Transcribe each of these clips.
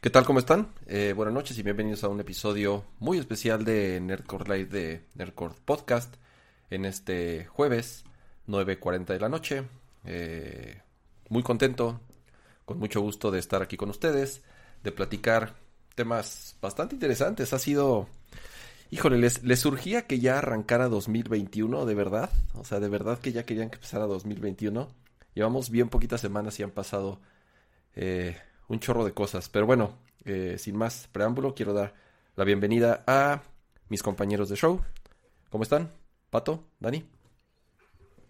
¿qué tal? ¿Cómo están? Eh, buenas noches y bienvenidos a un episodio muy especial de Nerdcore Live de Nerdcore Podcast en este jueves 9.40 de la noche. Eh, muy contento, con mucho gusto de estar aquí con ustedes, de platicar temas bastante interesantes. Ha sido, híjole, les, les surgía que ya arrancara 2021, de verdad. O sea, de verdad que ya querían que empezara 2021. Llevamos bien poquitas semanas y han pasado... Eh, un chorro de cosas. Pero bueno, eh, sin más preámbulo, quiero dar la bienvenida a mis compañeros de show. ¿Cómo están? Pato, Dani.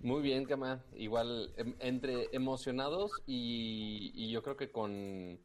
Muy bien, Cama. Igual, em, entre emocionados y, y yo creo que con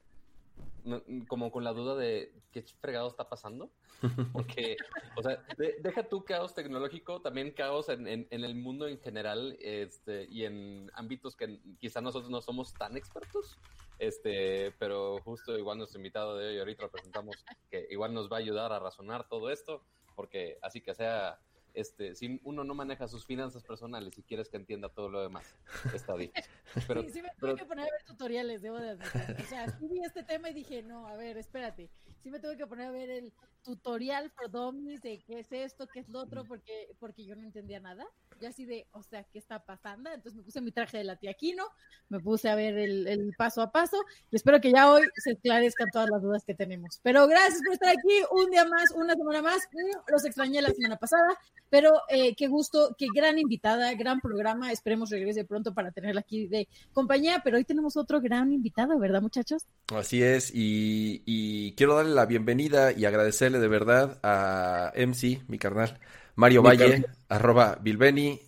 como con la duda de qué fregado está pasando. Porque, o sea, deja tu caos tecnológico, también caos en, en, el mundo en general este, y en ámbitos que quizá nosotros no somos tan expertos. Este, pero justo igual nuestro invitado de hoy, ahorita lo presentamos, que igual nos va a ayudar a razonar todo esto, porque así que sea este, si uno no maneja sus finanzas personales y quieres que entienda todo lo demás, está difícil. Pero, sí, sí me tuve que poner a ver tutoriales, debo de admitir. O sea, vi este tema y dije, no, a ver, espérate. Sí me tuve que poner a ver el tutorial for dummies de qué es esto, qué es lo otro, porque, porque yo no entendía nada. Yo así de, o sea, ¿qué está pasando? Entonces me puse mi traje de la tía Kino, me puse a ver el, paso a paso y espero que ya hoy se esclarezcan todas las dudas que tenemos. Pero gracias por estar aquí un día más, una semana más. Los extrañé la semana pasada, pero eh, qué gusto, qué gran invitada, gran programa. Esperemos regrese pronto para tenerla aquí de compañía, pero hoy tenemos otro gran invitado, ¿verdad, muchachos? Así es, y quiero darle la bienvenida y agradecerle de verdad a MC, mi carnal, Mario Valle, arroba Bilbeni.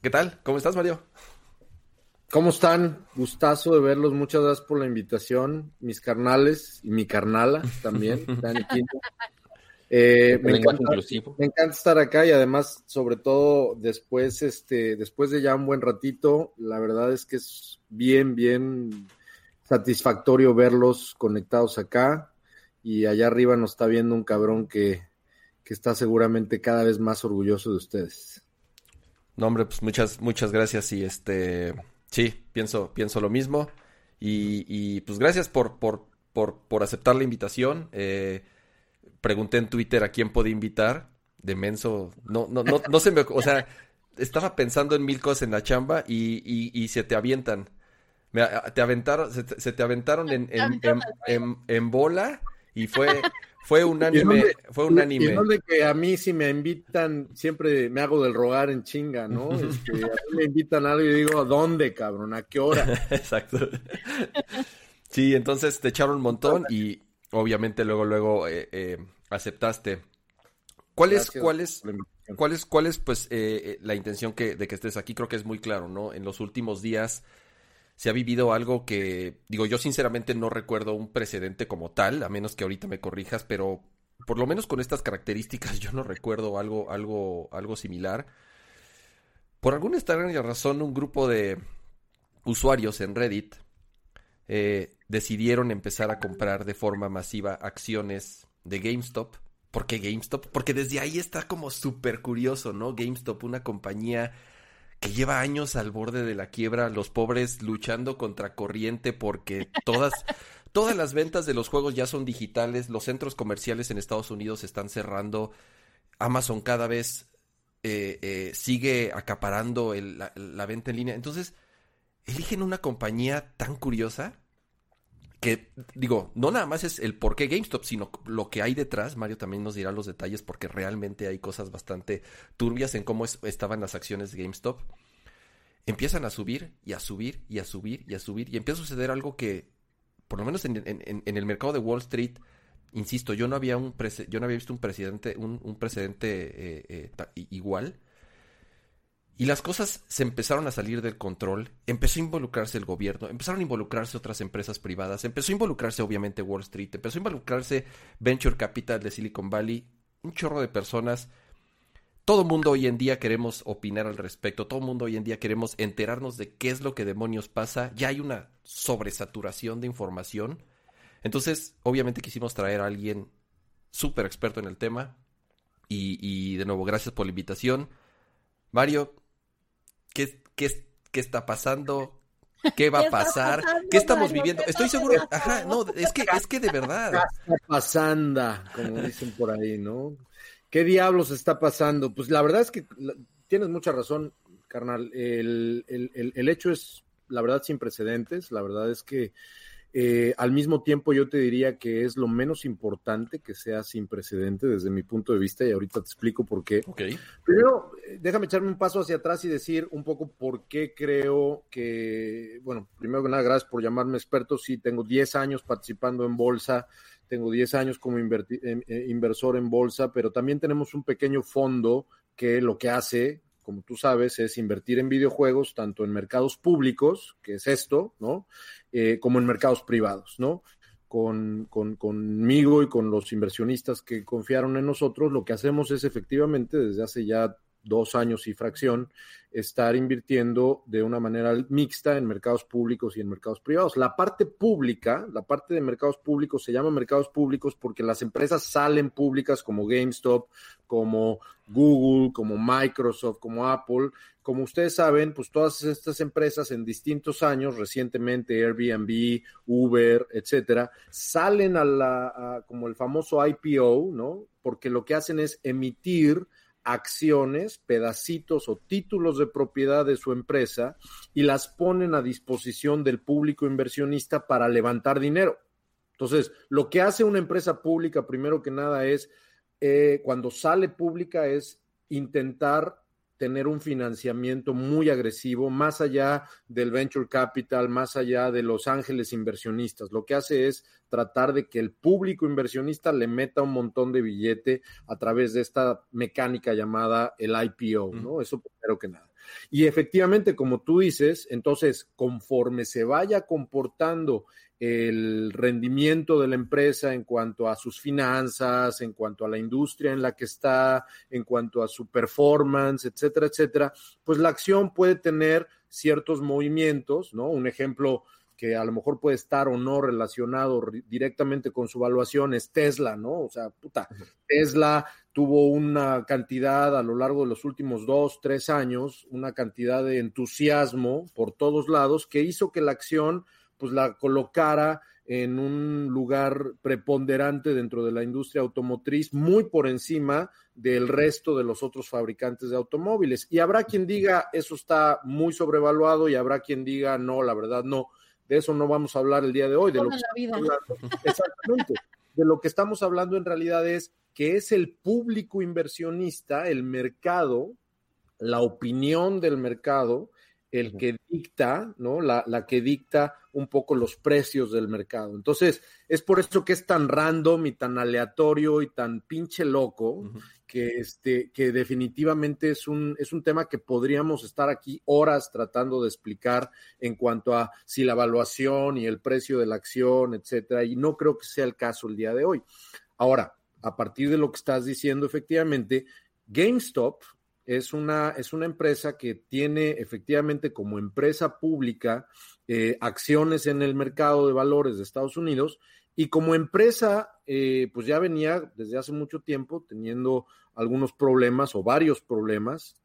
¿Qué tal? ¿Cómo estás, Mario? ¿Cómo están? Gustazo de verlos. Muchas gracias por la invitación. Mis carnales y mi carnala también. eh, me, encanta, me, encanta, estar acá y además, sobre todo después, este, después de ya un buen ratito, la verdad es que es bien, bien satisfactorio verlos conectados acá y allá arriba nos está viendo un cabrón que, está seguramente cada vez más orgulloso de ustedes. No, hombre, pues muchas, muchas gracias y este, sí, pienso, pienso lo mismo y, y pues gracias por, por, por, por aceptar la invitación. Eh, pregunté en Twitter a quién podía invitar, de menso, no, no, no, no se me, o sea, estaba pensando en mil cosas en la chamba y, y, y se te avientan. Me, te aventaron, se, te aventaron en, en, en, en bola y fue, fue unánime, fue unánime. Y que a mí si me invitan, siempre me hago del rogar en chinga, ¿no? Este, a mí me invitan a algo y digo, ¿a dónde, cabrón? ¿A qué hora? Exacto. Sí, entonces te echaron un montón y obviamente luego, luego eh, eh, aceptaste. ¿Cuál es, cuál es, cuál es, cuál es, pues, eh, la intención que, de que estés aquí? Creo que es muy claro, ¿no? En los últimos días se ha vivido algo que, digo, yo sinceramente no recuerdo un precedente como tal, a menos que ahorita me corrijas, pero por lo menos con estas características yo no recuerdo algo, algo, algo similar. Por alguna extraña razón, un grupo de usuarios en Reddit eh, decidieron empezar a comprar de forma masiva acciones de GameStop. ¿Por qué GameStop? Porque desde ahí está como súper curioso, ¿no? GameStop, una compañía que lleva años al borde de la quiebra, los pobres luchando contra corriente porque todas, todas las ventas de los juegos ya son digitales, los centros comerciales en Estados Unidos están cerrando, Amazon cada vez eh, eh, sigue acaparando la, la venta en línea. Entonces, eligen una compañía tan curiosa que digo, no nada más es el por qué GameStop, sino lo que hay detrás. Mario también nos dirá los detalles porque realmente hay cosas bastante turbias en cómo estaban las acciones de GameStop. Empiezan a subir y a subir y a subir y a subir y empieza a suceder algo que, por lo menos en, el mercado de Wall Street, insisto, yo no había un yo no había visto un presidente, un, precedente eh, eh, igual y las cosas se empezaron a salir del control, empezó a involucrarse el gobierno, empezaron a involucrarse otras empresas privadas, empezó a involucrarse obviamente Wall Street, empezó a involucrarse Venture Capital de Silicon Valley, un chorro de personas. Todo mundo hoy en día queremos opinar al respecto, todo mundo hoy en día queremos enterarnos de qué es lo que demonios pasa, ya hay una sobresaturación de información. Entonces, obviamente quisimos traer a alguien súper experto en el tema. Y, y de nuevo, gracias por la invitación. Mario, ¿Qué, qué, qué está pasando? ¿Qué va a pasar? ¿Qué estamos viviendo? Estoy seguro, ajá, no, es que, es que de verdad. ¿Qué está pasando? Como dicen por ahí, ¿no? ¿Qué diablos está pasando? Pues la verdad es que tienes mucha razón, carnal. El, el, el hecho es, la verdad, sin precedentes. La verdad es que eh, al mismo tiempo, yo te diría que es lo menos importante que sea sin precedente desde mi punto de vista y ahorita te explico por qué. Primero, eh, déjame echarme un paso hacia atrás y decir un poco por qué creo que, bueno, primero que nada, gracias por llamarme experto. Sí, tengo 10 años participando en bolsa, tengo 10 años como eh, inversor en bolsa, pero también tenemos un pequeño fondo que lo que hace como tú sabes, es invertir en videojuegos tanto en mercados públicos, que es esto, ¿no? Eh, como en mercados privados, ¿no? Con, con, conmigo y con los inversionistas que confiaron en nosotros, lo que hacemos es efectivamente desde hace ya dos años y fracción, estar invirtiendo de una manera mixta en mercados públicos y en mercados privados. La parte pública, la parte de mercados públicos se llama mercados públicos porque las empresas salen públicas como GameStop, como Google, como Microsoft, como Apple. Como ustedes saben, pues todas estas empresas en distintos años, recientemente Airbnb, Uber, etcétera, salen a la, como el famoso IPO, ¿no? Porque lo que hacen es emitir acciones, pedacitos o títulos de propiedad de su empresa y las ponen a disposición del público inversionista para levantar dinero. Entonces, lo que hace una empresa pública, primero que nada, es, eh, cuando sale pública, es intentar tener un financiamiento muy agresivo, más allá del venture capital, más allá de los ángeles inversionistas. Lo que hace es tratar de que el público inversionista le meta un montón de billete a través de esta mecánica llamada el IPO, ¿no? Eso primero que nada. Y efectivamente, como tú dices, entonces, conforme se vaya comportando el rendimiento de la empresa en cuanto a sus finanzas, en cuanto a la industria en la que está, en cuanto a su performance, etcétera, etcétera, pues la acción puede tener ciertos movimientos, ¿no? Un ejemplo que a lo mejor puede estar o no relacionado directamente con su evaluación es Tesla, ¿no? O sea, puta, Tesla tuvo una cantidad a lo largo de los últimos dos, tres años, una cantidad de entusiasmo por todos lados que hizo que la acción pues la colocara en un lugar preponderante dentro de la industria automotriz, muy por encima del resto de los otros fabricantes de automóviles. Y habrá quien diga eso está muy sobrevaluado y habrá quien diga no, la verdad no. De eso no vamos a hablar el día de hoy. De lo que exactamente. De lo que estamos hablando en realidad es que es el público inversionista, el mercado, la opinión del mercado, el que dicta, ¿no? La, la, que dicta un poco los precios del mercado. Entonces, es por eso que es tan random y tan aleatorio y tan pinche loco, que, este, que definitivamente es un, es un tema que podríamos estar aquí horas tratando de explicar en cuanto a si la evaluación y el precio de la acción, etcétera, y no creo que sea el caso el día de hoy. Ahora, a partir de lo que estás diciendo, efectivamente, GameStop es una, es una empresa que tiene efectivamente como empresa pública eh, acciones en el mercado de valores de Estados Unidos y como empresa, eh, pues ya venía desde hace mucho tiempo teniendo algunos problemas o varios problemas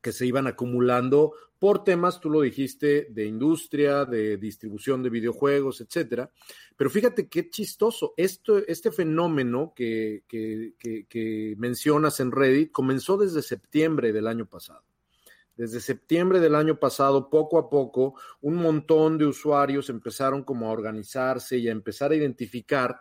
que se iban acumulando por temas, tú lo dijiste, de industria, de distribución de videojuegos, etcétera. Pero fíjate qué chistoso, Esto, este fenómeno que, que, que, mencionas en Reddit comenzó desde septiembre del año pasado. Desde septiembre del año pasado, poco a poco, un montón de usuarios empezaron como a organizarse y a empezar a identificar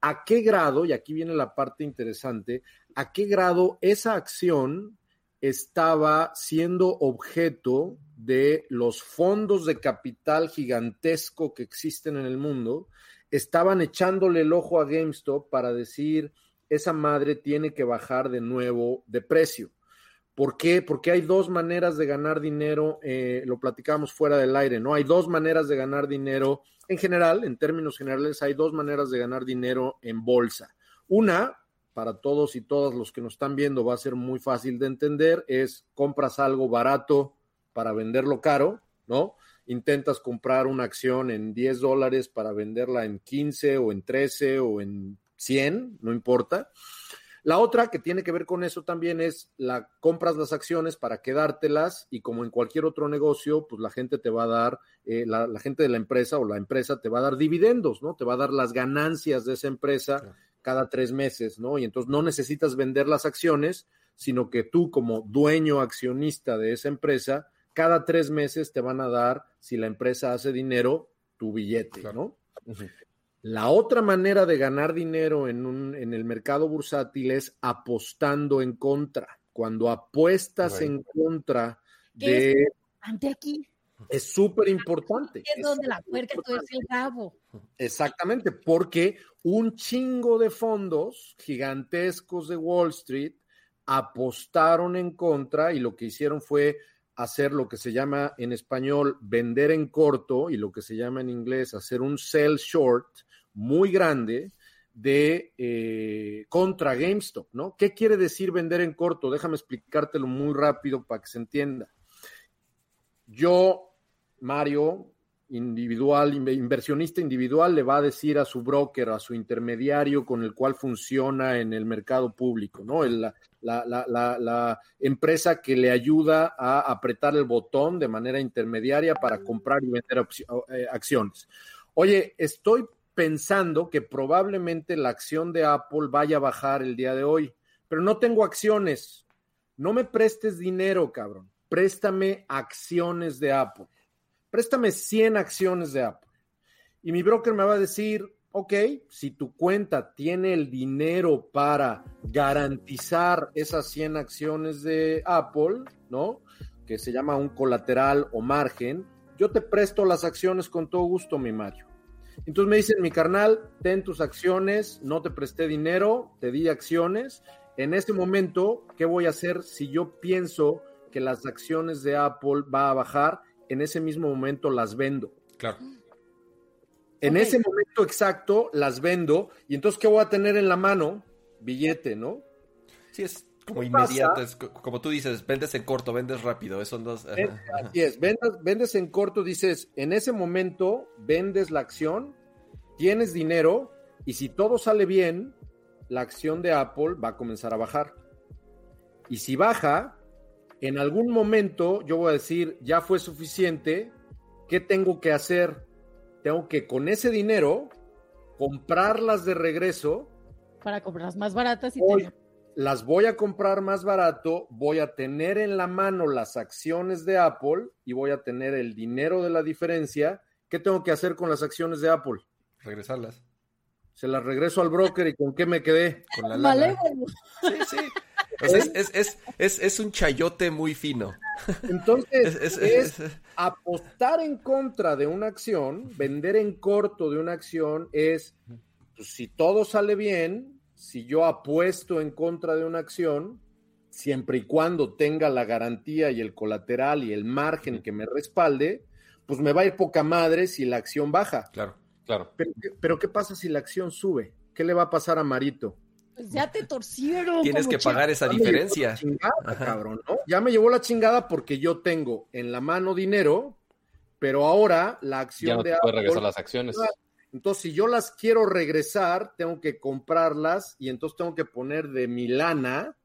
a qué grado, y aquí viene la parte interesante, a qué grado esa acción estaba siendo objeto de los fondos de capital gigantesco que existen en el mundo, estaban echándole el ojo a GameStop para decir, esa madre tiene que bajar de nuevo de precio. ¿Por qué? Porque hay dos maneras de ganar dinero, eh, lo platicamos fuera del aire, ¿no? Hay dos maneras de ganar dinero en general, en términos generales, hay dos maneras de ganar dinero en bolsa. Una, para todos y todas los que nos están viendo va a ser muy fácil de entender, es compras algo barato para venderlo caro, ¿no? Intentas comprar una acción en 10 dólares para venderla en 15 o en 13 o en 100, no importa. La otra que tiene que ver con eso también es la compras las acciones para quedártelas y como en cualquier otro negocio, pues la gente te va a dar, eh, la, gente de la empresa o la empresa te va a dar dividendos, ¿no? Te va a dar las ganancias de esa empresa cada tres meses, ¿no? Y entonces no necesitas vender las acciones, sino que tú como dueño accionista de esa empresa, cada tres meses te van a dar, si la empresa hace dinero, tu billete, ¿no? La otra manera de ganar dinero en, un, en el mercado bursátil es apostando en contra. Cuando apuestas en contra de... Ante aquí. Es súper importante. Es donde la puerca es el rabo. Exactamente, porque un chingo de fondos gigantescos de Wall Street apostaron en contra y lo que hicieron fue hacer lo que se llama en español vender en corto y lo que se llama en inglés hacer un sell short muy grande de eh, contra GameStop, ¿no? ¿Qué quiere decir vender en corto? Déjame explicártelo muy rápido para que se entienda. Yo, Mario, individual, inversionista individual, le va a decir a su broker, a su intermediario con el cual funciona en el mercado público, ¿no? la, la, empresa que le ayuda a apretar el botón de manera intermediaria para comprar y vender eh, acciones. Oye, estoy pensando que probablemente la acción de Apple vaya a bajar el día de hoy, pero no tengo acciones. No me prestes dinero, cabrón. Préstame acciones de Apple. Préstame 100 acciones de Apple. Y mi broker me va a decir, ok, si tu cuenta tiene el dinero para garantizar esas 100 acciones de Apple, ¿no? Que se llama un colateral o margen, yo te presto las acciones con todo gusto, mi Mario. Entonces me dicen, mi carnal, ten tus acciones, no te presté dinero, te di acciones. En este momento, ¿qué voy a hacer si yo pienso que las acciones de Apple va a bajar? En ese mismo momento las vendo. Claro. En ese momento exacto las vendo y entonces ¿qué voy a tener en la mano? Billete, ¿no? Sí, es como inmediato, como tú dices, vendes en corto, vendes rápido, son dos. Así es, vendes, en corto, dices, en ese momento vendes la acción, tienes dinero y si todo sale bien, la acción de Apple va a comenzar a bajar. Y si baja, en algún momento yo voy a decir, ya fue suficiente, ¿qué tengo que hacer? Tengo que con ese dinero comprarlas de regreso. Para comprarlas más baratas y las voy a comprar más barato, voy a tener en la mano las acciones de Apple y voy a tener el dinero de la diferencia. ¿Qué tengo que hacer con las acciones de Apple? Regresarlas. Se las regreso al broker y con qué me quedé. Con la lana. Sí, sí. Es, un chayote muy fino. Entonces, es, apostar en contra de una acción, vender en corto de una acción, es, pues, si todo sale bien, si yo apuesto en contra de una acción, siempre y cuando tenga la garantía y el colateral y el margen que me respalde, pues me va a ir poca madre si la acción baja. Claro, claro. Pero, ¿qué pasa si la acción sube? ¿Qué le va a pasar a Marito? Pues ya te torcieron. Tienes que pagar esa diferencia. cabrón, ¿no? Ya me llevó la chingada porque yo tengo en la mano dinero, pero ahora la acción ya no de regresar las acciones. Entonces, si yo las quiero regresar, tengo que comprarlas y entonces tengo que poner de mi lana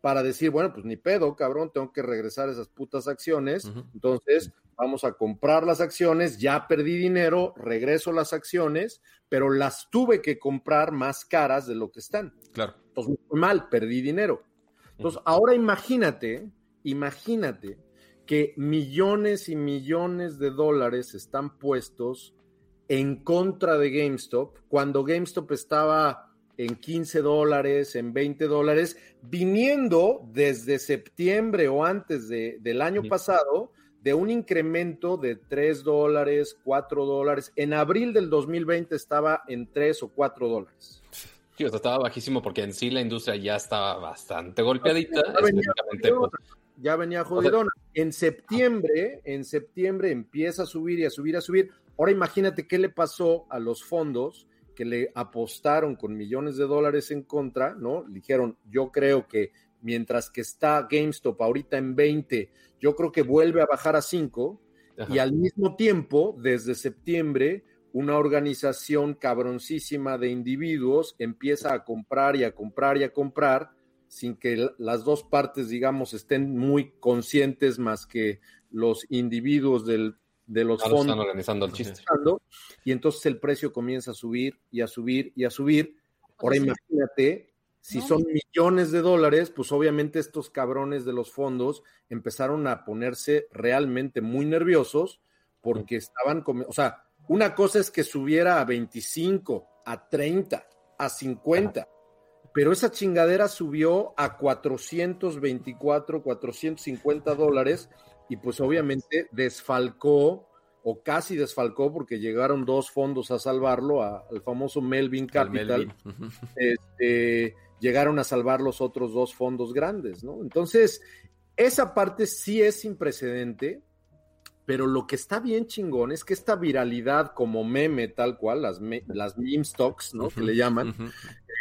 para decir, bueno, pues ni pedo, cabrón, tengo que regresar esas putas acciones. Entonces, vamos a comprar las acciones, ya perdí dinero, regreso las acciones, pero las tuve que comprar más caras de lo que están. Claro. Entonces, mal, perdí dinero. Entonces, ahora imagínate, imagínate que millones y millones de dólares están puestos en contra de GameStop, cuando GameStop estaba en 15 dólares, en 20 dólares, viniendo desde septiembre o antes de, del año pasado de un incremento de 3 dólares, 4 dólares. En abril del 2020 estaba en 3 o 4 dólares. Sí, estaba bajísimo porque en sí la industria ya estaba bastante golpeadita. Ya venía, jodidona. En septiembre, en septiembre empieza a subir y a subir, a subir. Ahora imagínate qué le pasó a los fondos que le apostaron con millones de dólares en contra, ¿no? Dijeron, yo creo que mientras que está GameStop ahorita en 20, yo creo que vuelve a bajar a 5 y al mismo tiempo, desde septiembre, una organización cabroncísima de individuos empieza a comprar y a comprar y a comprar sin que las dos partes, digamos, estén muy conscientes más que los individuos del, de los fondos. Están organizando el chiste. Y entonces el precio comienza a subir y a subir y a subir. Ahora imagínate, si son millones de dólares, pues obviamente estos cabrones de los fondos empezaron a ponerse realmente muy nerviosos porque estaban, o sea, una cosa es que subiera a 25, a 30, a 50, pero esa chingadera subió a 424, 450 dólares y pues obviamente desfalcó o casi desfalcó porque llegaron dos fondos a salvarlo, al famoso Melvin Capital. Este, llegaron a salvar los otros dos fondos grandes, ¿no? Entonces, esa parte sí es sin precedente, pero lo que está bien chingón es que esta viralidad como meme tal cual, las, las meme stocks, ¿no? que le llaman,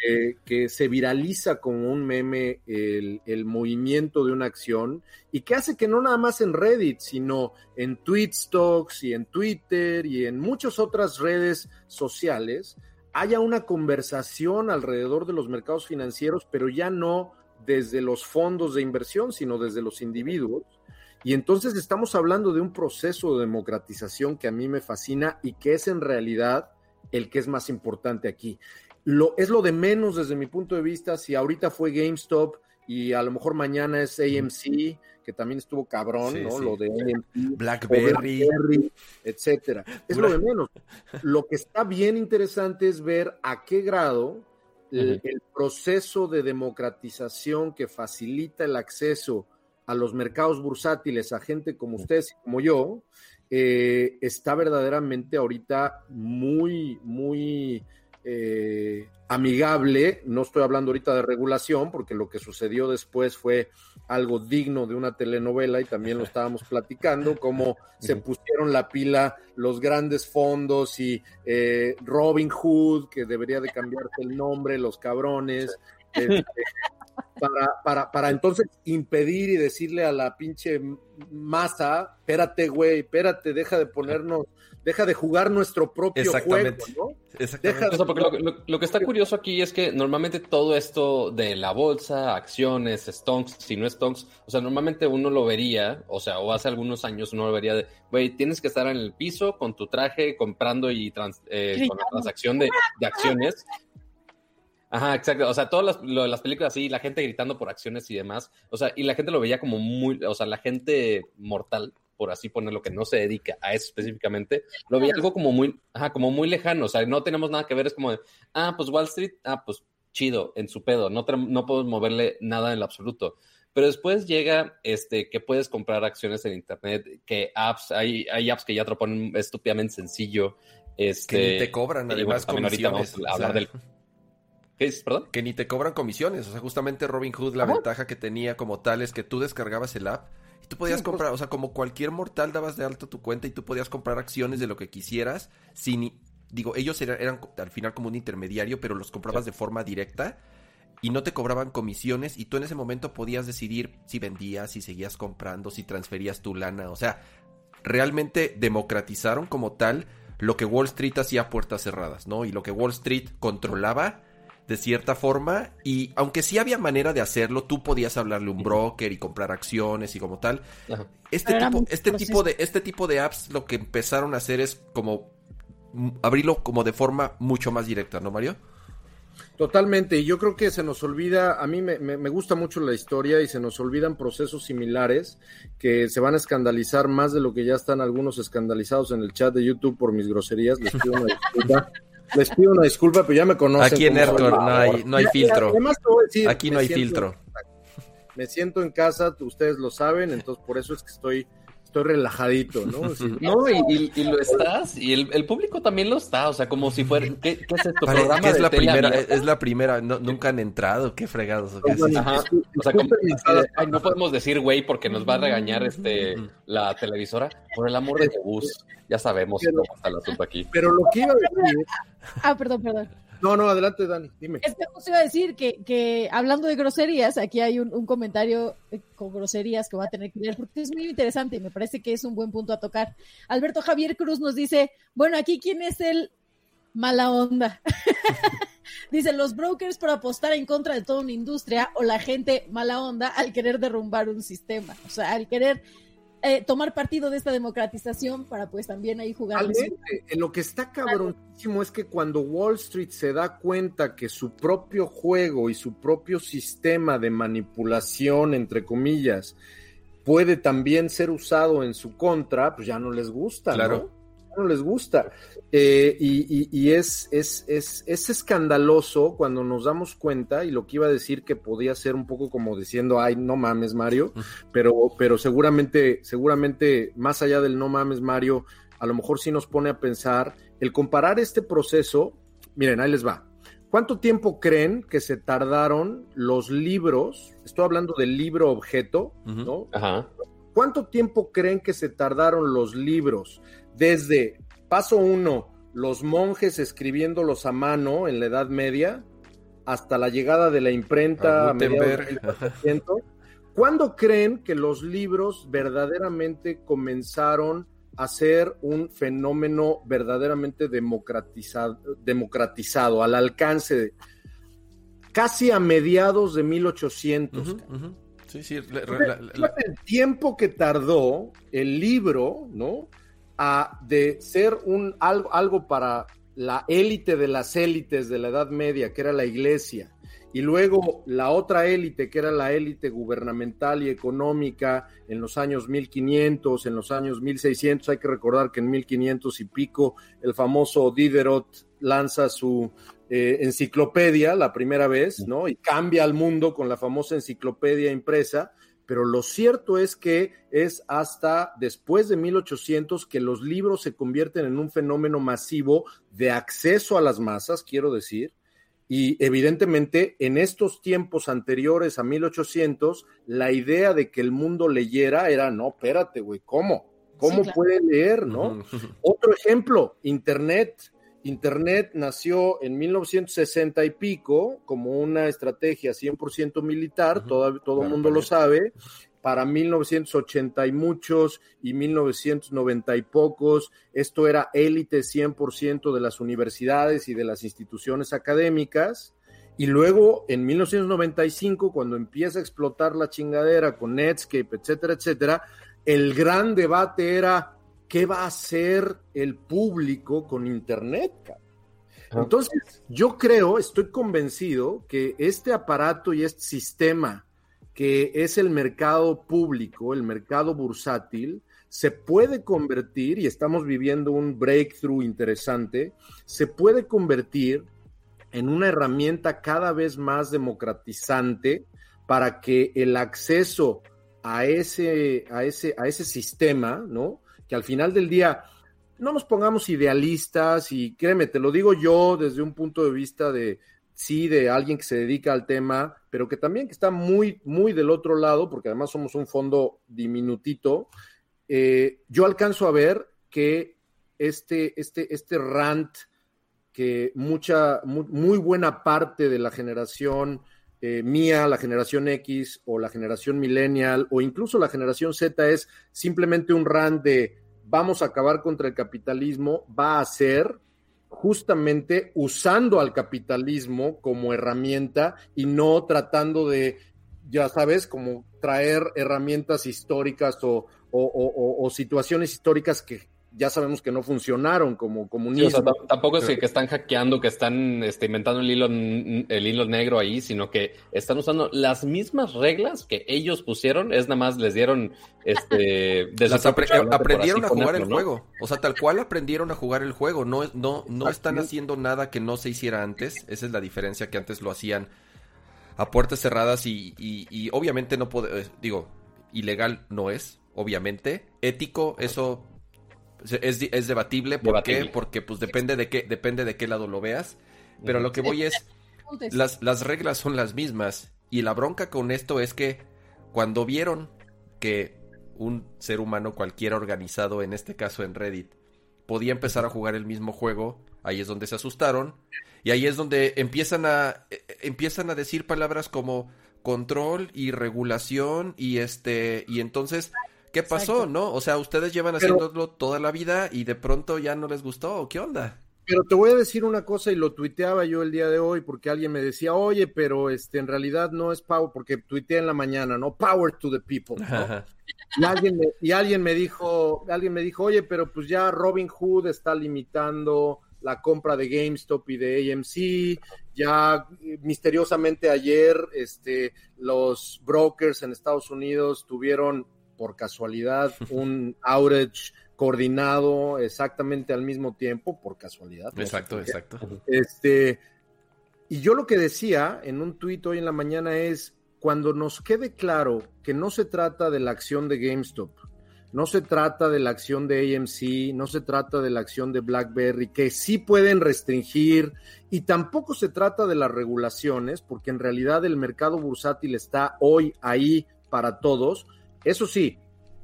eh, que se viraliza como un meme el, el, movimiento de una acción y que hace que no nada más en Reddit, sino en Tweet Stocks y en Twitter y en muchas otras redes sociales, haya una conversación alrededor de los mercados financieros, pero ya no desde los fondos de inversión, sino desde los individuos y entonces estamos hablando de un proceso de democratización que a mí me fascina y que es en realidad el que es más importante aquí. Lo, es lo de menos desde mi punto de vista, si ahorita fue GameStop y a lo mejor mañana es AMC, que también estuvo cabrón, ¿no? Lo de Blackberry, etcétera. Es lo de menos. Lo que está bien interesante es ver a qué grado el proceso de democratización que facilita el acceso a los mercados bursátiles, a gente como ustedes y como yo, eh, está verdaderamente ahorita muy, muy eh, amigable. No estoy hablando ahorita de regulación, porque lo que sucedió después fue algo digno de una telenovela y también lo estábamos platicando, cómo se pusieron la pila los grandes fondos y eh, Robin Hood, que debería de cambiarse el nombre, los cabrones. Este, para, para, para entonces impedir y decirle a la pinche masa, espérate, güey, espérate, deja de ponernos, deja de jugar nuestro propio juego, ¿no? Exactamente. lo, que está curioso aquí es que normalmente todo esto de la bolsa, acciones, stonks, si no stonks, o sea, normalmente uno lo vería, o sea, o hace algunos años uno lo vería de, güey, tienes que estar en el piso con tu traje comprando y eh, con la transacción de, de acciones Ajá, exacto. O sea, todas las, lo, las películas así, la gente gritando por acciones y demás. O sea, y la gente lo veía como muy, o sea, la gente mortal, por así ponerlo, que no se dedica a eso específicamente, lo veía algo como muy, ajá, como muy lejano. O sea, no tenemos nada que ver, es como de, ah, pues Wall Street, ah, pues chido, en su pedo. No, no podemos moverle nada en lo absoluto. Pero después llega este, que puedes comprar acciones en internet, que apps, hay, hay apps que ya te lo ponen estúpidamente sencillo. Este, que ni te cobran, además, bueno, ahorita vamos a hablar del perdón? Que ni te cobran comisiones. O sea, justamente Robin Hood, la ventaja que tenía como tal es que tú descargabas el app y tú podías comprar, o sea, como cualquier mortal dabas de alto tu cuenta y tú podías comprar acciones de lo que quisieras sin, digo, ellos eran, al final como un intermediario, pero los comprabas de forma directa y no te cobraban comisiones y tú en ese momento podías decidir si vendías, si seguías comprando, si transferías tu lana, o sea, realmente democratizaron como tal lo que Wall Street hacía a puertas cerradas, ¿no? Y lo que Wall Street controlaba de cierta forma y aunque sí había manera de hacerlo, tú podías hablarle a un broker y comprar acciones y como tal. Este tipo, este tipo de este tipo de apps lo que empezaron a hacer es como abrirlo como de forma mucho más directa, ¿no, Mario? Totalmente, y yo creo que se nos olvida, a mí me, me, gusta mucho la historia y se nos olvidan procesos similares que se van a escandalizar más de lo que ya están algunos escandalizados en el chat de YouTube por mis groserías, les pido una disculpa. Les pido una disculpa, pero ya me conocen. Aquí en Aircore no hay, no hay filtro. Aquí no hay filtro. Me siento en casa, ustedes lo saben, entonces por eso es que estoy estoy relajadito, ¿no? no, y, lo estás, y el, público también lo está, o sea, como si fuera, ¿qué, es esto? ¿Programa es la primera, es la primera, nunca han entrado, qué fregados. o sea, no podemos decir güey porque nos va a regañar este la televisora, por el amor de Dios, ya sabemos cómo está el asunto aquí. Pero lo que iba a decir... Ah, perdón, perdón. No, no, adelante, Dani, dime. Es que justo iba a decir que, que hablando de groserías, aquí hay un, comentario eh, con groserías que va a tener que leer porque es muy interesante y me parece que es un buen punto a tocar. Alberto Javier Cruz nos dice, bueno, aquí quién es el mala onda. dice, los brokers por apostar en contra de toda una industria o la gente mala onda al querer derrumbar un sistema, o sea, al querer eh, tomar partido de esta democratización para pues también ahí jugar. En lo que está cabronísimo es que cuando Wall Street se da cuenta que su propio juego y su propio sistema de manipulación, entre comillas, puede también ser usado en su contra, pues ya no les gusta, claro. ¿no? No les gusta. Eh, y, es, es, es, es, escandaloso cuando nos damos cuenta, y lo que iba a decir que podía ser un poco como diciendo, ay, no mames, Mario, pero, pero seguramente, seguramente, más allá del no mames, Mario, a lo mejor sí nos pone a pensar el comparar este proceso. Miren, ahí les va. ¿Cuánto tiempo creen que se tardaron los libros? Estoy hablando del libro objeto, ¿no? Ajá. ¿Cuánto tiempo creen que se tardaron los libros desde Paso uno, los monjes escribiéndolos a mano en la Edad Media, hasta la llegada de la imprenta a ¿Cuándo creen que los libros verdaderamente comenzaron a ser un fenómeno verdaderamente democratizado, democratizado al alcance de casi a mediados de 1800? Sí, sí. el tiempo que tardó el libro, ¿no? A de ser un algo, algo para la élite de las élites de la Edad Media, que era la iglesia, y luego la otra élite, que era la élite gubernamental y económica en los años 1500, en los años 1600, hay que recordar que en 1500 y pico el famoso Diderot lanza su eh, enciclopedia la primera vez, ¿no? Y cambia al mundo con la famosa enciclopedia impresa, pero lo cierto es que es hasta después de 1800 que los libros se convierten en un fenómeno masivo de acceso a las masas, quiero decir, y evidentemente en estos tiempos anteriores a 1800, la idea de que el mundo leyera era, no, espérate, güey, ¿cómo? ¿Cómo puede leer, no? Otro ejemplo, Internet. Internet nació en 1960 y pico como una estrategia 100% militar, todo el mundo lo sabe. Para 1980 y muchos y 1990 y pocos, esto era élite 100% de las universidades y de las instituciones académicas. Y luego en 1995, cuando empieza a explotar la chingadera con Netscape, etcétera, etcétera, el gran debate era ¿qué va a hacer el público con Internet? Entonces, yo creo, estoy convencido que este aparato y este sistema que es el mercado público, el mercado bursátil, se puede convertir, y estamos viviendo un breakthrough interesante, se puede convertir en una herramienta cada vez más democratizante para que el acceso a ese, a ese, a ese sistema, ¿no? Que al final del día no nos pongamos idealistas y créeme, te lo digo yo desde un punto de vista de, sí, de alguien que se dedica al tema, pero que también que está muy, muy del otro lado, porque además somos un fondo diminutito, eh, yo alcanzo a ver que este, este, este rant que mucha, muy, buena parte de la generación eh, mía, la generación X o la generación millennial o incluso la generación Z es simplemente un rant de vamos a acabar contra el capitalismo, va a ser justamente usando al capitalismo como herramienta y no tratando de, ya sabes, como traer herramientas históricas o situaciones históricas que ya sabemos que no funcionaron como comunismo. tampoco es que, están hackeando, que están este, inventando el hilo, el hilo negro ahí, sino que están usando las mismas reglas que ellos pusieron, es nada más les dieron este aprendieron a jugar el juego. O sea, tal cual aprendieron a jugar el juego. No, no, no están haciendo nada que no se hiciera antes. Esa es la diferencia que antes lo hacían a puertas cerradas y, y, obviamente no puede, eh, digo, ilegal no es, obviamente. Ético, eso es, es debatible, ¿por qué? Porque pues depende de qué, depende de qué lado lo veas. Pero lo que voy es, las, las reglas son las mismas. Y la bronca con esto es que cuando vieron que un ser humano cualquiera organizado, en este caso en Reddit, podía empezar a jugar el mismo juego, ahí es donde se asustaron y ahí es donde empiezan a e, e, empiezan a decir palabras como control y regulación y este y entonces ¿qué pasó, no? O sea, ustedes llevan haciéndolo toda la vida y de pronto ya no les gustó, ¿qué onda? Pero te voy a decir una cosa y lo tuiteaba yo el día de hoy porque alguien me decía, oye, pero este en realidad no es power, porque tuiteé en la mañana, ¿no? Power to the people. y, alguien me, y alguien me dijo, alguien me dijo, oye, pero pues ya Robin Hood está limitando la compra de GameStop y de AMC. Ya misteriosamente ayer, este, los brokers en Estados Unidos tuvieron por casualidad un outage coordinado exactamente al mismo tiempo, por casualidad. Exacto, exacto. Este, y yo lo que decía en un tuit hoy en la mañana es, cuando nos quede claro que no se trata de la acción de GameStop, no se trata de la acción de AMC, no se trata de la acción de BlackBerry, que sí pueden restringir, y tampoco se trata de las regulaciones, porque en realidad el mercado bursátil está hoy ahí para todos. Eso sí,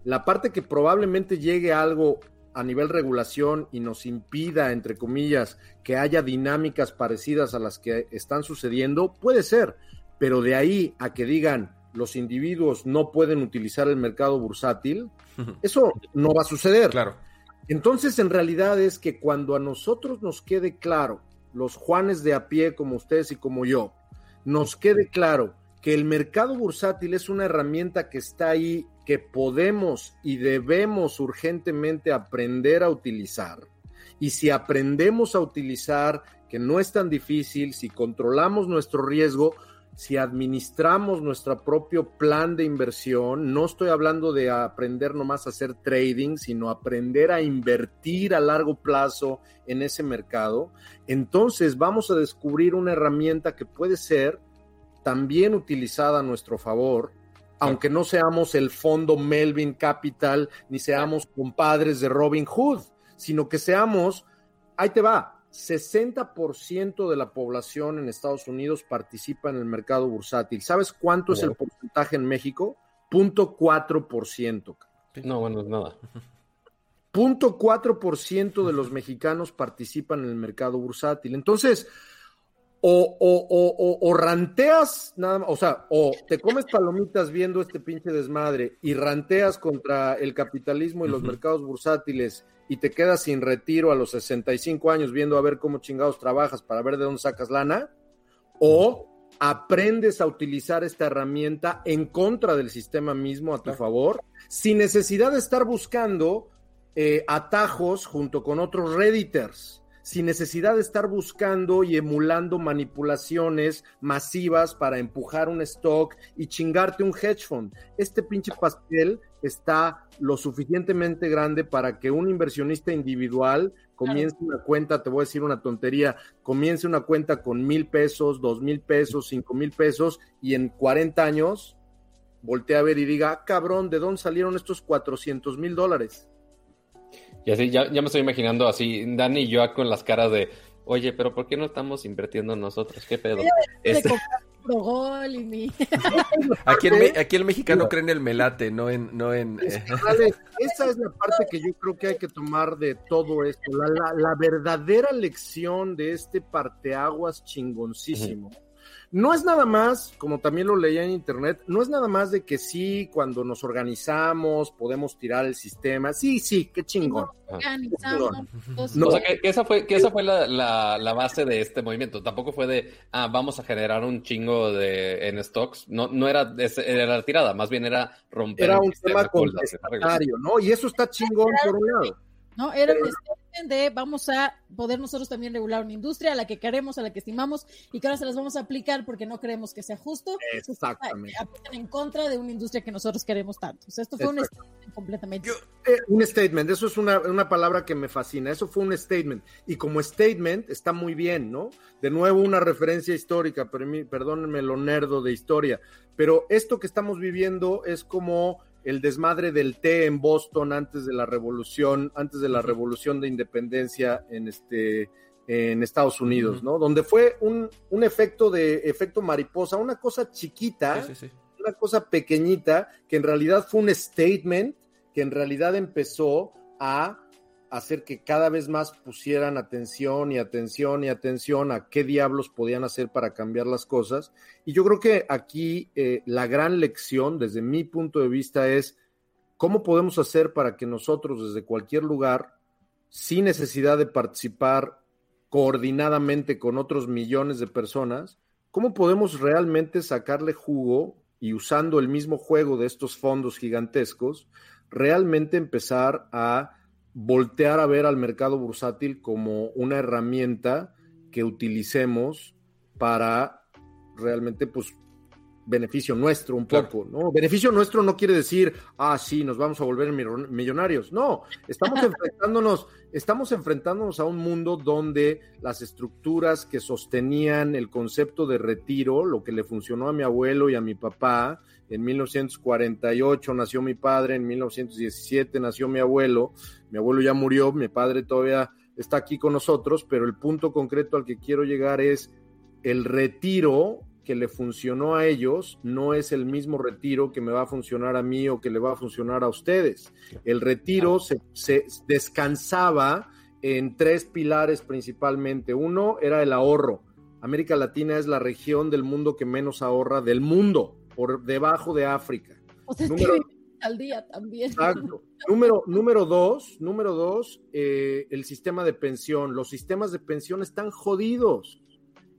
la parte que probablemente llegue algo a nivel regulación y nos impida, entre comillas, que haya dinámicas parecidas a las que están sucediendo, puede ser, pero de ahí a que digan los individuos no pueden utilizar el mercado bursátil, eso no va a suceder. Claro. Entonces, en realidad es que cuando a nosotros nos quede claro, los Juanes de a pie como ustedes y como yo, nos quede claro que el mercado bursátil es una herramienta que está ahí que podemos y debemos urgentemente aprender a utilizar. Y si aprendemos a utilizar, que no es tan difícil, si controlamos nuestro riesgo, si administramos nuestro propio plan de inversión, no estoy hablando de aprender nomás a hacer trading, sino aprender a invertir a largo plazo en ese mercado, entonces vamos a descubrir una herramienta que puede ser también utilizada a nuestro favor aunque no seamos el fondo Melvin Capital, ni seamos compadres de Robin Hood, sino que seamos, ahí te va, 60% de la población en Estados Unidos participa en el mercado bursátil. ¿Sabes cuánto es el porcentaje en México? Punto 4%. No, bueno, es nada. Punto 4% de los mexicanos participan en el mercado bursátil. Entonces, o, o, o, ranteas nada más, o sea, o te comes palomitas viendo este pinche desmadre y ranteas contra el capitalismo y los mercados bursátiles y te quedas sin retiro a los 65 años viendo a ver cómo chingados trabajas para ver de dónde sacas lana, o aprendes a utilizar esta herramienta en contra del sistema mismo a tu favor, sin necesidad de estar buscando eh, atajos junto con otros redditors sin necesidad de estar buscando y emulando manipulaciones masivas para empujar un stock y chingarte un hedge fund. Este pinche pastel está lo suficientemente grande para que un inversionista individual comience una cuenta, te voy a decir una tontería, comience una cuenta con mil pesos, dos mil pesos, cinco mil pesos y en 40 años voltea a ver y diga, ah, cabrón, ¿de dónde salieron estos 400 mil dólares? Y así, ya, ya me estoy imaginando así, Dani y yo con las caras de, oye, pero ¿por qué no estamos invirtiendo nosotros? ¿Qué pedo? Este... aquí, el, aquí el mexicano cree en el melate, no en... No en eh. esa es la parte que yo creo que hay que tomar de todo esto. La, la, verdadera lección de este parteaguas chingoncísimo no es nada más, como también lo leía en internet, no es nada más de que sí, cuando nos organizamos, podemos tirar el sistema. Sí, sí, qué chingón. No. O sea, que, esa fue, que esa fue la, base de este movimiento. Tampoco fue de, ah, vamos a generar un chingo de en stocks. No, no era, era la tirada, más bien era romper. Era un tema contestatario, ¿no? Y eso está chingón por un lado. ¿no? Era el de vamos a poder nosotros también regular una industria a la que queremos, a la que estimamos y que ahora se las vamos a aplicar porque no creemos que sea justo. Exactamente. en contra de una industria que nosotros queremos tanto. O sea, esto fue un statement completamente. Eh, un statement, eso es una, una, palabra que me fascina. Eso fue un statement. Y como statement está muy bien, ¿no? De nuevo, una referencia histórica, perdónenme lo nerdo de historia. Pero esto que estamos viviendo es como el desmadre del té en Boston antes de la revolución, antes de la revolución de independencia en este en Estados Unidos, ¿no? Donde fue un, un, efecto de efecto mariposa, una cosa chiquita, una cosa pequeñita, que en realidad fue un statement, que en realidad empezó a, hacer que cada vez más pusieran atención y atención y atención a qué diablos podían hacer para cambiar las cosas. Y yo creo que aquí eh, la gran lección, desde mi punto de vista, es cómo podemos hacer para que nosotros desde cualquier lugar, sin necesidad de participar coordinadamente con otros millones de personas, cómo podemos realmente sacarle jugo y usando el mismo juego de estos fondos gigantescos, realmente empezar a voltear a ver al mercado bursátil como una herramienta que utilicemos para realmente pues beneficio nuestro un poco, ¿no? Beneficio nuestro no quiere decir, ah, sí, nos vamos a volver millonarios. No, estamos enfrentándonos, estamos enfrentándonos a un mundo donde las estructuras que sostenían el concepto de retiro, lo que le funcionó a mi abuelo y a mi papá, en 1948 nació mi padre, en 1917 nació mi abuelo, mi abuelo ya murió, mi padre todavía está aquí con nosotros, pero el punto concreto al que quiero llegar es el retiro que le funcionó a ellos no es el mismo retiro que me va a funcionar a mí o que le va a funcionar a ustedes. El retiro se, descansaba en tres pilares principalmente. Uno era el ahorro. América Latina es la región del mundo que menos ahorra del mundo, por debajo de África. O sea, número, al día también. Exacto. número, número dos, número dos, eh, el sistema de pensión. Los sistemas de pensión están jodidos.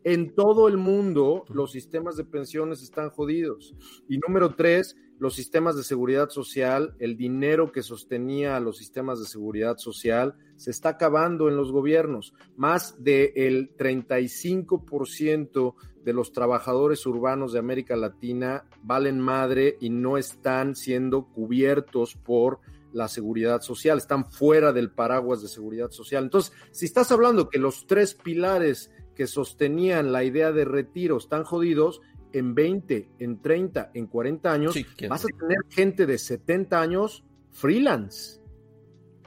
En todo el mundo los sistemas de pensiones están jodidos. Y número tres, los sistemas de seguridad social, el dinero que sostenía a los sistemas de seguridad social se está acabando en los gobiernos. Más del 35% de los trabajadores urbanos de América Latina valen madre y no están siendo cubiertos por la seguridad social, están fuera del paraguas de seguridad social. Entonces, si estás hablando que los tres pilares que sostenían la idea de retiro están jodidos, en 20, en 30, en 40 años, vas a tener gente de 70 años freelance.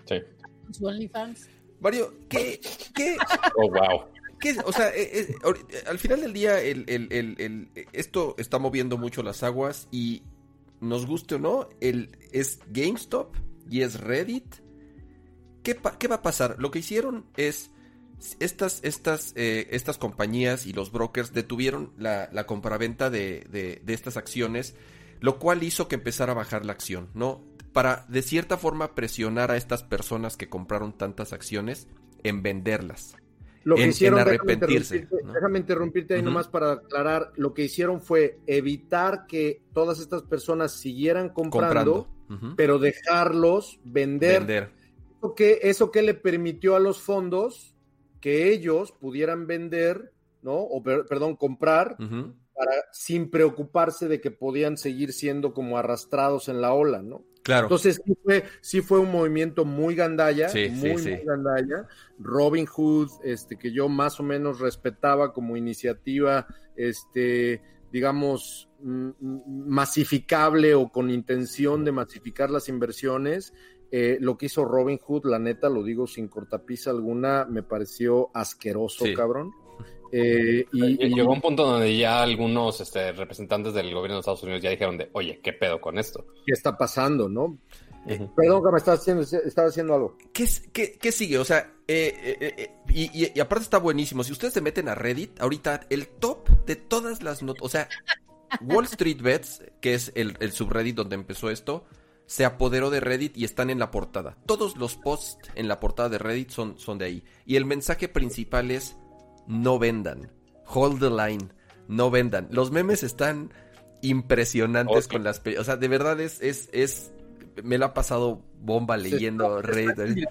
Sí. OnlyFans. Mario, ¿qué? qué oh, wow. ¿Qué, o sea, eh, eh, al final del día, el, el, el, esto está moviendo mucho las aguas y nos guste o no, el, es GameStop y es Reddit. ¿Qué, ¿Qué va a pasar? Lo que hicieron es estas, estas, eh, estas compañías y los brokers detuvieron la, la compraventa de, de, estas acciones, lo cual hizo que empezara a bajar la acción, ¿no? Para de cierta forma presionar a estas personas que compraron tantas acciones en venderlas. Lo que hicieron, arrepentirse. Déjame interrumpirte, ahí nomás para aclarar. Lo que hicieron fue evitar que todas estas personas siguieran comprando, pero dejarlos vender. vender. Eso que, eso que le permitió a los fondos que ellos pudieran vender, ¿no? O perdón, comprar para, sin preocuparse de que podían seguir siendo como arrastrados en la ola, ¿no? Claro. Entonces sí fue, sí fue un movimiento muy gandalla, muy, muy gandalla. Robin Hood, este, que yo más o menos respetaba como iniciativa, este, digamos, masificable o con intención de masificar las inversiones, eh, lo que hizo Robin Hood, la neta, lo digo sin cortapisa alguna, me pareció asqueroso, cabrón. Eh, y, llegó un punto donde ya algunos este, representantes del gobierno de Estados Unidos ya dijeron de, oye, ¿qué pedo con esto? ¿Qué está pasando, no? Perdón, que me estaba haciendo, estaba haciendo algo. ¿Qué, qué, sigue? O sea, eh, y, y, aparte está buenísimo. Si ustedes se meten a Reddit, ahorita el top de todas las notas, o sea, Wall Street Bets, que es el, el subreddit donde empezó esto, se apoderó de Reddit y están en la portada. Todos los posts en la portada de Reddit son, son de ahí. Y el mensaje principal es no vendan. Hold the line. No vendan. Los memes están impresionantes con las... O sea, de verdad es, es, es me lo ha pasado bomba leyendo Reddit.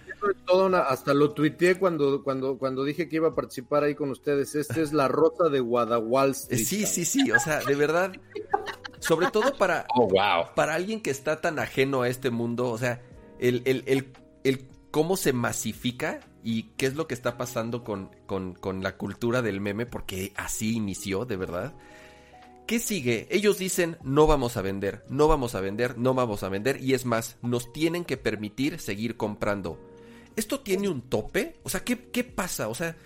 hasta lo tuiteé cuando, cuando, cuando dije que iba a participar ahí con ustedes. Esta es la rota de Guadalupe. Sí, sí, sí. O sea, de verdad. Sobre todo para, oh, wow. para alguien que está tan ajeno a este mundo. O sea, el, el, el, el cómo se masifica y qué es lo que está pasando con, con, con la cultura del meme, porque así inició, de verdad. ¿Qué sigue? Ellos dicen, no vamos a vender, no vamos a vender, no vamos a vender, y es más, nos tienen que permitir seguir comprando. ¿Esto tiene un tope? O sea, ¿qué, qué pasa? O sea,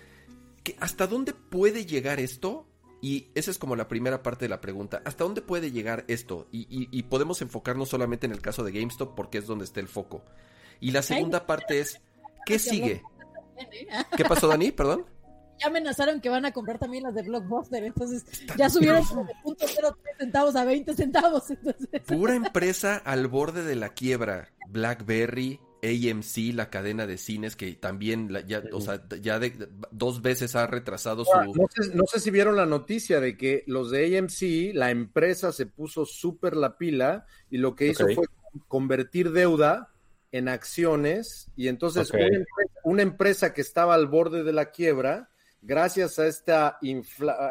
¿hasta dónde puede llegar esto? Y esa es como la primera parte de la pregunta. ¿Hasta dónde puede llegar esto? Y, y podemos enfocarnos solamente en el caso de GameStop porque es donde está el foco. Y la segunda parte es, ¿qué sigue? ¿Qué pasó, Dani? Perdón ya amenazaron que van a comprar también las de Blockbuster, entonces ya subieron de punto centavos a 20 centavos. Pura empresa al borde de la quiebra. BlackBerry, AMC, la cadena de cines que también ya, o sea, ya dos veces ha retrasado su... no, sé, si vieron la noticia de que los de AMC, la empresa se puso súper la pila y lo que hizo fue convertir deuda en acciones y entonces una empresa que estaba al borde de la quiebra gracias a esta,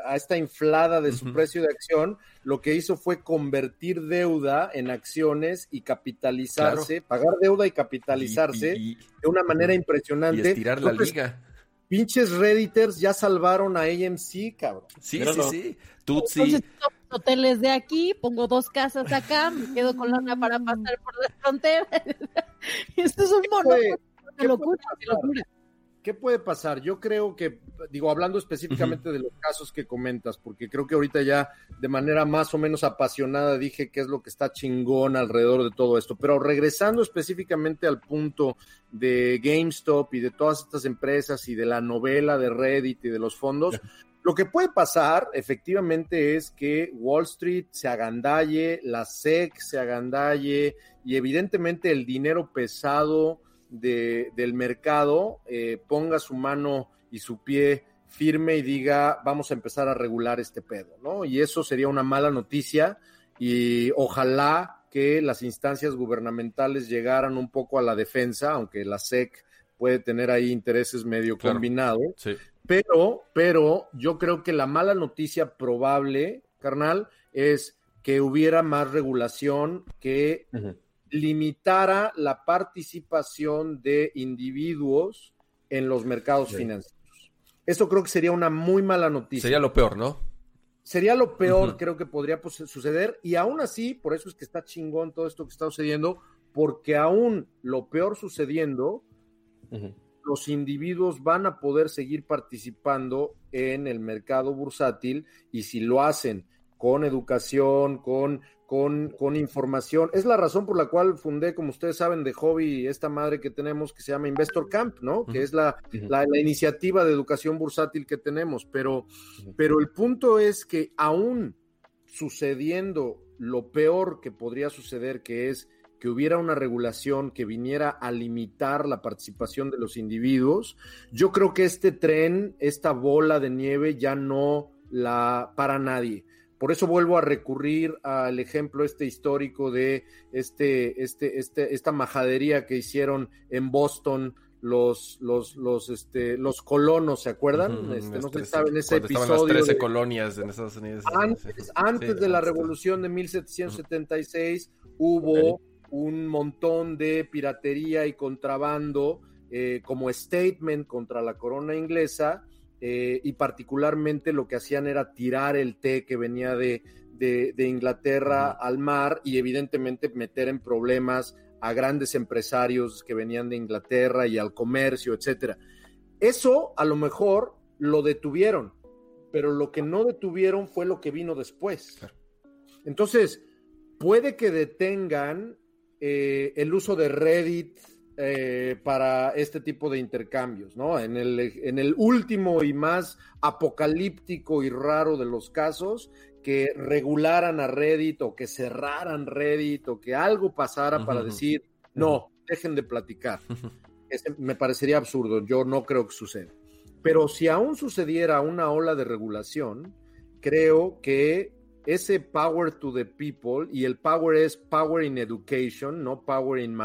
a esta inflada de su precio de acción, lo que hizo fue convertir deuda en acciones y capitalizarse, pagar deuda y capitalizarse de una manera impresionante. Y estirar la liga. Pinches Redditors ya salvaron a AMC, cabrón. Sí, sí, sí. Tutsi. hoteles de aquí, pongo dos casas acá, me quedo con lana para pasar por la frontera. Esto es un mono. Qué locura, locura. ¿Qué puede pasar? Yo creo que, digo, hablando específicamente de los casos que comentas, porque creo que ahorita ya de manera más o menos apasionada dije qué es lo que está chingón alrededor de todo esto, pero regresando específicamente al punto de GameStop y de todas estas empresas y de la novela de Reddit y de los fondos, lo que puede pasar efectivamente es que Wall Street se agandalle, la SEC se agandalle y evidentemente el dinero pesado de, del mercado eh, ponga su mano y su pie firme y diga, vamos a empezar a regular este pedo, ¿no? Y eso sería una mala noticia y ojalá que las instancias gubernamentales llegaran un poco a la defensa, aunque la SEC puede tener ahí intereses medio combinados. Pero, pero yo creo que la mala noticia probable, carnal, es que hubiera más regulación que limitara la participación de individuos en los mercados financieros. Eso creo que sería una muy mala noticia. Sería lo peor, ¿no? Sería lo peor, creo que podría pues, suceder. Y aún así, por eso es que está chingón todo esto que está sucediendo, porque aún lo peor sucediendo, los individuos van a poder seguir participando en el mercado bursátil y si lo hacen con educación, con con, información. Es la razón por la cual fundé, como ustedes saben, de hobby esta madre que tenemos que se llama Investor Camp, ¿no? Que es la, la, iniciativa de educación bursátil que tenemos. Pero, pero el punto es que aún sucediendo lo peor que podría suceder, que es que hubiera una regulación que viniera a limitar la participación de los individuos, yo creo que este tren, esta bola de nieve ya no la para nadie. Por eso vuelvo a recurrir al ejemplo este histórico de este, este, este, esta majadería que hicieron en Boston los, los, los, este, los colonos, ¿se acuerdan? este, no se saben ese episodio. Las 13 colonias en Estados Unidos. Antes, antes de la revolución de 1776 hubo un montón de piratería y contrabando eh, como statement contra la corona inglesa eh, y particularmente lo que hacían era tirar el té que venía de, Inglaterra al mar y evidentemente meter en problemas a grandes empresarios que venían de Inglaterra y al comercio, etcétera. Eso a lo mejor lo detuvieron, pero lo que no detuvieron fue lo que vino después. Entonces, puede que detengan eh, el uso de Reddit, eh, para este tipo de intercambios, ¿no? En el, en el último y más apocalíptico y raro de los casos, que regularan a Reddit o que cerraran Reddit o que algo pasara para decir, no, dejen de platicar. me parecería absurdo, yo no creo que suceda. Pero si aún sucediera una ola de regulación, creo que ese power to the people, y el power es power in education, no power in,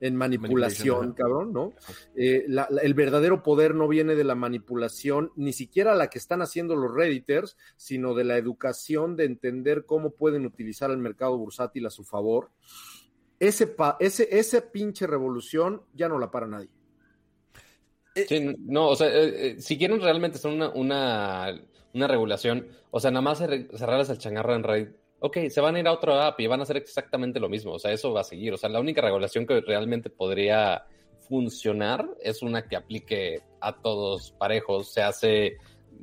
en manipulación, cabrón, ¿no? Eh, el verdadero poder no viene de la manipulación, ni siquiera la que están haciendo los redditors, sino de la educación de entender cómo pueden utilizar el mercado bursátil a su favor. Ese, ese, esa pinche revolución ya no la para nadie. Sí, no, o sea, eh, eh, si quieren realmente son una, una una regulación, o sea, nada más cerrarles el changarro en Reddit, ok, se van a ir a otro app y van a hacer exactamente lo mismo, o sea, eso va a seguir, o sea, la única regulación que realmente podría funcionar es una que aplique a todos parejos, se hace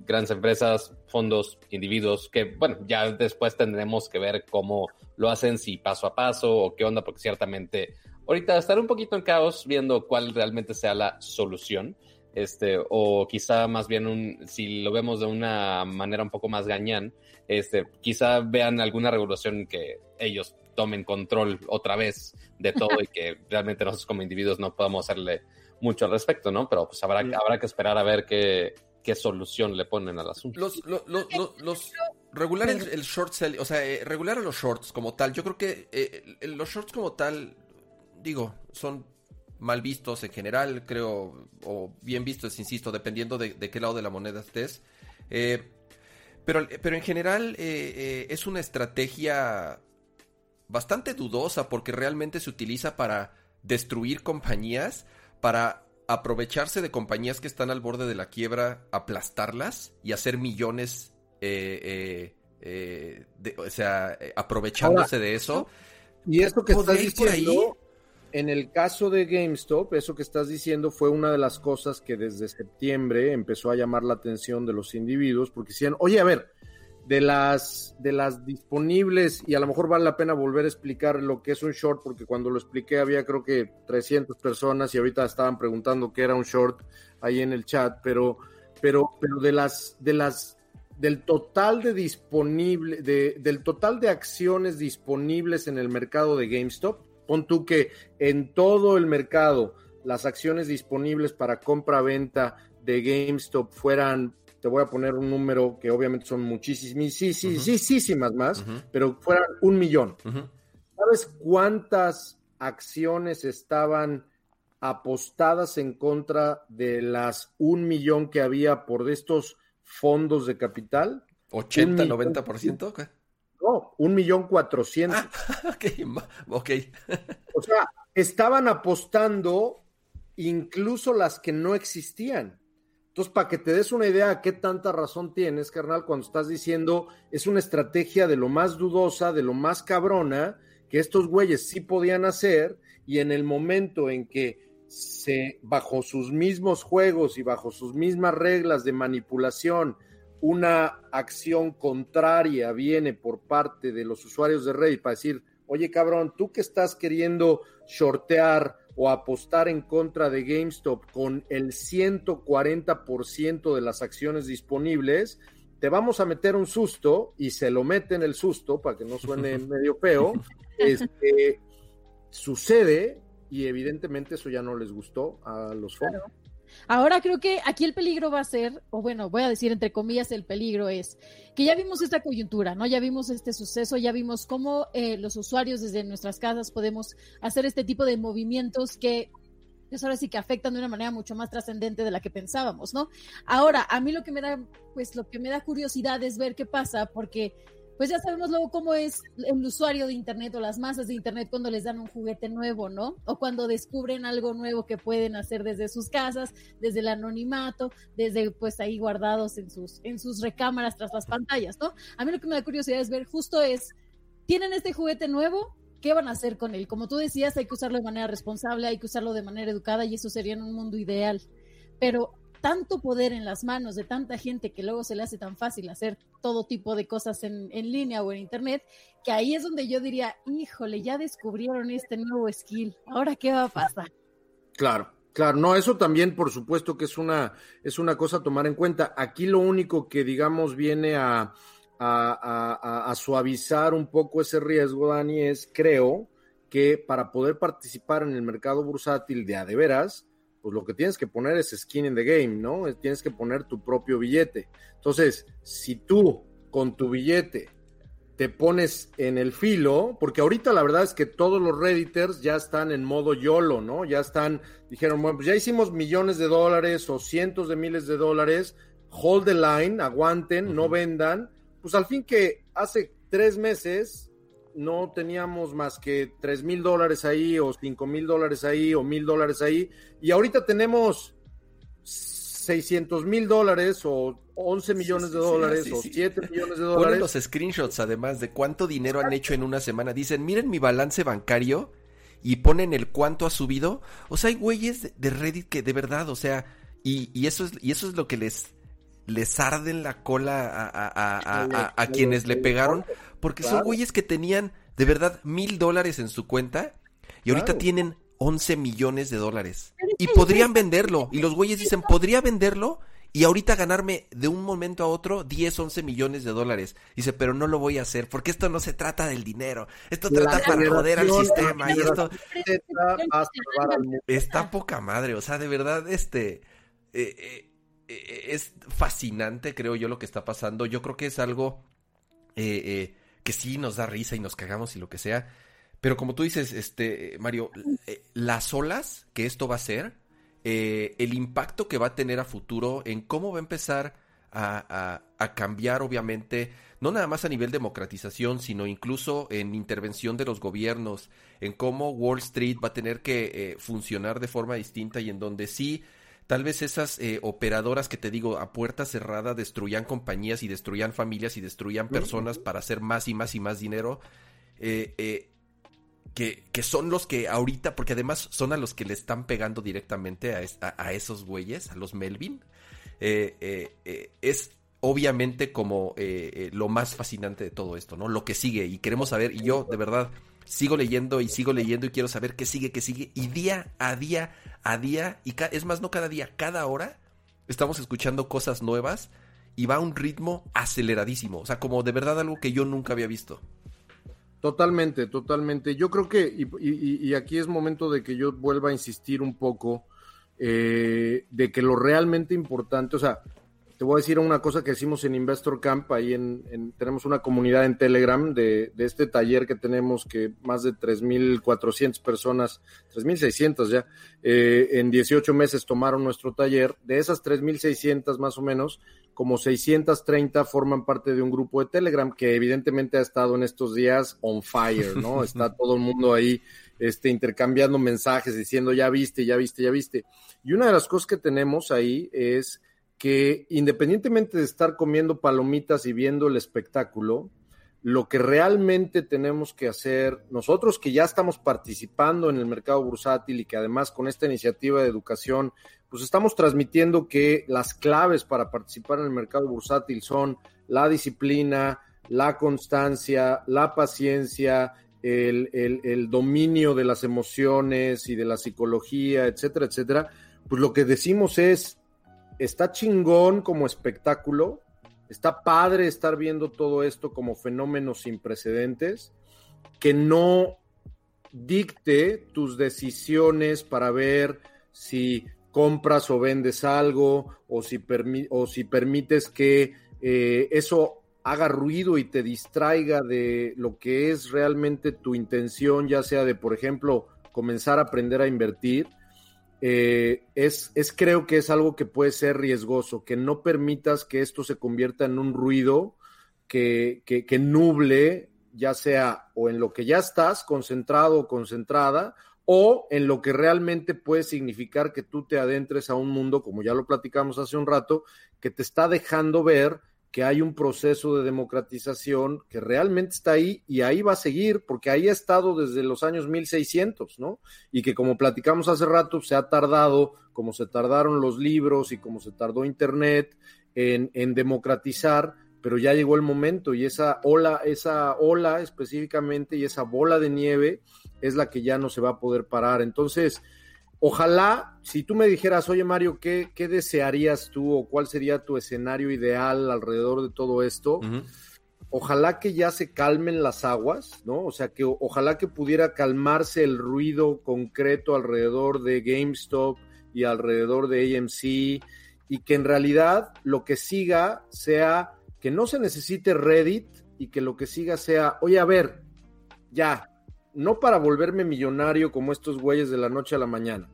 grandes empresas, fondos, individuos, que bueno, ya después tendremos que ver cómo lo hacen, si paso a paso o qué onda, porque ciertamente ahorita estar un poquito en caos viendo cuál realmente sea la solución. Este, o quizá más bien un, si lo vemos de una manera un poco más gañán, este, quizá vean alguna regulación que ellos tomen control otra vez de todo y que realmente nosotros como individuos no podamos hacerle mucho al respecto, ¿no? Pero pues habrá, habrá que esperar a ver qué, qué solución le ponen al asunto. Los, los, regular el, short sell, o sea, eh, regular a los shorts como tal, yo creo que eh, los shorts como tal, digo, son mal vistos en general, creo, o bien vistos, insisto, dependiendo de, qué lado de la moneda estés. Eh, pero, pero en general es una estrategia bastante dudosa porque realmente se utiliza para destruir compañías, para aprovecharse de compañías que están al borde de la quiebra, aplastarlas y hacer millones, eh, eh, eh, o sea, aprovechándose de eso. Y esto que estás diciendo, en el caso de GameStop, eso que estás diciendo fue una de las cosas que desde septiembre empezó a llamar la atención de los individuos, porque decían, oye, a ver, de las, de las disponibles, y a lo mejor vale la pena volver a explicar lo que es un short, porque cuando lo expliqué había creo que 300 personas y ahorita estaban preguntando qué era un short ahí en el chat, pero, pero, pero de las, de las, del total de disponible, de, del total de acciones disponibles en el mercado de GameStop, pon tú que en todo el mercado las acciones disponibles para compra-venta de GameStop fueran te voy a poner un número que obviamente son muchísimas más, pero fueran un millón. ¿Sabes cuántas acciones estaban apostadas en contra de las un millón que había por estos fondos de capital? 80, 90%? No, un millón cuatrocientos. Ah, ok, o sea, estaban apostando incluso las que no existían. Entonces, para que te des una idea de qué tanta razón tienes, carnal, cuando estás diciendo es una estrategia de lo más dudosa, de lo más cabrona, que estos güeyes sí podían hacer, y en el momento en que se, bajo sus mismos juegos y bajo sus mismas reglas de manipulación, una acción contraria viene por parte de los usuarios de Reddit para decir, oye cabrón, tú que estás queriendo shortear o apostar en contra de GameStop con el 140% de las acciones disponibles, te vamos a meter un susto y se lo meten el susto para que no suene medio feo. Este, sucede y evidentemente eso ya no les gustó a los fondos. Ahora creo que aquí el peligro va a ser, o bueno, voy a decir entre comillas, el peligro es que ya vimos esta coyuntura, ¿no? Ya vimos este suceso, ya vimos cómo eh, los usuarios desde nuestras casas podemos hacer este tipo de movimientos que pues ahora sí que afectan de una manera mucho más trascendente de la que pensábamos, ¿no? Ahora, a mí lo que me da, pues lo que me da curiosidad es ver qué pasa, porque pues ya sabemos luego cómo es el usuario de Internet o las masas de Internet cuando les dan un juguete nuevo, ¿no? O cuando descubren algo nuevo que pueden hacer desde sus casas, desde el anonimato, desde pues ahí guardados en sus, en sus recámaras tras las pantallas, ¿no? A mí lo que me da curiosidad es ver justo es, ¿tienen este juguete nuevo? ¿Qué van a hacer con él? Como tú decías, hay que usarlo de manera responsable, hay que usarlo de manera educada y eso sería en un mundo ideal. Pero tanto poder en las manos de tanta gente que luego se le hace tan fácil hacer todo tipo de cosas en, línea o en internet, que ahí es donde yo diría, híjole, ya descubrieron este nuevo skill, ahora qué va a pasar. Claro, claro, no, eso también por supuesto que es una, es una cosa a tomar en cuenta. Aquí lo único que digamos viene a, a, a suavizar un poco ese riesgo, Dani, es creo que para poder participar en el mercado bursátil de a de veras, pues lo que tienes que poner es skin in the game, ¿no? Tienes que poner tu propio billete. Entonces, si tú con tu billete te pones en el filo, porque ahorita la verdad es que todos los redditors ya están en modo YOLO, ¿no? Ya están, dijeron, bueno, pues ya hicimos millones de dólares o cientos de miles de dólares, hold the line, aguanten, no vendan. Pues al fin que hace tres meses no teníamos más que tres mil dólares ahí o cinco mil dólares ahí o mil dólares ahí y ahorita tenemos 600 mil dólares o 11 millones de dólares o 7 millones de dólares. Ponen los screenshots además de cuánto dinero han hecho en una semana. Dicen, miren mi balance bancario y ponen el cuánto ha subido. O sea, hay güeyes de Reddit que de verdad, o sea, y, y eso, es, y eso es lo que les, les arde en la cola a, quienes le pegaron, porque son güeyes que tenían de verdad mil dólares en su cuenta y ahorita tienen 11 millones de dólares. Y podrían venderlo. Y los güeyes dicen, podría venderlo y ahorita ganarme de un momento a otro 10, 11 millones de dólares. Dice, pero no lo voy a hacer porque esto no se trata del dinero. Esto trata para joder al sistema. Y esto está poca madre. O sea, de verdad, este... Eh, eh, es fascinante, creo yo, lo que está pasando. Yo creo que es algo que sí nos da risa y nos cagamos y lo que sea. Pero como tú dices, este, Mario, las olas que esto va a ser eh, el impacto que va a tener a futuro en cómo va a empezar a, cambiar, obviamente, no nada más a nivel democratización, sino incluso en intervención de los gobiernos, en cómo Wall Street va a tener que eh, funcionar de forma distinta y en donde sí, tal vez esas eh, operadoras que te digo a puerta cerrada destruyan compañías y destruyan familias y destruyan personas para hacer más y más y más dinero. Eh, que, son los que ahorita, porque además son a los que le están pegando directamente a, esos güeyes, a los Melvin, eh, eh, eh, es obviamente como lo más fascinante de todo esto, ¿no? Lo que sigue y queremos saber, y yo de verdad sigo leyendo y sigo leyendo y quiero saber qué sigue, qué sigue, y día a día, a día, y es más, no cada día, cada hora, estamos escuchando cosas nuevas y va a un ritmo aceleradísimo, o sea, como de verdad algo que yo nunca había visto. Totalmente, totalmente. Yo creo que, y, aquí es momento de que yo vuelva a insistir un poco, eh, de que lo realmente importante, o sea, te voy a decir una cosa que hicimos en Investor Camp, ahí en, tenemos una comunidad en Telegram de, de, este taller que tenemos que más de 3.400 personas, 3.600 ya, eh, en 18 meses tomaron nuestro taller. De esas 3.600 más o menos, como 630 forman parte de un grupo de Telegram que evidentemente ha estado en estos días on fire, ¿no? Está todo el mundo ahí este, intercambiando mensajes diciendo ya viste, ya viste, ya viste. Y una de las cosas que tenemos ahí es que independientemente de estar comiendo palomitas y viendo el espectáculo, lo que realmente tenemos que hacer nosotros que ya estamos participando en el mercado bursátil y que además con esta iniciativa de educación pues estamos transmitiendo que las claves para participar en el mercado bursátil son la disciplina, la constancia, la paciencia, el, dominio de las emociones y de la psicología, etcétera, etcétera, pues lo que decimos es, está chingón como espectáculo, está padre estar viendo todo esto como fenómenos sin precedentes, que no dicte tus decisiones para ver si compras o vendes algo o si, o si permites que eh, eso haga ruido y te distraiga de lo que es realmente tu intención, ya sea de, por ejemplo, comenzar a aprender a invertir, eh, es, es, creo que es algo que puede ser riesgoso, que no permitas que esto se convierta en un ruido que, que, que nuble, ya sea o en lo que ya estás concentrado o concentrada, o en lo que realmente puede significar que tú te adentres a un mundo, como ya lo platicamos hace un rato, que te está dejando ver que hay un proceso de democratización que realmente está ahí y ahí va a seguir, porque ahí ha estado desde los años 1600, ¿no? Y que como platicamos hace rato, se ha tardado, como se tardaron los libros y como se tardó Internet en, en democratizar, pero ya llegó el momento y esa ola, esa ola específicamente y esa bola de nieve es la que ya no se va a poder parar. Entonces, ojalá, si tú me dijeras, oye Mario, ¿qué, qué desearías tú o cuál sería tu escenario ideal alrededor de todo esto? Ojalá que ya se calmen las aguas, ¿no? O sea, que ojalá que pudiera calmarse el ruido concreto alrededor de GameStop y alrededor de AMC y que en realidad lo que siga sea que no se necesite Reddit y que lo que siga sea, oye, a ver, ya, no para volverme millonario como estos güeyes de la noche a la mañana.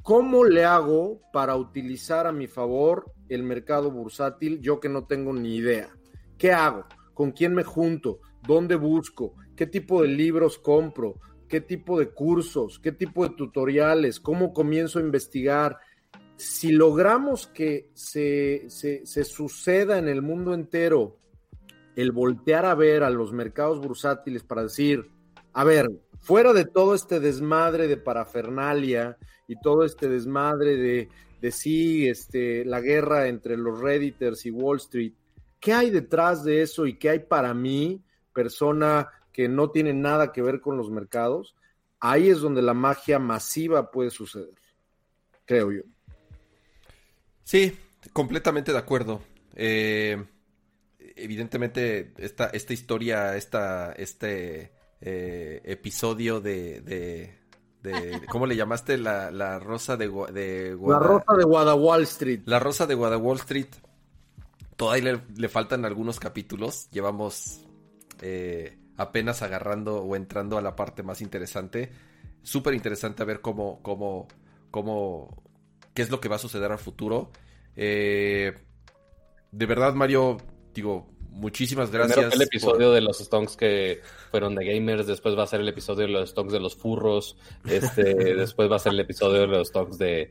¿Cómo le hago para utilizar a mi favor el mercado bursátil yo que no tengo ni idea? ¿Qué hago? ¿Con quién me junto? ¿Dónde busco? ¿Qué tipo de libros compro? ¿Qué tipo de cursos? ¿Qué tipo de tutoriales? ¿Cómo comienzo a investigar? Si logramos que se, se, se suceda en el mundo entero el voltear a ver a los mercados bursátiles para decir, a ver, fuera de todo este desmadre de parafernalia y todo este desmadre de, de sí, este, la guerra entre los Redditors y Wall Street, ¿qué hay detrás de eso y qué hay para mí, persona que no tiene nada que ver con los mercados? ahí es donde la magia masiva puede suceder, creo yo. Sí, completamente de acuerdo. Eh, evidentemente, esta, esta historia, esta, este eh, episodio de, de, ¿Cómo le llamaste? La, rosa de, de La rosa de Guadawall Street. La rosa de Guadawall Street. Todavía le, faltan algunos capítulos. Llevamos eh, apenas agarrando o entrando a la parte más interesante. Súper interesante a ver cómo, cómo, cómo, qué es lo que va a suceder al futuro. Eh, de verdad, Mario, digo, muchísimas gracias. el episodio de los Stonks que fueron de gamers, después va a ser el episodio de los Stonks de los furros, este, después va a ser el episodio de los Stonks de,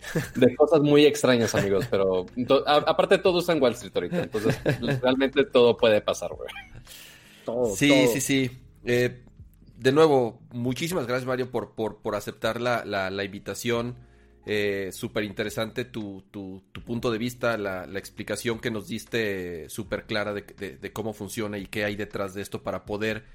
cosas muy extrañas, amigos, pero aparte todo está en Wall Street ahorita, entonces realmente todo puede pasar, güey. sí, sí, sí, eh, de nuevo, muchísimas gracias, Mario, por, por, por aceptar la, la, invitación. Eh, súper interesante tu, tu, punto de vista, la, explicación que nos diste súper clara de, de, cómo funciona y qué hay detrás de esto para poder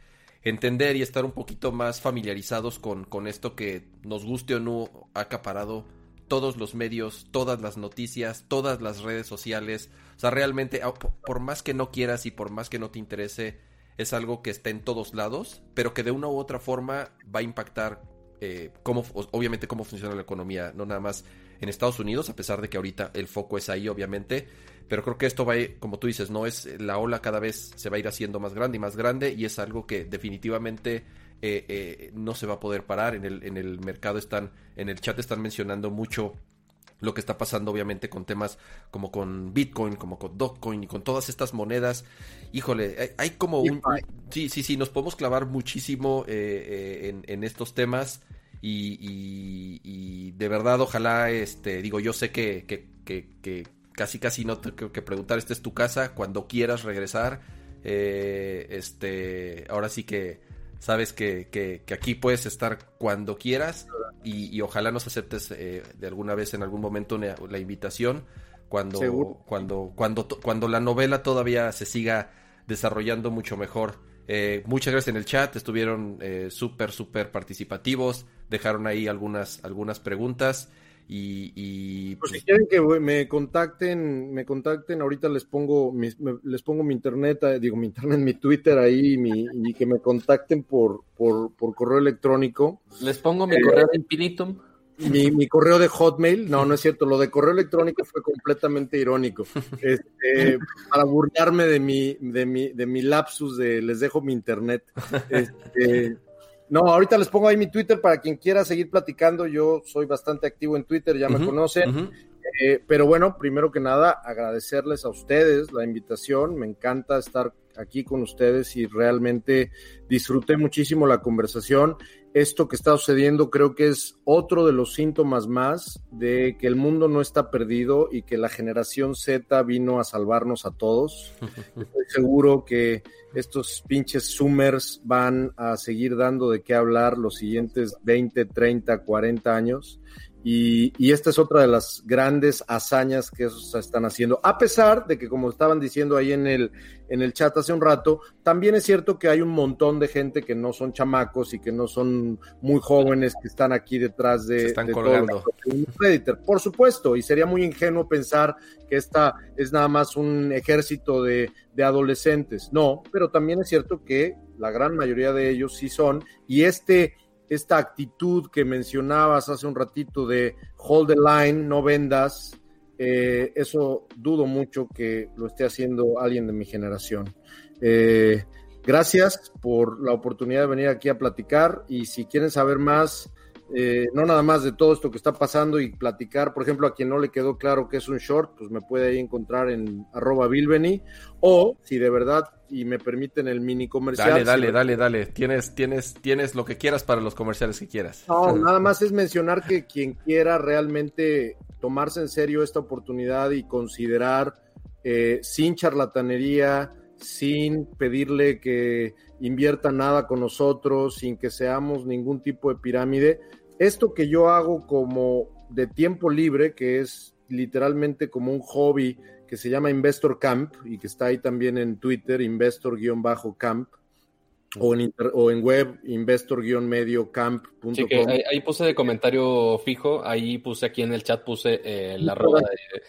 entender y estar un poquito más familiarizados con, con esto que nos guste o no ha acaparado todos los medios, todas las noticias, todas las redes sociales. O sea, realmente, por más que no quieras y por más que no te interese, es algo que está en todos lados, pero que de una u otra forma va a impactar eh, cómo, obviamente cómo funciona la economía, no nada más en Estados Unidos, a pesar de que ahorita el foco es ahí, obviamente, pero creo que esto va, a ir, como tú dices, no es la ola cada vez se va a ir haciendo más grande y más grande y es algo que definitivamente eh, eh, no se va a poder parar. En el, en el mercado están, en el chat están mencionando mucho lo que está pasando obviamente con temas como con Bitcoin, como con Dogecoin y con todas estas monedas. Híjole, hay, como un... Sí, sí, sí, nos podemos clavar muchísimo eh, eh, en, estos temas y, de verdad ojalá, este, digo, yo sé que, que, casi casi no tengo que preguntar, esta es tu casa, cuando quieras regresar, eh, este, ahora sí que sabes que, que, aquí puedes estar cuando quieras y, ojalá nos aceptes eh, de alguna vez en algún momento la invitación cuando, cuando, cuando, cuando la novela todavía se siga desarrollando mucho mejor. Eh, muchas gracias en el chat, estuvieron eh, súper, súper participativos, dejaron ahí algunas, algunas preguntas. Y, pues, si pues quieren que me contacten, me contacten, ahorita les pongo mi, les pongo mi internet, eh, digo mi internet, mi Twitter ahí mi, y que me contacten por, por, correo electrónico. Les pongo mi correo de infinitum. Mi, correo de Hotmail, no, no es cierto, lo de correo electrónico fue completamente irónico. Este, para burlarme de mi, de mi, de mi lapsus de les dejo mi internet. Este, no, ahorita les pongo ahí mi Twitter para quien quiera seguir platicando. Yo soy bastante activo en Twitter, ya me conocen. Eh, pero bueno, primero que nada, agradecerles a ustedes la invitación. Me encanta estar aquí con ustedes y realmente disfruté muchísimo la conversación. Esto que está sucediendo creo que es otro de los síntomas más de que el mundo no está perdido y que la generación Z vino a salvarnos a todos. Estoy seguro que estos pinches Zoomers van a seguir dando de qué hablar los siguientes 20, 30, 40 años. Y, esta es otra de las grandes hazañas que esos están haciendo, a pesar de que, como estaban diciendo ahí en el, en el chat hace un rato, también es cierto que hay un montón de gente que no son chamacos y que no son muy jóvenes que están aquí detrás de, están de colgando. Por supuesto, y sería muy ingenuo pensar que esta es nada más un ejército de, de adolescentes. No, pero también es cierto que la gran mayoría de ellos sí son, y este esta actitud que mencionabas hace un ratito de hold the line, no vendas, eh, eso dudo mucho que lo esté haciendo alguien de mi generación. Eh, gracias por la oportunidad de venir aquí a platicar y si quieren saber más, eh, no nada más de todo esto que está pasando y platicar, por ejemplo, a quien no le quedó claro que es un short, pues me puede ahí encontrar en arroba Bilbeni, o si de verdad y me permiten el mini comercial. Dale, dale, dale, dale. Tienes, tienes, tienes lo que quieras para los comerciales que quieras. No, nada más es mencionar que quien quiera realmente tomarse en serio esta oportunidad y considerar eh, sin charlatanería, sin pedirle que invierta nada con nosotros, sin que seamos ningún tipo de pirámide, esto que yo hago como de tiempo libre, que es literalmente como un hobby que se llama Investor Camp y que está ahí también en Twitter, Investor-Camp, o en, o en web investor-mediocamp.com. Sí, ahí, puse de comentario fijo, ahí puse aquí en el chat, puse eh, la arroba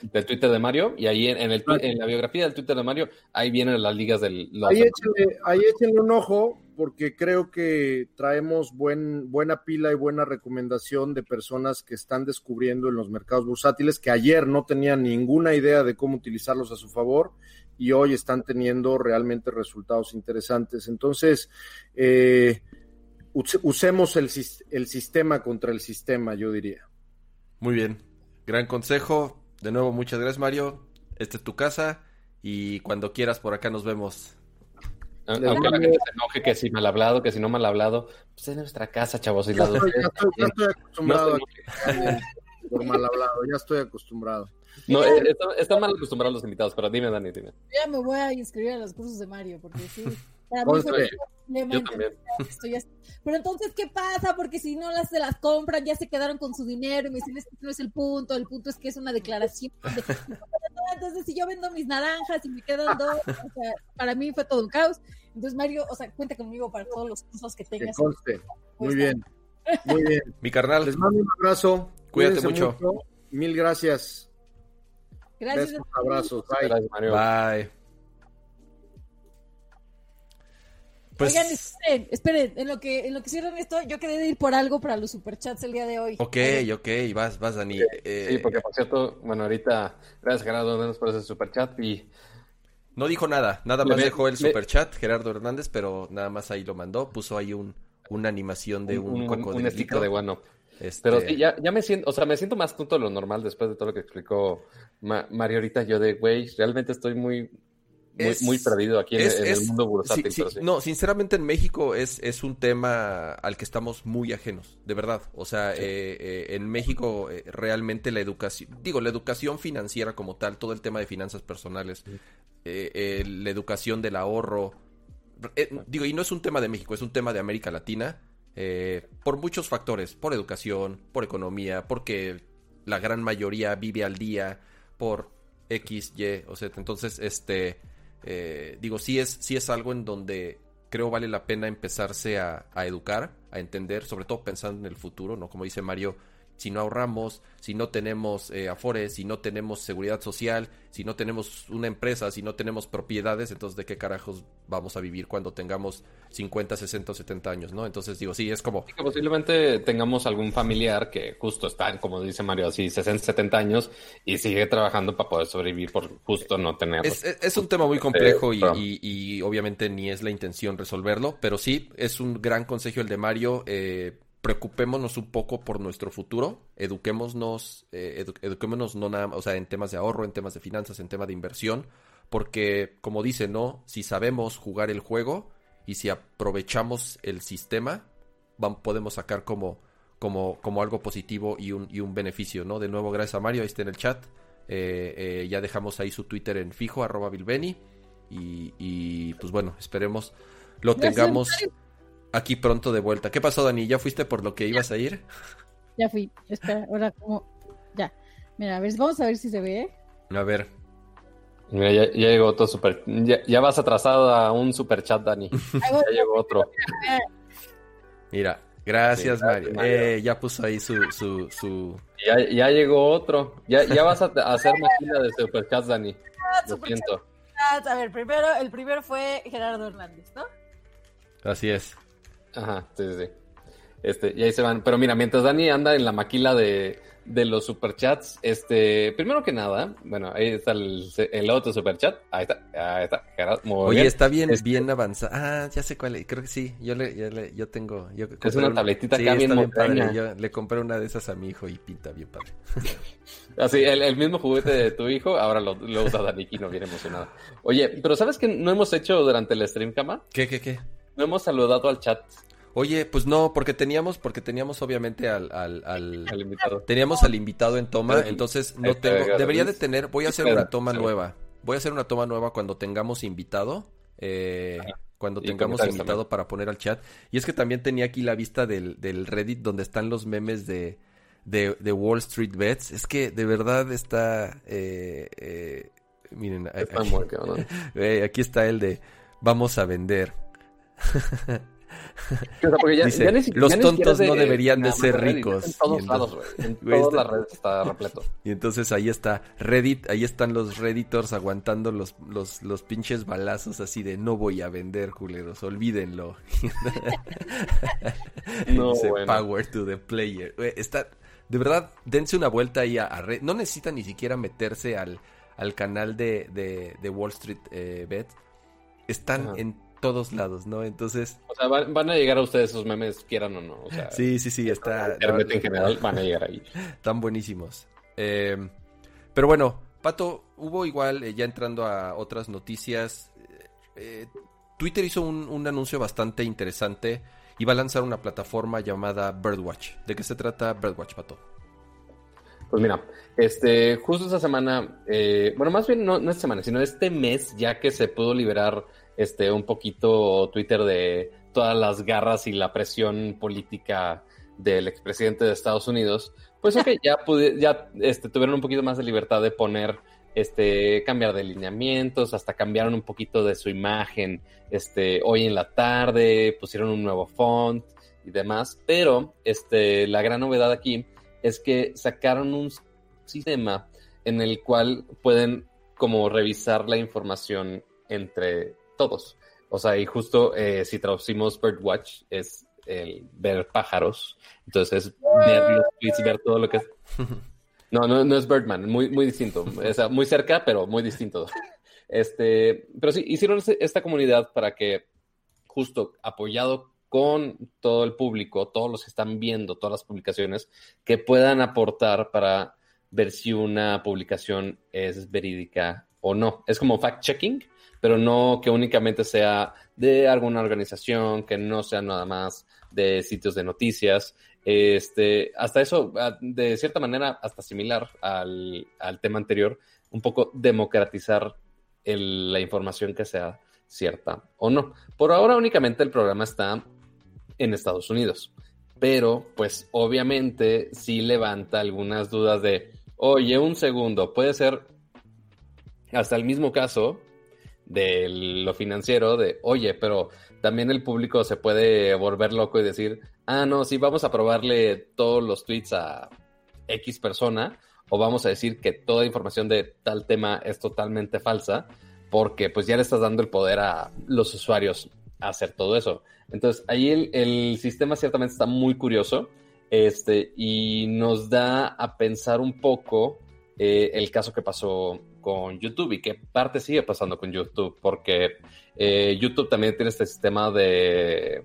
del Twitter de Mario y ahí en, el, en la biografía del Twitter de Mario, ahí vienen las ligas del... ahí, échenle, ahí échenle un ojo porque creo que traemos buen, buena pila y buena recomendación de personas que están descubriendo en los mercados bursátiles que ayer no tenían ninguna idea de cómo utilizarlos a su favor y hoy están teniendo realmente resultados interesantes. Entonces, eh, usemos el, el sistema contra el sistema, yo diría. Muy bien, gran consejo. De nuevo, muchas gracias, Mario. Esta es tu casa y cuando quieras por acá nos vemos. Aunque la gente se enoje que si mal hablado, que si no mal hablado, pues es nuestra casa, chavos. Y ya, estoy, acostumbrado por mal hablado, ya estoy acostumbrado. No, eh, están mal acostumbrados los invitados, pero dime, Dani, dime. Ya me voy a inscribir a los cursos de Mario, porque sí. Para mí fue Yo también. Pero entonces, ¿qué pasa? Porque si no las se las compran, ya se quedaron con su dinero y me dicen, que no es el punto, el punto es que es una declaración. Entonces, si yo vendo mis naranjas y me quedan dos, o sea, para mí fue todo un caos. Entonces, Mario, o sea, cuenta conmigo para todos los cursos que tengas. Muy bien. Muy bien. Mi carnal. Les mando un abrazo. Cuídate mucho. Mil gracias. Gracias. Besos, abrazos. Bye. Gracias, Mario. Bye. Pues... Oigan, esperen, esperen, en lo que en lo que cierran esto, yo de ir por algo para los superchats el día de hoy. Ok, ok, vas, vas, Dani. Sí, eh... porque por cierto, bueno, ahorita, gracias Gerardo por ese superchat y... No dijo nada, nada más dejó el superchat, Gerardo Hernández, pero nada más ahí lo mandó, puso ahí un, una animación de un, un, un, un sticker de guano. Este... Pero sí, ya, ya me siento, o sea, me siento más tonto de lo normal después de todo lo que explicó Mario ahorita. Yo de, güey, realmente estoy muy, muy, perdido aquí en, el mundo bursátil. No, sinceramente en México es, es un tema al que estamos muy ajenos, de verdad. O sea, eh, eh, en México eh, realmente la educación, digo, la educación financiera como tal, todo el tema de finanzas personales, la educación del ahorro, digo, y no es un tema de México, es un tema de América Latina eh, por muchos factores, por educación, por economía, porque la gran mayoría vive al día, por X, Y, o sea, entonces, este, eh, digo, sí es, sí es algo en donde creo vale la pena empezarse a, a educar, a entender, sobre todo pensando en el futuro, ¿no? Como dice Mario, si no ahorramos, si no tenemos eh, afores, si no tenemos seguridad social, si no tenemos una empresa, si no tenemos propiedades, entonces de qué carajos vamos a vivir cuando tengamos 50, 60 o 70 años, ¿no? Entonces digo, sí, es como... que posiblemente tengamos algún familiar que justo está, como dice Mario, así 60, 70 años y sigue trabajando para poder sobrevivir por justo no tener... Es, es un tema muy complejo y, y, y, obviamente ni es la intención resolverlo, pero sí, es un gran consejo el de Mario. Eh, preocupémonos un poco por nuestro futuro, eduquémonos, eh, eduquémonos no nada, o sea, en temas de ahorro, en temas de finanzas, en temas de inversión, porque como dice, ¿no? Si sabemos jugar el juego y si aprovechamos el sistema, podemos sacar como, como, como algo positivo y un, y un beneficio, ¿no? De nuevo, gracias a Mario, ahí está en el chat. Eh, eh, ya dejamos ahí su Twitter en fijo, arroba Bilbeni. Y, y pues bueno, esperemos lo tengamos aquí pronto de vuelta. ¿Qué pasó, Dani? ¿Ya fuiste por lo que ibas a ir? Ya fui. Espera, ahora como. Ya. Mira, a ver, vamos a ver si se ve. A ver. Mira, ya, llegó otro super. Ya, vas atrasado a un super chat, Dani. ya llegó otro. Mira, gracias, Mario. Eh, ya puso ahí su. su, su... Ya, ya llegó otro. Ya, ya vas a, hacer máquina de super chat, Dani. Lo siento. A ver, primero, el primero fue Gerardo Hernández, ¿no? Así es. Ajá, sí, sí. Este, y ahí se van. Pero mira, mientras Dani anda en la maquila de, de los superchats, este, primero que nada, bueno, ahí está el, el otro superchat. Ahí está, ahí está. Oye, está bien, este bien avanzado. Ah, ya sé cuál, creo que sí. Yo le, yo, le, yo tengo. Yo es una tabletita acá bien, padre. Yo le compré una de esas a mi hijo y pinta bien padre. Así, el, el mismo juguete de tu hijo, ahora lo, lo usa Dani y no viene emocionado. Oye, pero ¿sabes qué no hemos hecho durante el stream, Cama? ¿Qué, qué, qué? No hemos saludado al chat. Oye, pues no, porque teníamos, porque teníamos obviamente al, al, al, invitado. Teníamos al invitado en toma, entonces no tengo, debería de tener, voy a hacer una toma nueva. Voy a hacer una toma nueva cuando tengamos invitado. Eh, cuando tengamos invitado para poner al chat. Y es que también tenía aquí la vista del, del Reddit donde están los memes de, de, de Wall Street Bets. Es que de verdad está... Eh, eh, miren, aquí, aquí está el de vamos a vender. Los tontos no deberían de ser ricos. En todos lados, güey. En todas las redes está repleto. Y entonces ahí está Reddit, ahí están los Redditors aguantando los, los, los pinches balazos así de no voy a vender, culeros, olvídenlo. no, Power to the player. Está, de verdad, dense una vuelta ahí a, Reddit. No necesitan ni siquiera meterse al, al canal de, de, Wall Street eh, Bet. Están en todos lados, ¿no? Entonces... O sea, van, a llegar a ustedes esos memes, quieran o no. O sea, sí, sí, sí, está... en general van a llegar ahí. Están buenísimos. Eh, pero bueno, Pato, hubo igual, eh, ya entrando a otras noticias, eh, Twitter hizo un, un, anuncio bastante interesante y va a lanzar una plataforma llamada Birdwatch. ¿De qué se trata Birdwatch, Pato? Pues mira, este, justo esta semana, bueno, más bien no, no esta semana, sino este mes, ya que se pudo liberar este, un poquito Twitter de todas las garras y la presión política del expresidente de Estados Unidos, pues ok, ya, ya este, tuvieron un poquito más de libertad de poner, este, cambiar de lineamientos, hasta cambiaron un poquito de su imagen, este, hoy en la tarde, pusieron un nuevo font y demás, pero, este, la gran novedad aquí es que sacaron un sistema en el cual pueden como revisar la información entre todos. O sea, y justo eh, si traducimos Birdwatch es el ver pájaros. Entonces es ver los tweets, ver todo lo que es. No, no, no es Birdman, muy, muy distinto. O sea, muy cerca, pero muy distinto. Este, pero sí, hicieron esta comunidad para que, justo apoyado con todo el público, todos los que están viendo todas las publicaciones, que puedan aportar para ver si una publicación es verídica o no. Es como fact-checking, pero no que únicamente sea de alguna organización, que no sea nada más de sitios de noticias. Este, hasta eso, de cierta manera, hasta similar al, tema anterior, un poco democratizar la información que sea cierta o no. Por ahora únicamente el programa está en Estados Unidos, pero pues obviamente sí levanta algunas dudas de, oye, un segundo, puede ser hasta el mismo caso de lo financiero, de, oye, pero también el público se puede volver loco y decir, ah, no, sí, vamos a probarle todos los tweets a X persona, o vamos a decir que toda información de tal tema es totalmente falsa, porque pues ya le estás dando el poder a los usuarios a hacer todo eso. Entonces, ahí el, el sistema ciertamente está muy curioso, este, y nos da a pensar un poco eh, el caso que pasó con YouTube y que parte sigue pasando con YouTube, porque eh, YouTube también tiene este sistema de,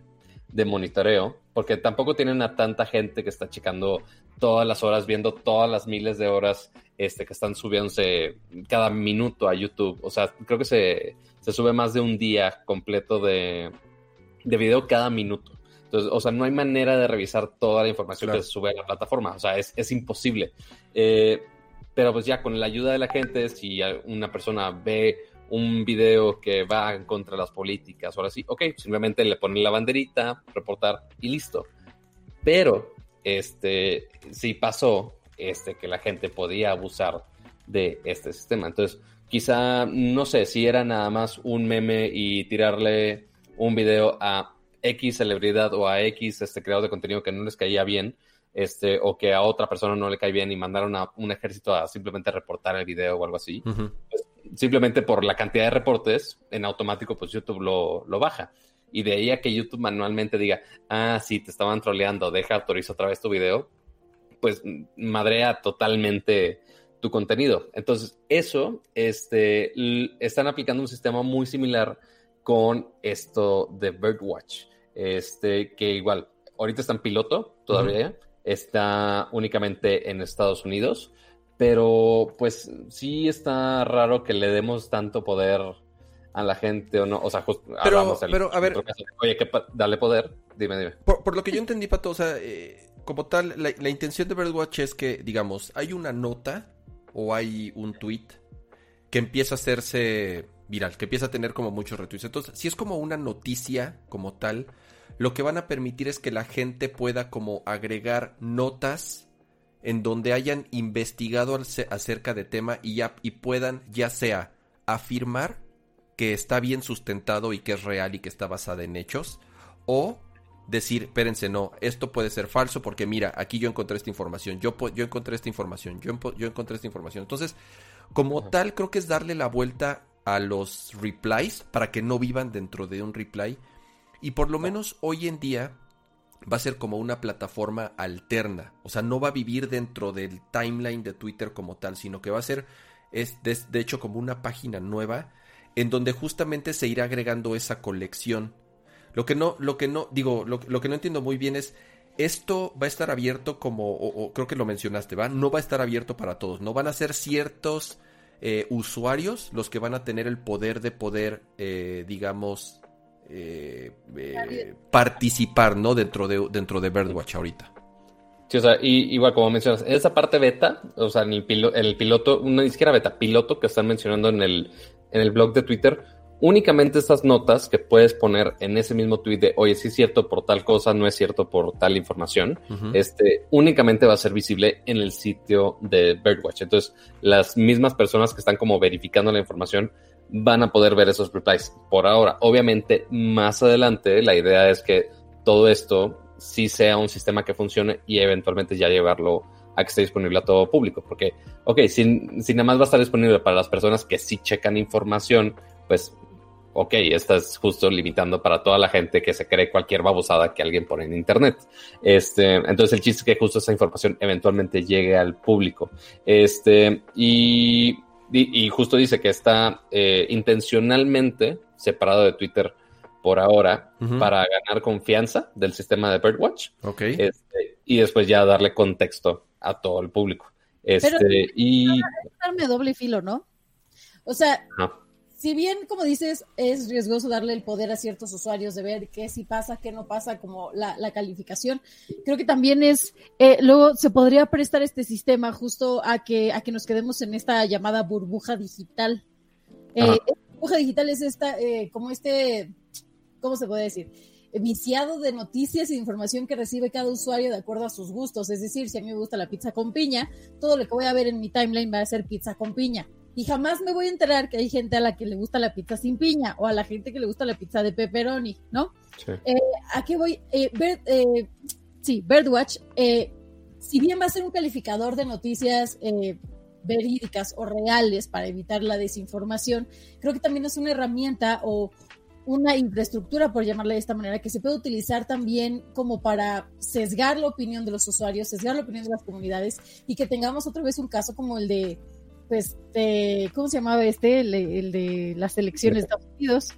de monitoreo, porque tampoco tienen a tanta gente que está checando todas las horas, viendo todas las miles de horas este, que están subiéndose cada minuto a YouTube. O sea, creo que se, se sube más de un día completo de, de video cada minuto. Entonces, o sea, no hay manera de revisar toda la información que se sube a la plataforma. O sea, es, es imposible. Eh, pero pues ya con la ayuda de la gente, si una persona ve un video que va contra las políticas ahora sí, ok, simplemente le ponen la banderita, reportar y listo. Pero, este, sí pasó, este, que la gente podía abusar de este sistema. Entonces, quizá, no sé, si era nada más un meme y tirarle un video a X celebridad o a X este creador de contenido que no les caía bien, este, o que a otra persona no le cae bien y mandaron a un ejército a simplemente reportar el video o algo así, pues, simplemente por la cantidad de reportes, en automático, pues YouTube lo, lo, baja. Y de ahí a que YouTube manualmente diga, ah, sí, te estaban troleando, deja, autoriza otra vez tu video, pues madrea totalmente tu contenido. Entonces, eso, este, están aplicando un sistema muy similar con esto de Birdwatch, este, que igual, ahorita está en piloto todavía, está únicamente en Estados Unidos, pero pues sí está raro que le demos tanto poder a la gente o no, o sea, pero, pero a ver, oye, que dale poder, dime, dime. Por, lo que yo entendí, Pato, o sea, eh, como tal, la, la, intención de Birdwatch es que, digamos, hay una nota o hay un tweet que empieza a hacerse viral, que empieza a tener como muchos retweets. Entonces, si es como una noticia como tal, lo que van a permitir es que la gente pueda como agregar notas en donde hayan investigado acerca de tema y, ya, y puedan ya sea afirmar que está bien sustentado y que es real y que está basada en hechos, o decir, espérense, no, esto puede ser falso porque mira, aquí yo encontré esta información, yo, yo encontré esta información, yo, yo encontré esta información. Entonces, como tal, creo que es darle la vuelta a los replies para que no vivan dentro de un reply. Y por lo menos hoy en día va a ser como una plataforma alterna. O sea, no va a vivir dentro del timeline de Twitter como tal, sino que va a ser, es de, hecho, como una página nueva en donde justamente se irá agregando esa colección. Lo que no, lo que no, digo, lo, que no entiendo muy bien es, esto va a estar abierto como, o, creo que lo mencionaste, ¿va? No va a estar abierto para todos, no van a ser ciertos eh, usuarios los que van a tener el poder de poder, eh, digamos, eh, eh, participar, ¿no? Dentro de, dentro de Birdwatch ahorita. Sí, o sea, y, igual como mencionas, esa parte beta, o sea, el, el piloto, ni siquiera beta, piloto que están mencionando en el, en el blog de Twitter, únicamente estas notas que puedes poner en ese mismo tweet de, oye, sí es cierto por tal cosa, no es cierto por tal información, este, únicamente va a ser visible en el sitio de Birdwatch. Entonces, las mismas personas que están como verificando la información van a poder ver esos replies por ahora. Obviamente, más adelante, la idea es que todo esto sí sea un sistema que funcione y eventualmente ya llevarlo a que esté disponible a todo público. Porque, ok, si, si nada más va a estar disponible para las personas que sí checan información, pues, ok, estás justo limitando para toda la gente que se cree cualquier babosada que alguien pone en internet. Este, entonces el chiste es que justo esa información eventualmente llegue al público. Este, y y, justo dice que está eh, intencionalmente separado de Twitter por ahora para ganar confianza del sistema de Birdwatch. Ok. Este, y después ya darle contexto a todo el público. Este, y. darme doble filo, ¿no? O sea, si bien, como dices, es riesgoso darle el poder a ciertos usuarios de ver qué sí pasa, qué no pasa, como la, calificación, creo que también es, eh, luego se podría prestar este sistema justo a que, a que nos quedemos en esta llamada burbuja digital. Eh, burbuja digital es esta, eh, como este, ¿cómo se puede decir? viciado de noticias e información que recibe cada usuario de acuerdo a sus gustos. Es decir, si a mí me gusta la pizza con piña, todo lo que voy a ver en mi timeline va a ser pizza con piña y jamás me voy a enterar que hay gente a la que le gusta la pizza sin piña o a la gente que le gusta la pizza de pepperoni, ¿no? Sí. Eh, ¿A qué voy? Eh, eh, sí, Birdwatch, si bien va a ser un calificador de noticias verídicas o reales para evitar la desinformación, creo que también es una herramienta o una infraestructura, por llamarla de esta manera, que se puede utilizar también como para sesgar la opinión de los usuarios, sesgar la opinión de las comunidades y que tengamos otra vez un caso como el de pues, ¿cómo se llamaba este? El, de las elecciones de Estados Unidos.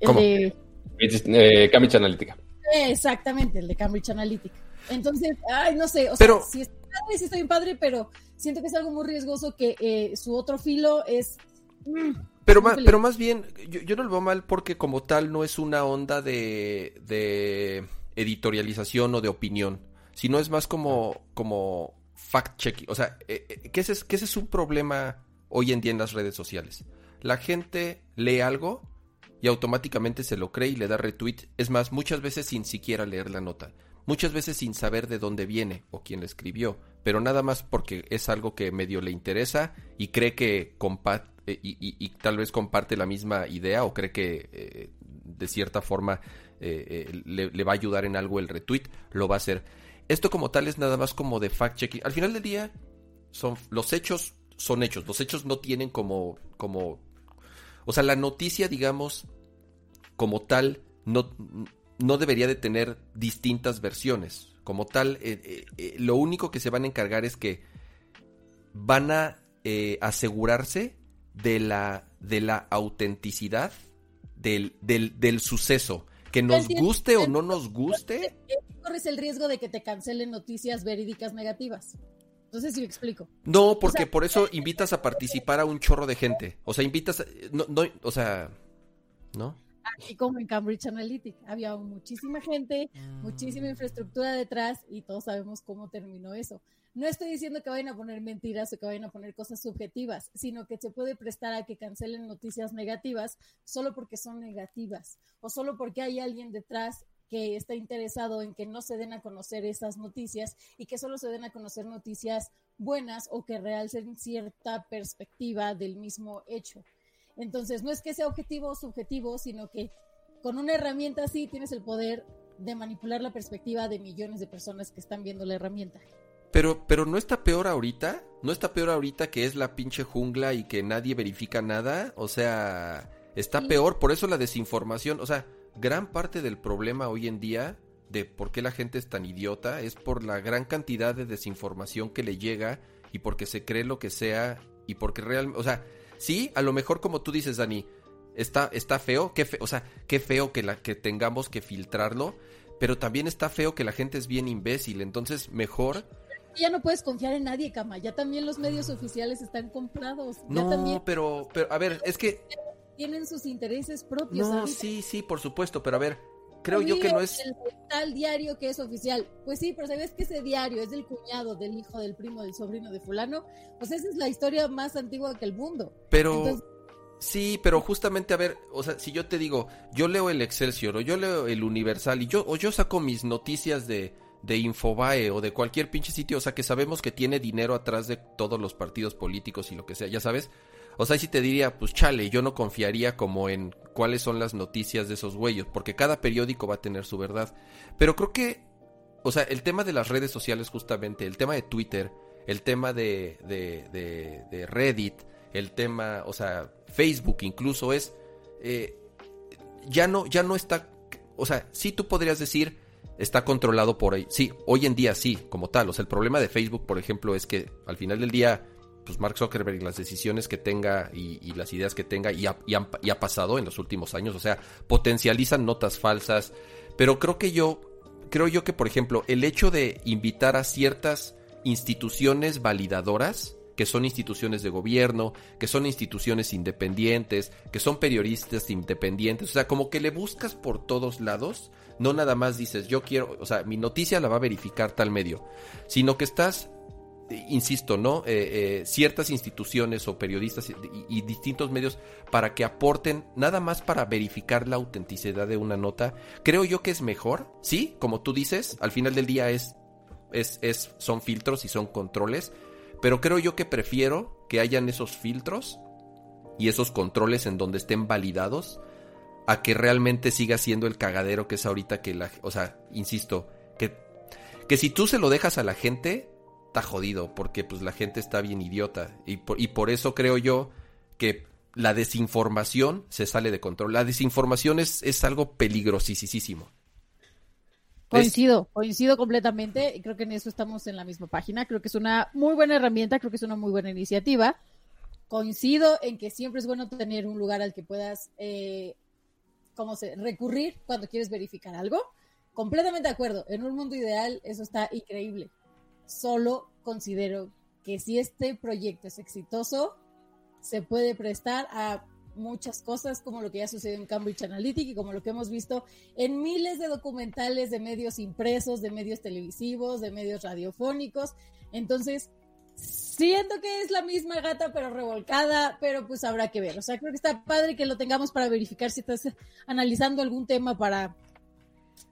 El de... Eh, Cambridge Analytica. Exactamente, el de Cambridge Analytica. Entonces, ay, no sé, o sea, si está padre, sí está bien padre, pero siento que es algo muy riesgoso que eh, su otro filo es... Mm, pero, más, pero más bien, yo, no lo veo mal porque como tal no es una onda de, de editorialización o de opinión, sino es más como, como fact-checking. O sea, eh, eh, que ese, es, que es un problema hoy en día en las redes sociales. La gente lee algo y automáticamente se lo cree y le da retweet. Es más, muchas veces sin siquiera leer la nota. Muchas veces sin saber de dónde viene o quién la escribió. Pero nada más porque es algo que medio le interesa y cree que comparte y, tal vez comparte la misma idea o cree que eh, de cierta forma le, le, va a ayudar en algo el retweet, lo va a hacer. Esto como tal es nada más como de fact-checking. Al final del día, son, los hechos son hechos. Los hechos no tienen como, como... O sea, la noticia, digamos, como tal, no, no debería de tener distintas versiones. Como tal, eh, eh, eh, lo único que se van a encargar es que van a asegurarse de la, de la autenticidad del, del, del suceso. Que nos guste o no nos guste. Corres el riesgo de que te cancelen noticias verídicas negativas. Entonces, si me explico. No, porque por eso invitas a participar a un chorro de gente. O sea, invitas. no, no, o sea. ¿No? Aquí como en Cambridge Analytica. Había muchísima gente, muchísima infraestructura detrás y todos sabemos cómo terminó eso. No estoy diciendo que vayan a poner mentiras o que vayan a poner cosas subjetivas, sino que se puede prestar a que cancelen noticias negativas solo porque son negativas o solo porque hay alguien detrás que está interesado en que no se den a conocer esas noticias y que solo se den a conocer noticias buenas o que realcen cierta perspectiva del mismo hecho. Entonces, no es que sea objetivo o subjetivo, sino que con una herramienta así tienes el poder de manipular la perspectiva de millones de personas que están viendo la herramienta. Pero, pero no está peor ahorita, no está peor ahorita que es la pinche jungla y que nadie verifica nada, o sea, está peor, por eso la desinformación, o sea, gran parte del problema hoy en día de por qué la gente es tan idiota es por la gran cantidad de desinformación que le llega y porque se cree lo que sea y porque realmente, o sea, sí, a lo mejor como tú dices, Dani, está, está feo, qué o sea, qué feo que, la, que tengamos que filtrarlo, pero también está feo que la gente es bien imbécil, entonces mejor... Ya no puedes confiar en nadie, Cama, ya también los medios oficiales están comprados. No, también... pero, pero, a ver, es que... Tienen sus intereses propios. No, sí, sí, por supuesto, pero a ver, creo yo que no es... El tal diario que es oficial. Pues sí, pero ¿sabes que ese diario es del cuñado, del hijo, del primo, del sobrino de fulano? Pues esa es la historia más antigua que el mundo. Pero... Sí, pero justamente, a ver, o sea, si yo te digo, yo leo el Excelsior o yo leo el Universal y yo, o yo saco mis noticias de, de Infobae o de cualquier pinche sitio, o sea, que sabemos que tiene dinero atrás de todos los partidos políticos y lo que sea, ya sabes, o sea, si te diría, pues chale, yo no confiaría como en cuáles son las noticias de esos güeyes, porque cada periódico va a tener su verdad. Pero creo que, o sea, el tema de las redes sociales justamente, el tema de Twitter, el tema de, de, de, Reddit, el tema, o sea, Facebook incluso es, eh, ya no, ya no está, o sea, sí tú podrías decir, está controlado por ahí. Sí, hoy en día sí, como tal. O sea, el problema de Facebook, por ejemplo, es que al final del día pues Mark Zuckerberg las decisiones que tenga y, las ideas que tenga y, ha, pasado en los últimos años, o sea, potencializan notas falsas, pero creo que yo, creo yo que por ejemplo el hecho de invitar a ciertas instituciones validadoras, que son instituciones de gobierno, que son instituciones independientes, que son periodistas independientes, o sea, como que le buscas por todos lados, no nada más dices, yo quiero, o sea, mi noticia la va a verificar tal medio, sino que estás insisto, ¿no? Eh, eh, ciertas instituciones o periodistas y, distintos medios para que aporten nada más para verificar la autenticidad de una nota, creo yo que es mejor, sí, como tú dices, al final del día es, es, es, son filtros y son controles, pero creo yo que prefiero que hayan esos filtros y esos controles en donde estén validados a que realmente siga siendo el cagadero que es ahorita que la, o sea, insisto, que, que si tú se lo dejas a la gente, está jodido porque pues la gente está bien idiota y por, y por eso creo yo que la desinformación se sale de control. La desinformación es, es algo peligrosísimo. Coincido, coincido completamente y creo que en eso estamos en la misma página. Creo que es una muy buena herramienta, creo que es una muy buena iniciativa. Coincido en que siempre es bueno tener un lugar al que puedas, eh, ¿cómo se? Recurrir cuando quieres verificar algo. Completamente de acuerdo. En un mundo ideal eso está increíble solo considero que si este proyecto es exitoso, se puede prestar a muchas cosas como lo que ya sucedió en Cambridge Analytica y como lo que hemos visto en miles de documentales de medios impresos, de medios televisivos, de medios radiofónicos. Entonces, siento que es la misma gata pero revolcada, pero pues habrá que ver. O sea, creo que está padre que lo tengamos para verificar si estás analizando algún tema para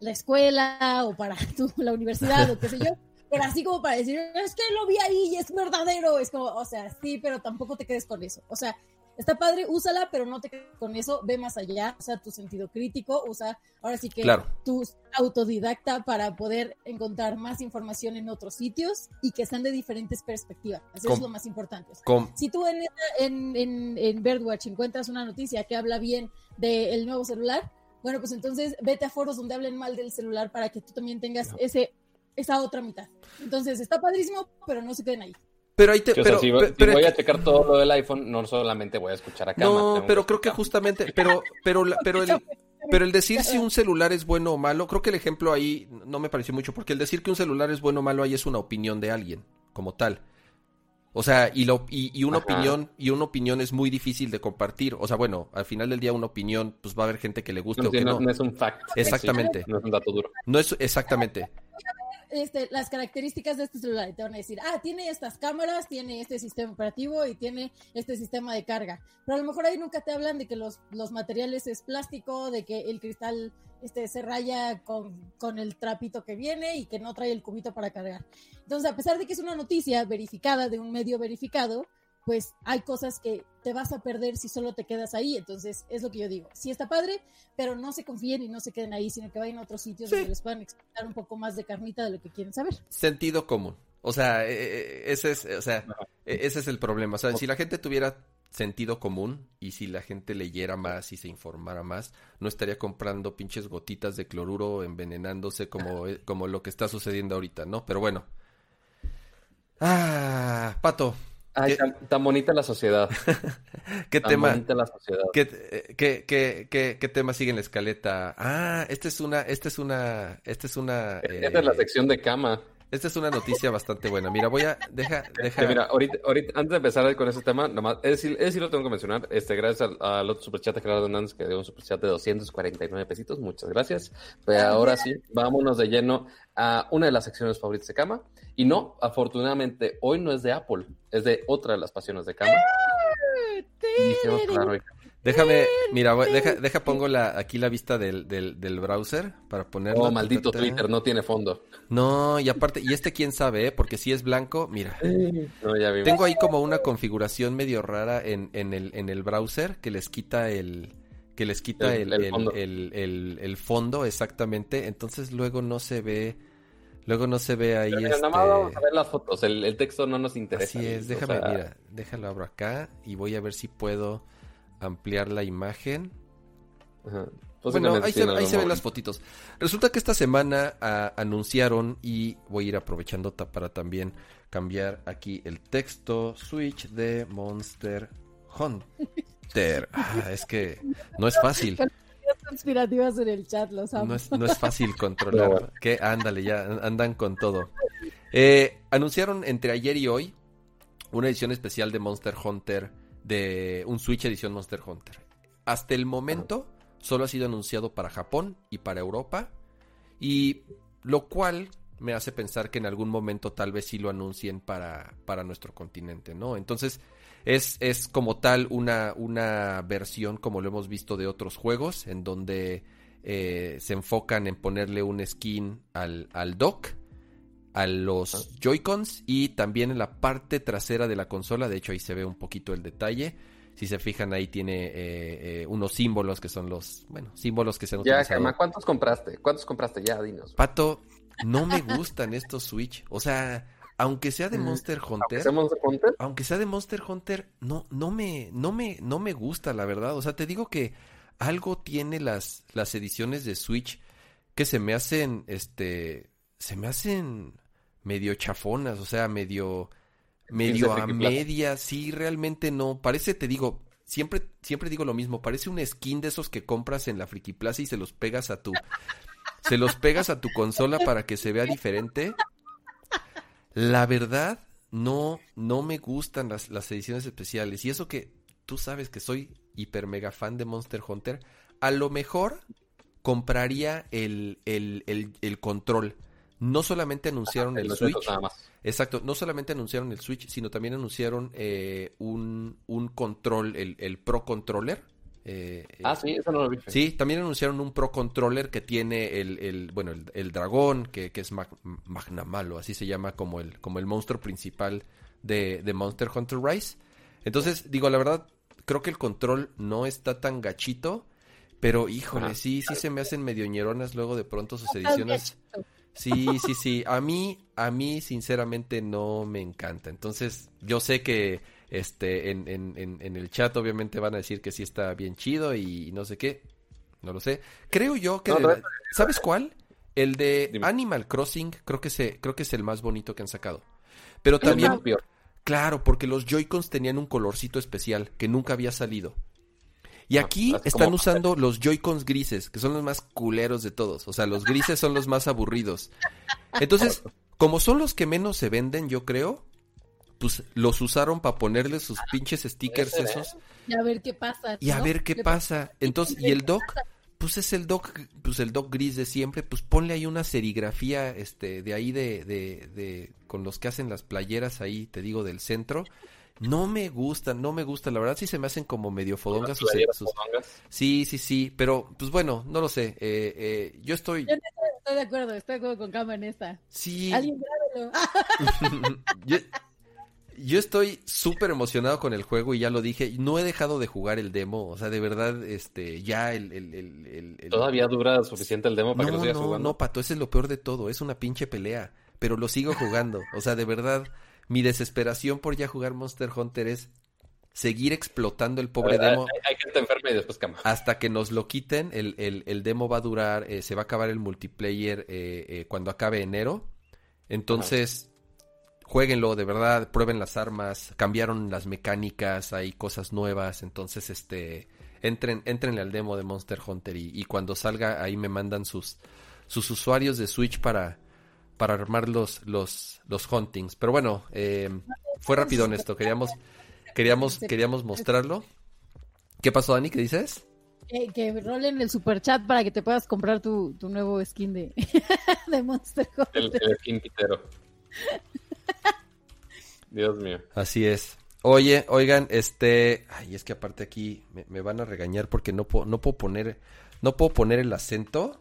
la escuela o para la universidad o qué sé yo pero así como para decir, es que lo vi ahí y es verdadero, es como, o sea, sí, pero tampoco te quedes con eso. O sea, está padre, úsala, pero no te quedes con eso, ve más allá, usa tu sentido crítico, usa ahora sí que tu autodidacta para poder encontrar más información en otros sitios y que sean de diferentes perspectivas. Eso es lo más importante. si tú en, en, en, en Birdwatch encuentras una noticia que habla bien del nuevo celular, bueno, pues entonces vete a foros donde hablen mal del celular para que tú también tengas ese esa otra mitad. Entonces está padrísimo, pero no se queden ahí. Pero ahí te, pero, si, voy a checar todo lo del iPhone, no solamente voy a escuchar acá. No, pero creo que justamente, pero, pero, pero el, pero el decir si un celular es bueno o malo, creo que el ejemplo ahí no me pareció mucho, porque el decir que un celular es bueno o malo ahí es una opinión de alguien, como tal. O sea, y, lo, y, una opinión, y una opinión es muy difícil de compartir. O sea, bueno, al final del día una opinión, pues va a haber gente que le guste o que no. No es un fact. Exactamente. No es un dato duro. No es exactamente. Este, las características de este celular te van a decir, ah, tiene estas cámaras, tiene este sistema operativo y tiene este sistema de carga. Pero a lo mejor ahí nunca te hablan de que los, los materiales es plástico, de que el cristal este, se raya con, con el trapito que viene y que no trae el cubito para cargar. Entonces, a pesar de que es una noticia verificada de un medio verificado, pues hay cosas que te vas a perder si solo te quedas ahí. Entonces, es lo que yo digo. Sí está padre, pero no se confíen y no se queden ahí, sino que vayan a otros sitios donde les puedan explicar un poco más de carnita de lo que quieren saber. Sentido común. O sea, eh, eh, ese es, o sea, e, ese es el problema. O sea, si la gente tuviera sentido común y si la gente leyera más y se informara más, no estaría comprando pinches gotitas de cloruro envenenándose como, como lo que está sucediendo ahorita, ¿no? Pero bueno. Ah, Pato, Ay, tan, bonita la sociedad. ¿Qué tema? la sociedad. ¿Qué, qué, qué, tema sigue en la escaleta? Ah, esta es una, esta es una, esta es una. Esta es la eh, sección de cama. Esta es una noticia bastante buena. Mira, voy a. Deja. deja... mira, ahorita, ahorita, antes de empezar con ese tema, nomás, es decir, es decir, lo tengo que mencionar. Este, gracias al, al otro superchat de Gerardo Hernández que dio un superchat de 249 pesitos. Muchas gracias. Pues ahora sí, vámonos de lleno a una de las secciones favoritas de cama. Y no, afortunadamente, hoy no es de Apple, es de otra de las pasiones de cama. Déjame, mira, deja, deja pongo la, aquí la vista del, del, browser para ponerlo. Oh, maldito Twitter, no tiene fondo. No, y aparte, y este quién sabe, ¿eh? porque si es blanco, mira. Tengo ahí como una configuración medio rara en, en, el, en el browser que les quita el que les quita el, el, fondo. exactamente, entonces luego no se ve Luego no se ve ahí. este... vamos a ver las fotos, el, texto no nos interesa. Así es, déjame, mira, déjalo abro acá y voy a ver si puedo ampliar la imagen. Bueno, ahí se, ven las fotitos. Resulta que esta semana ah, anunciaron y voy a ir aprovechando para también cambiar aquí el texto Switch de Monster Hunter. Ah, es que no es fácil conspirativas en el chat, los No es, fácil controlar. que ándale, ya andan con todo. Eh, anunciaron entre ayer y hoy una edición especial de Monster Hunter, de un Switch edición Monster Hunter. Hasta el momento solo ha sido anunciado para Japón y para Europa, y lo cual me hace pensar que en algún momento tal vez sí lo anuncien para, para nuestro continente, ¿no? Entonces, es, es como tal una, una versión como lo hemos visto de otros juegos, en donde eh, se enfocan en ponerle un skin al, al dock, a los Joy-Cons y también en la parte trasera de la consola. De hecho, ahí se ve un poquito el detalle. Si se fijan, ahí tiene eh, eh, unos símbolos que son los, bueno, símbolos que se han ya, utilizado. ¿cuántos compraste? ¿Cuántos compraste? Ya, dinos. Pato, no me gustan estos Switch. O sea, aunque sea de Monster Hunter, aunque sea de Monster Hunter, no, no me, no me, no me gusta, la verdad. O sea, te digo que algo tiene las, las ediciones de Switch que se me hacen, este, se me hacen medio chafonas, o sea, medio, medio a media, sí, realmente no. Parece, te digo, siempre, siempre digo lo mismo, parece un skin de esos que compras en la Friki Plaza y se los pegas a tu, se los pegas a tu consola para que se vea diferente la verdad, no, no me gustan las, las ediciones especiales. Y eso que tú sabes que soy hiper mega fan de Monster Hunter, a lo mejor compraría el, el, el, control. No solamente anunciaron el, Switch. Exacto, no solamente anunciaron el Switch, sino también anunciaron eh, un, un control, el, el Pro Controller eh, ah, sí, eso no lo vi. Sí, también anunciaron un Pro Controller que tiene el, bueno, el, dragón, que, es Magna Malo, así se llama como el, como el monstruo principal de, Monster Hunter Rise. Entonces, digo, la verdad, creo que el control no está tan gachito, pero híjole, sí, sí se me hacen medio ñeronas luego de pronto sus ediciones. Sí, sí, sí. A mí, a mí, sinceramente, no me encanta. Entonces, yo sé que este, en, en, en, el chat obviamente van a decir que sí está bien chido y, no sé qué. No lo sé. Creo yo que... ¿Sabes cuál? El de Animal Crossing creo que, se, creo que es el más bonito que han sacado. Pero también... Claro, porque los Joy-Cons tenían un colorcito especial que nunca había salido. Y ah, aquí están usando los Joy-Cons grises, que son los más culeros de todos. O sea, los grises son los más aburridos. Entonces, como son los que menos se venden, yo creo, pues los usaron para ponerle sus pinches stickers esos. Y a ver qué pasa. Y a ver qué pasa. Entonces, y el doc, pues es el doc, pues el doc gris de siempre, pues ponle ahí una serigrafía, este, de ahí de, de, de, con los que hacen las playeras ahí, te digo, del centro. No me gustan, no me gustan, la verdad sí se me hacen como medio fodongas sus, Sí, sí, sí, pero pues bueno, no lo sé, eh, eh, yo estoy... Yo estoy de acuerdo, estoy de acuerdo con Cama en esta. Sí. Alguien yo estoy súper emocionado con el juego y ya lo dije, no he dejado de jugar el demo, o sea, de verdad, este, ya el... el, el, ¿Todavía dura suficiente el demo para que lo sigas no, jugando? No, Pato, ese es lo peor de todo, es una pinche pelea, pero lo sigo jugando, o sea, de verdad, mi desesperación por ya jugar Monster Hunter es seguir explotando el pobre demo. Hay, que enferma y después cama. Hasta que nos lo quiten, el, el demo va a durar, eh, se va a acabar el multiplayer eh, eh, cuando acabe enero, entonces jueguenlo, de verdad, prueben las armas, cambiaron las mecánicas, hay cosas nuevas, entonces este entren, entrenle al demo de Monster Hunter y, cuando salga ahí me mandan sus, sus usuarios de Switch para, para armar los, los, los huntings. Pero bueno, eh, fue rápido en esto, queríamos, queríamos, queríamos mostrarlo. ¿Qué pasó, Dani? ¿Qué dices? que rolen el super chat para que te puedas comprar tu, tu nuevo skin de, de Monster Hunter. El, el skin pitero. Dios mío. Así es. Oye, oigan, este, ay, es que aparte aquí me, van a regañar porque no puedo, no puedo poner, no puedo poner el acento.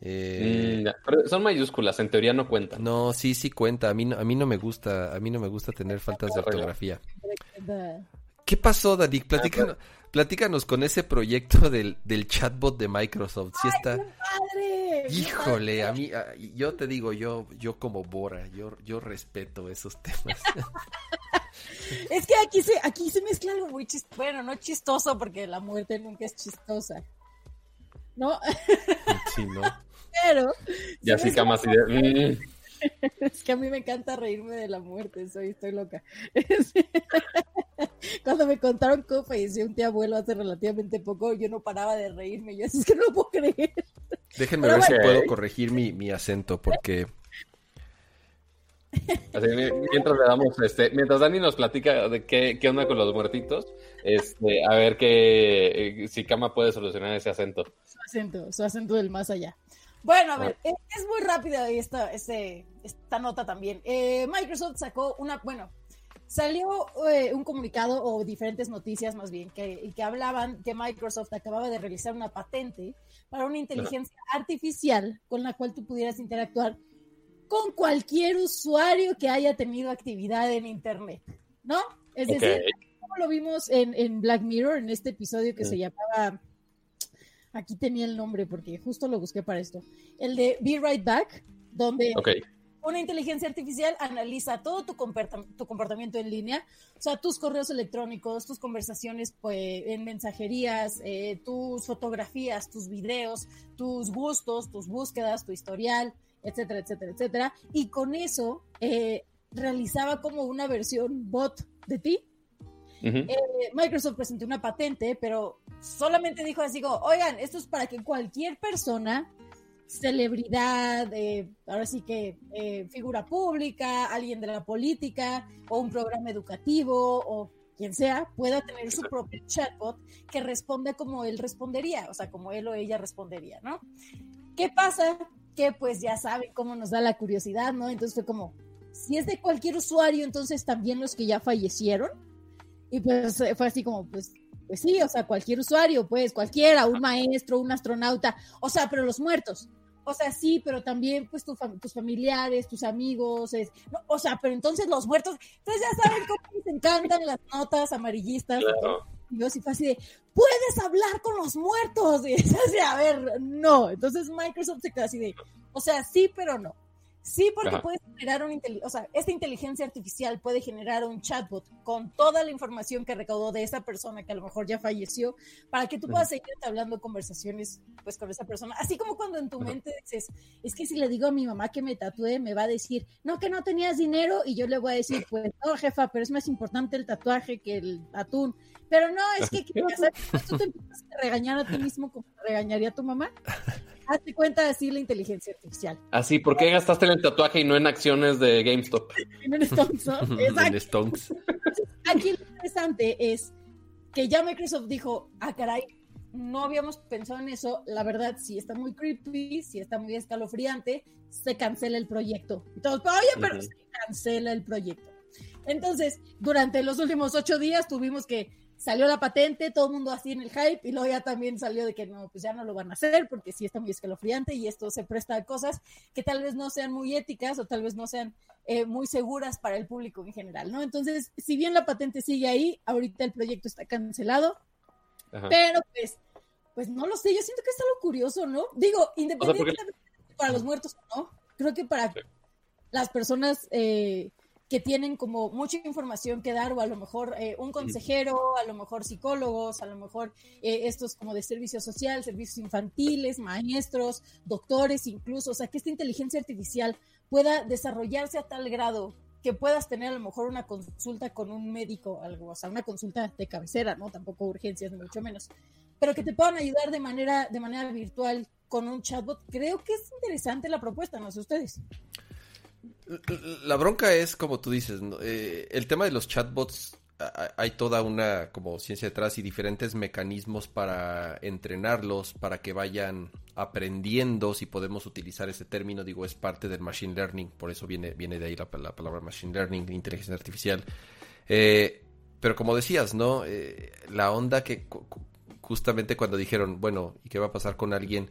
Eh, mm, son mayúsculas, en teoría no cuentan. No, sí, sí cuenta. A mí, no, a mí no me gusta, a mí no me gusta tener faltas de ortografía. ¿Qué pasó, Dani? Platícanos, platícanos con ese proyecto del, del chatbot de Microsoft. Sí está. Híjole, a mí, yo te digo, yo, yo como Bora, yo, yo respeto esos temas. es que aquí se, aquí se mezcla algo muy chistoso, bueno, no chistoso porque la muerte nunca es chistosa, ¿no? sí, ¿no? Pero... Y así cama así de... Mm". Es que a mí me encanta reírme de la muerte, soy, estoy loca. Cuando me contaron cómo falleció un tío abuelo hace relativamente poco, yo no paraba de reírme. Yo es que no lo puedo creer. Déjenme ver si puedo corregir mi, mi acento, porque. mientras le damos, este, mientras Dani nos platica de qué, qué onda con los muertitos, este, a ver qué, si Kama puede solucionar ese acento. Su acento, su acento del más allá. Bueno, a ver, es, muy rápida esta, este, esta nota también. Eh, Microsoft sacó una, bueno, salió eh, un comunicado o diferentes noticias más bien que, que hablaban que Microsoft acababa de realizar una patente para una inteligencia artificial con la cual tú pudieras interactuar con cualquier usuario que haya tenido actividad en Internet, ¿no? Es decir, como lo vimos en, en, Black Mirror, en este episodio que se llamaba, aquí tenía el nombre porque justo lo busqué para esto, el de Be Right Back, donde una inteligencia artificial analiza todo tu, tu comportamiento en línea, o sea, tus correos electrónicos, tus conversaciones pues, en mensajerías, eh, tus fotografías, tus videos, tus gustos, tus búsquedas, tu historial, etcétera, etcétera, etcétera. Y con eso eh, realizaba como una versión bot de ti. Eh, Microsoft presentó una patente, pero solamente dijo así, oigan, esto es para que cualquier persona celebridad, eh, ahora sí que eh, figura pública, alguien de la política o un programa educativo o quien sea, pueda tener su propio chatbot que responda como él respondería, o sea, como él o ella respondería, ¿no? ¿Qué pasa? Que pues ya saben cómo nos da la curiosidad, ¿no? Entonces fue como, si es de cualquier usuario, entonces también los que ya fallecieron. Y pues fue así como, pues pues sí, o sea, cualquier usuario, pues cualquiera, un maestro, un astronauta, o sea, pero los muertos. O sea, sí, pero también pues tus familiares, tus amigos, es, o sea, pero entonces los muertos, entonces ya saben cómo les encantan las notas amarillistas. Y yo sí fue así de, puedes hablar con los muertos. Y es así, a ver, no. Entonces Microsoft se queda así de, o sea, sí, pero no. Sí, porque puedes generar un, o sea, esta inteligencia artificial puede generar un chatbot con toda la información que recaudó de esa persona que a lo mejor ya falleció, para que tú puedas seguir hablando conversaciones pues con esa persona. Así como cuando en tu mente dices, es que si le digo a mi mamá que me tatúe, me va a decir, no, que no tenías dinero, y yo le voy a decir, pues no, jefa, pero es más importante el tatuaje que el atún. Pero no, es que tú te empiezas a regañar a ti mismo como regañaría a tu mamá. Hazte cuenta así la inteligencia artificial. Así, ¿por qué gastaste en el tatuaje y no en acciones de GameStop? en Stones, en Stones. Aquí lo interesante es que ya Microsoft dijo, ah, caray, no habíamos pensado en eso. La verdad, si está muy creepy, si está muy escalofriante, se cancela el proyecto. Y todos, oye, pero se cancela el proyecto. Entonces, durante los últimos ocho días tuvimos que salió la patente, todo el mundo así en el hype, y luego ya también salió de que no, pues ya no lo van a hacer porque sí está muy escalofriante y esto se presta a cosas que tal vez no sean muy éticas o tal vez no sean eh, muy seguras para el público en general, ¿no? Entonces, si bien la patente sigue ahí, ahorita el proyecto está cancelado, pero pues, pues no lo sé, yo siento que es algo curioso, ¿no? Digo, independientemente para los muertos, ¿no? Creo que para las personas... Eh, que tienen como mucha información que dar, o a lo mejor eh, un consejero, a lo mejor psicólogos, a lo mejor eh, estos como de servicio social, servicios infantiles, maestros, doctores incluso, o sea, que esta inteligencia artificial pueda desarrollarse a tal grado que puedas tener a lo mejor una consulta con un médico, algo, o sea, una consulta de cabecera, ¿no? Tampoco urgencias, ni mucho menos, pero que te puedan ayudar de manera, de manera virtual con un chatbot. Creo que es interesante la propuesta, no sé ustedes. La bronca es, como tú dices, eh, el tema de los chatbots, hay toda una como ciencia detrás y diferentes mecanismos para entrenarlos, para que vayan aprendiendo, si podemos utilizar ese término, digo, es parte del machine learning, por eso viene, viene de ahí la, palabra machine learning, inteligencia artificial. Eh, pero como decías, ¿no? Eh, la onda que justamente cuando dijeron, bueno, ¿y qué va a pasar con alguien?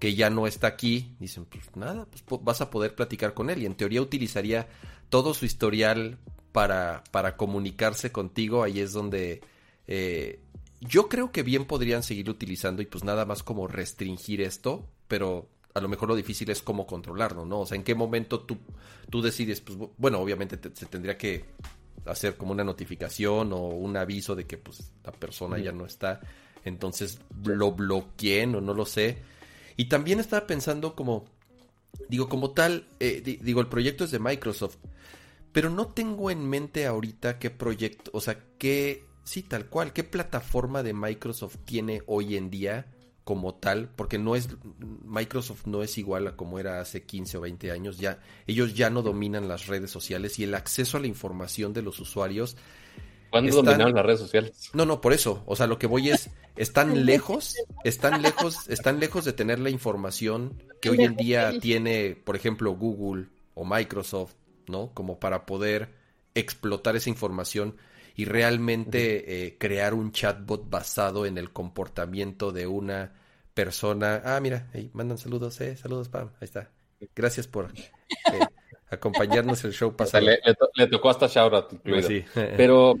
Que ya no está aquí, dicen, pues nada, pues vas a poder platicar con él y en teoría utilizaría todo su historial para, para comunicarse contigo, ahí es donde eh, yo creo que bien podrían seguir utilizando y pues nada más como restringir esto, pero a lo mejor lo difícil es cómo controlarlo, ¿no? O sea, en qué momento tú, tú decides, pues bueno, obviamente se tendría que hacer como una notificación o un aviso de que pues la persona ya no está, entonces lo bloqueen o no lo sé y también estaba pensando como, digo, como tal, eh, digo, el proyecto es de Microsoft, pero no tengo en mente ahorita qué proyecto, o sea, qué, sí, tal cual, qué plataforma de Microsoft tiene hoy en día como tal, porque no es, Microsoft no es igual a como era hace 15 o 20 años, ya, ellos ya no dominan las redes sociales y el acceso a la información de los usuarios ¿Cuándo dominaron las redes sociales? No, no, por eso. O sea, lo que voy es, están lejos, están lejos, están lejos de tener la información que hoy en día tiene, por ejemplo, Google o Microsoft, ¿no? Como para poder explotar esa información y realmente eh, crear un chatbot basado en el comportamiento de una persona. Ah, mira, ahí mandan saludos, eh, saludos, Pam, ahí está. Gracias por eh, acompañarnos el show pasado. Le, tocó hasta shoutout incluido. Sí. Pero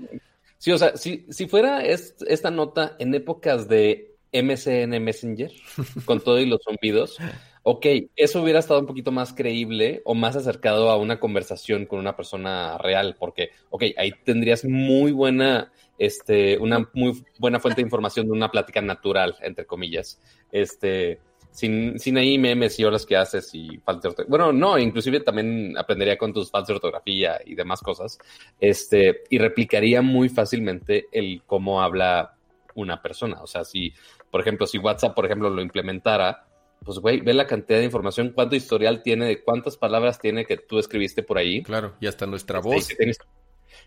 sí, o sea, si, si fuera esta nota en épocas de MSN Messenger, con todo y los zumbidos, ok, eso hubiera estado un poquito más creíble o más acercado a una conversación con una persona real, porque, ok, ahí tendrías muy buena, este, una muy buena fuente de información de una plática natural, entre comillas. Este, sin, sin ahí memes y horas que haces y falta de ortografía. Bueno, no, inclusive también aprendería con tus faltas de ortografía y demás cosas. Este, y replicaría muy fácilmente el cómo habla una persona. O sea, si, por ejemplo, si WhatsApp, por ejemplo, lo implementara, pues, güey, ve la cantidad de información, cuánto historial tiene, de cuántas palabras tiene que tú escribiste por ahí. Claro, y hasta nuestra voz.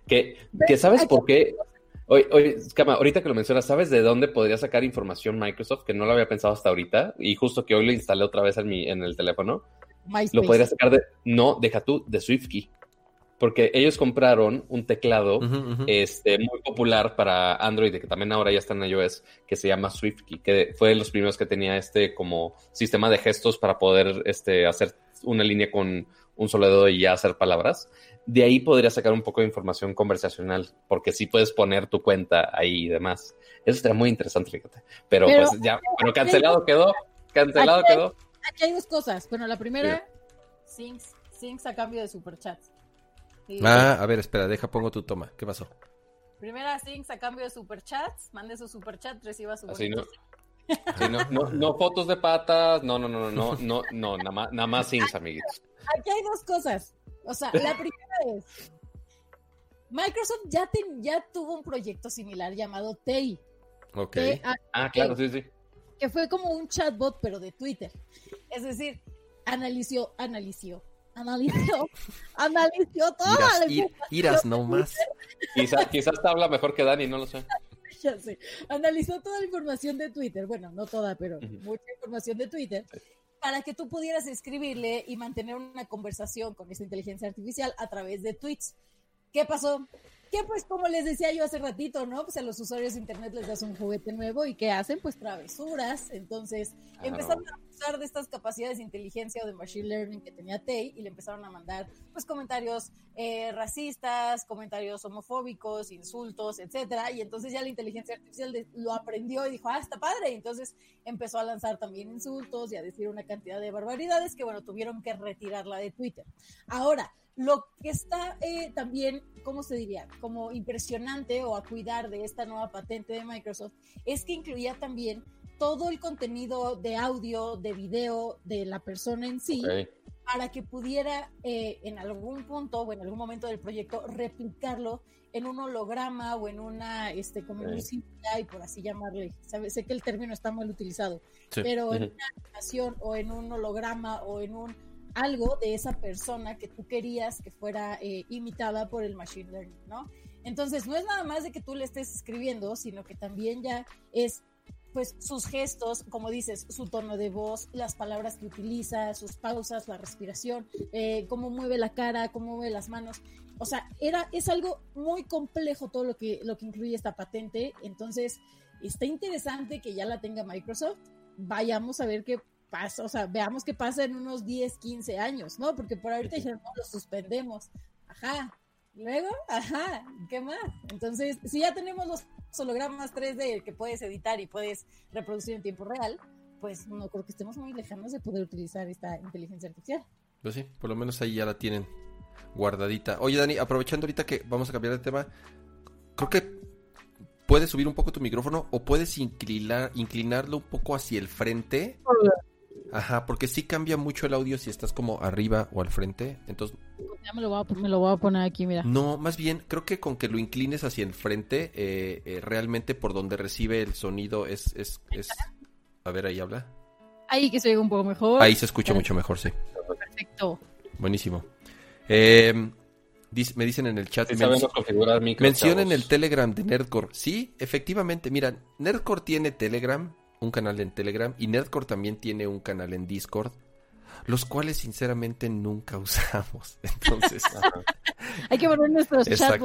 Que, que, sabes por qué, Oye, oye, ahorita que lo mencionas, ¿sabes de dónde podría sacar información Microsoft? Que no lo había pensado hasta ahorita y justo que hoy lo instalé otra vez en, mi, en el teléfono. Lo podría sacar de, no, deja tú, de SwiftKey. Porque ellos compraron un teclado Este, muy popular para Android, que también ahora ya está en iOS, que se llama SwiftKey, que fue de los primeros que tenía este como sistema de gestos para poder este, hacer una línea con un solo dedo y ya hacer palabras de ahí podrías sacar un poco de información conversacional, porque sí puedes poner tu cuenta ahí y demás. Eso estaría muy interesante, fíjate. Pero, pues ya, pero cancelado quedó, cancelado quedó. Aquí hay dos cosas. Bueno, la primera, Sinks, a cambio de superchats. ah, a ver, espera, deja, pongo tu toma. ¿Qué pasó? Primera, Sinks a cambio de superchats. Mande su superchat, reciba su Así no. no, no, fotos de patas, no, no, no, no, no, no, nada más, nada más Sinks, amiguitos. Aquí hay dos cosas. O sea, la primera es, Microsoft ya, ya tuvo un proyecto similar llamado TEI. Ok. ah, claro, sí, sí. Que fue como un chatbot, pero de Twitter. Es decir, analizó, analizó, analizó, analizó toda la Iras no más. Quizás quizás habla mejor que Dani, no lo sé. ya sé. Analizó toda la información de Twitter. Bueno, no toda, pero mucha información de Twitter para que tú pudieras escribirle y mantener una conversación con esa inteligencia artificial a través de tweets. ¿Qué pasó? Que pues como les decía yo hace ratito, ¿no? Pues a los usuarios de internet les das un juguete nuevo y ¿qué hacen? Pues travesuras. Entonces empezaron a usar de estas capacidades de inteligencia o de machine learning que tenía Tay y le empezaron a mandar pues comentarios eh, racistas, comentarios homofóbicos, insultos, etcétera. Y entonces ya la inteligencia artificial lo aprendió y dijo, ah, está padre. Entonces empezó a lanzar también insultos y a decir una cantidad de barbaridades que bueno, tuvieron que retirarla de Twitter. Ahora, lo que está eh, también, ¿cómo se diría? Como impresionante o a cuidar de esta nueva patente de Microsoft es que incluía también todo el contenido de audio, de video de la persona en sí, para que pudiera eh, en algún punto o en algún momento del proyecto replicarlo en un holograma o en una, este, como un CGI, por así llamarle. Sé que el término está mal utilizado, pero en una animación o en un holograma o en un algo de esa persona que tú querías que fuera eh, imitada por el machine learning, ¿no? Entonces, no es nada más de que tú le estés escribiendo, sino que también ya es, pues, sus gestos, como dices, su tono de voz, las palabras que utiliza, sus pausas, la respiración, eh, cómo mueve la cara, cómo mueve las manos. O sea, era, es algo muy complejo todo lo que, lo que incluye esta patente. Entonces, está interesante que ya la tenga Microsoft. Vayamos a ver qué pasa, o sea, veamos qué pasa en unos 10, 15 años, ¿no? Porque por ahorita ya no lo suspendemos. Ajá. Luego, ajá, ¿qué más? Entonces, si ya tenemos los hologramas 3D que puedes editar y puedes reproducir en tiempo real, pues no creo que estemos muy lejanos de poder utilizar esta inteligencia artificial. Pues sí, por lo menos ahí ya la tienen guardadita. Oye, Dani, aprovechando ahorita que vamos a cambiar de tema, creo que puedes subir un poco tu micrófono o puedes inclinar, inclinarlo un poco hacia el frente. Ajá, porque sí cambia mucho el audio si estás como arriba o al frente. Entonces. Ya me lo, voy a, poner aquí, mira. No, más bien, creo que con que lo inclines hacia el frente, eh, eh, realmente por donde recibe el sonido es, es, es. A ver, ahí habla. Ahí que se oiga un poco mejor. Ahí se escucha mucho mejor, sí. Perfecto. Buenísimo. Em, me dicen en el chat. mencionen el Telegram de Nerdcore. Sí, efectivamente. Mira, Nerdcore tiene Telegram un canal en Telegram y Nerdcore también tiene un canal en Discord, los cuales sinceramente nunca usamos. Entonces, hay que poner nuestros chats.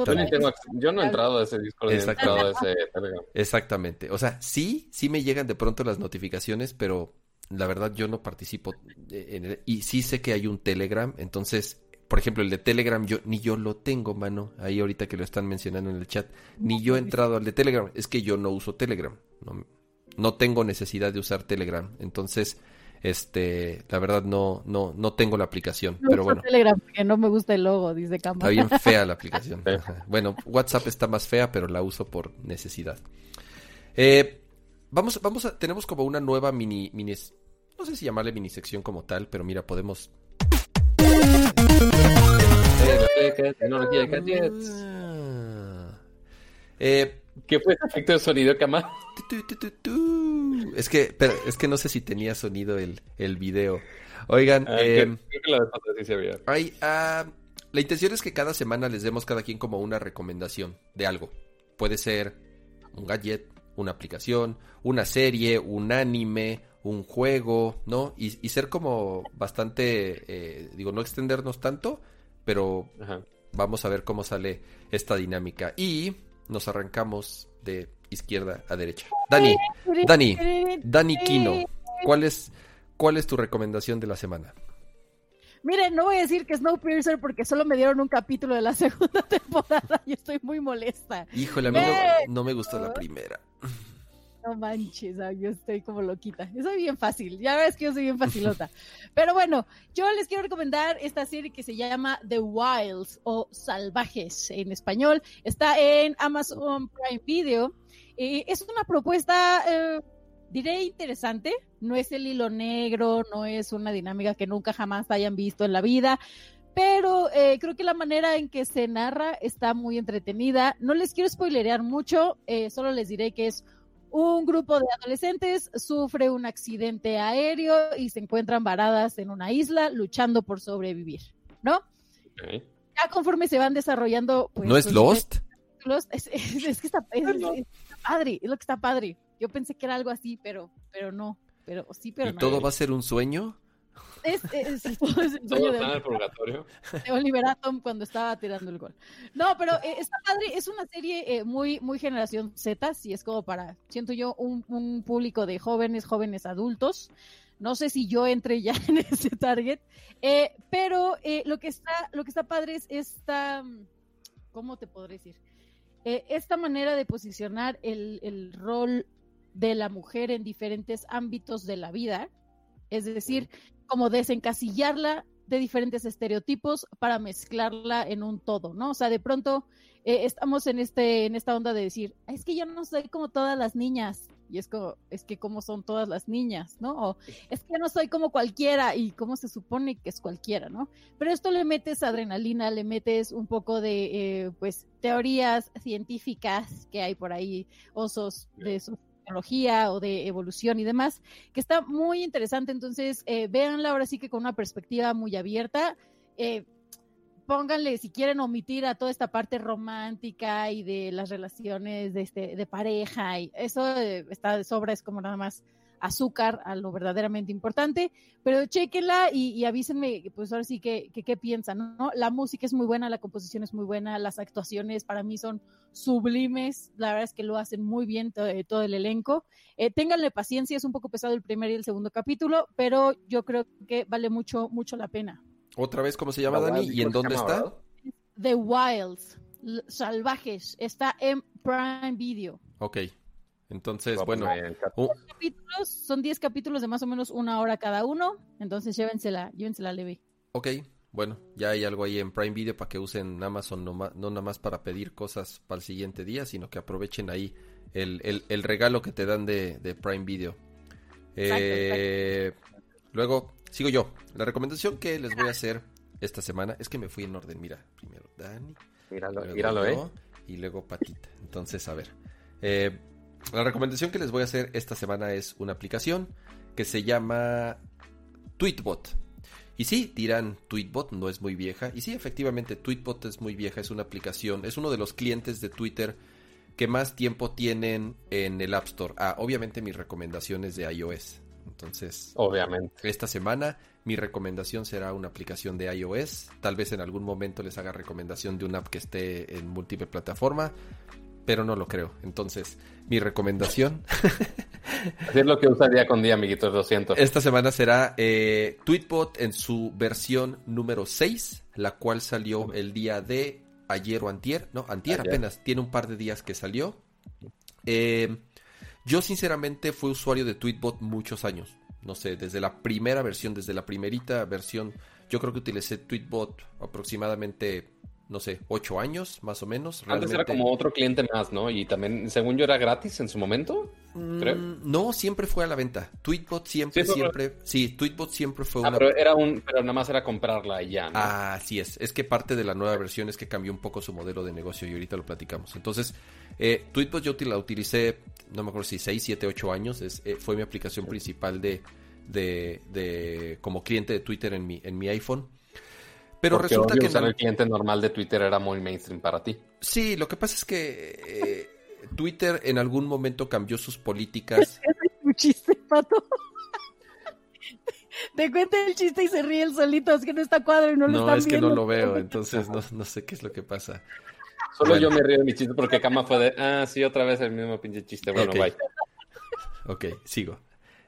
Yo no he entrado a ese Discord, he entrado a ese Telegram. Exactamente. O sea, sí, sí me llegan de pronto las notificaciones, pero la verdad yo no participo en y sí sé que hay un Telegram, entonces por ejemplo, el de Telegram, yo ni yo lo tengo, mano. Ahí ahorita que lo están mencionando en el chat, ni yo he entrado al de Telegram. Es que yo no uso Telegram. No, no tengo necesidad de usar Telegram. Entonces, este, la verdad no, no, no tengo la aplicación. pero bueno. Telegram porque no me gusta el logo, dice Cama. Está bien fea la aplicación. bueno, WhatsApp está más fea, pero la uso por necesidad. Eh, vamos, vamos a, tenemos como una nueva mini, mini, no sé si llamarle mini sección como tal, pero mira, podemos. Eh, ¿Qué fue ese efecto de sonido, Cama? Es que, pero, es que no sé si tenía sonido el, el video. Oigan, ah, eh, la, la intención es que cada semana les demos cada quien como una recomendación de algo. Puede ser un gadget, una aplicación, una serie, un anime, un juego, ¿no? Y, y ser como bastante, eh, digo, no extendernos tanto, pero vamos a ver cómo sale esta dinámica. Y nos arrancamos de izquierda a derecha. Dani, Dani, Dani Kino, ¿cuál es, cuál es tu recomendación de la semana? Miren, no voy a decir que Snowpiercer porque solo me dieron un capítulo de la segunda temporada y estoy muy molesta. Híjole, a mí no, me gustó la primera. No manches, yo estoy como loquita. Yo soy bien fácil, ya ves que yo soy bien facilota. Pero bueno, yo les quiero recomendar esta serie que se llama The Wilds o Salvajes en español. Está en Amazon Prime Video. y es una propuesta, eh, diré, interesante. No es el hilo negro, no es una dinámica que nunca jamás hayan visto en la vida pero eh, creo que la manera en que se narra está muy entretenida. No les quiero spoilerear mucho, eh, solo les diré que es un grupo de adolescentes sufre un accidente aéreo y se encuentran varadas en una isla luchando por sobrevivir, ¿no? Ya conforme se van desarrollando... Pues, ¿No es Lost? es, que está, padre, es lo que está padre. Yo pensé que era algo así, pero, pero no. Pero sí, pero ¿Y todo va a ser un sueño? Es, es, el sueño de, el purgatorio. de Oliver Atom cuando estaba tirando el gol. No, pero eh, está padre, es una serie eh, muy, muy generación Z, si es como para, siento yo, un, un público de jóvenes, jóvenes adultos. No sé si yo entre ya en ese target, eh, pero lo que está, lo que está padre es esta, ¿cómo te podré decir? esta manera de posicionar el, el rol de la mujer en diferentes ámbitos de la vida, es decir, como desencasillarla de diferentes estereotipos para mezclarla en un todo, ¿no? O sea, de pronto eh, estamos en este en esta onda de decir, es que yo no soy como todas las niñas y es como es que como son todas las niñas, ¿no? O es que no soy como cualquiera y cómo se supone que es cualquiera, ¿no? Pero esto le metes adrenalina, le metes un poco de eh, pues teorías científicas que hay por ahí, osos de esos o de evolución y demás, que está muy interesante. Entonces, eh, véanla ahora sí que con una perspectiva muy abierta. Eh, pónganle, si quieren omitir a toda esta parte romántica y de las relaciones de, este, de pareja, y eso eh, está de sobra, es como nada más azúcar a lo verdaderamente importante, pero chequenla y, avísenme, pues ahora sí que, qué piensan, ¿no? La música es muy buena, la composición es muy buena, las actuaciones para mí son sublimes, la verdad es que lo hacen muy bien eh, todo, el elenco. Eh, ténganle paciencia, es un poco pesado el primer y el segundo capítulo, pero yo creo que vale mucho, mucho la pena. Otra vez, ¿cómo se llama, Dani? ¿Y en dónde está? The Wilds, Salvajes, está en Prime Video. Ok. Entonces, bueno, son 10 capítulos de más o menos una hora cada uno, entonces llévensela, llévensela leve. Ok, bueno, ya hay algo ahí en Prime Video para que usen Amazon, no, no nada más para pedir cosas para el siguiente día, sino que aprovechen ahí el, el, regalo que te dan de, de Prime Video. Eh, luego, sigo yo. La recomendación que les voy a hacer esta semana es que me fui en orden. Mira, primero Dani. Míralo, míralo, eh. Y luego Patita. Entonces, a ver. Eh, la recomendación que les voy a hacer esta semana es una aplicación que se llama Tweetbot. Y sí, dirán, Tweetbot no es muy vieja. Y sí, efectivamente, Tweetbot es muy vieja, es una aplicación, es uno de los clientes de Twitter que más tiempo tienen en el App Store. Ah, obviamente mis recomendaciones de iOS. Entonces, obviamente. Esta semana mi recomendación será una aplicación de iOS. Tal vez en algún momento les haga recomendación de una app que esté en múltiple plataforma pero no lo creo. Entonces, mi recomendación. Así es lo que usa día con día, amiguitos 200. Esta semana será eh, Tweetbot en su versión número 6, la cual salió el día de ayer o antier. No, antier apenas, tiene un par de días que salió. Eh, yo sinceramente fui usuario de Tweetbot muchos años. No sé, desde la primera versión, desde la primerita versión, yo creo que utilicé Tweetbot aproximadamente no sé, ocho años más o menos. Antes era como otro cliente más, ¿no? Y también, según yo, era gratis en su momento. Creo. Mm, no, siempre fue a la venta. Tweetbot siempre, siempre. Sí, Tweetbot siempre fue ah, Pero era un, pero nada más era comprarla y ya. ¿no? Ah, así es. Es que parte de la nueva versión es que cambió un poco su modelo de negocio y ahorita lo platicamos. Entonces, eh, Tweetbot yo la utilicé, no me acuerdo si 6, 7, 8 años. Es, eh, fue mi aplicación principal de, de, de, como cliente de Twitter en mi, en mi iPhone. Pero resulta que el cliente normal de Twitter era muy mainstream para ti. Sí, lo que pasa es que eh, Twitter en algún momento cambió sus políticas. un chiste, pato. Te cuenta el chiste y se ríe el solito, es que no está cuadro y no lo no, No, es que no lo veo, entonces no, sé qué es lo que pasa. Solo yo me río de mi chiste porque Kama fue de, ah, sí, otra vez el mismo pinche chiste. Bueno, bye. Ok, sigo.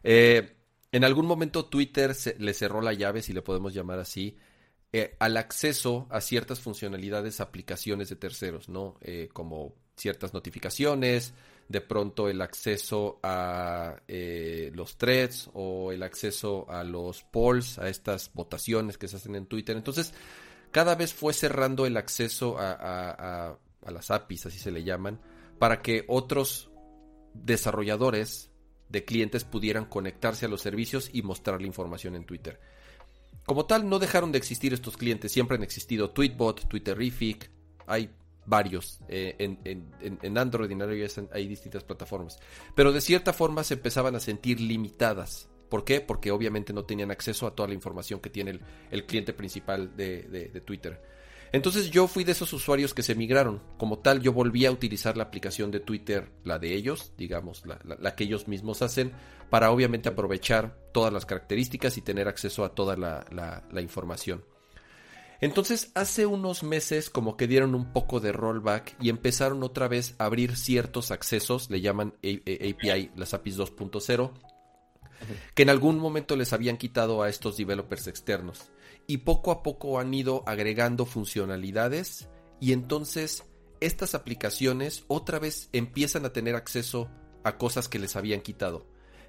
Eh, en algún momento Twitter le cerró la llave, si le podemos llamar así, eh, al acceso a ciertas funcionalidades, aplicaciones de terceros, ¿no? Eh, como ciertas notificaciones, de pronto el acceso a eh, los threads o el acceso a los polls, a estas votaciones que se hacen en Twitter. Entonces, cada vez fue cerrando el acceso a, a las APIs, así se le llaman, para que otros desarrolladores de clientes pudieran conectarse a los servicios y mostrar la información en Twitter. Como tal, no dejaron de existir estos clientes, siempre han existido Tweetbot, Twitterific, hay varios eh, en, Android y en iOS hay distintas plataformas. Pero de cierta forma se empezaban a sentir limitadas. ¿Por qué? Porque obviamente no tenían acceso a toda la información que tiene el, cliente principal de, Twitter. Entonces yo fui de esos usuarios que se migraron. Como tal, yo volví a utilizar la aplicación de Twitter, la de ellos, digamos, la, que ellos mismos hacen, para obviamente aprovechar todas las características y tener acceso a toda la, información. Entonces, hace unos meses como que dieron un poco de rollback y empezaron otra vez a abrir ciertos accesos, le llaman API, las APIs 2.0, que en algún momento les habían quitado a estos developers externos y poco a poco han ido agregando funcionalidades y entonces estas aplicaciones otra vez empiezan a tener acceso a cosas que les habían quitado.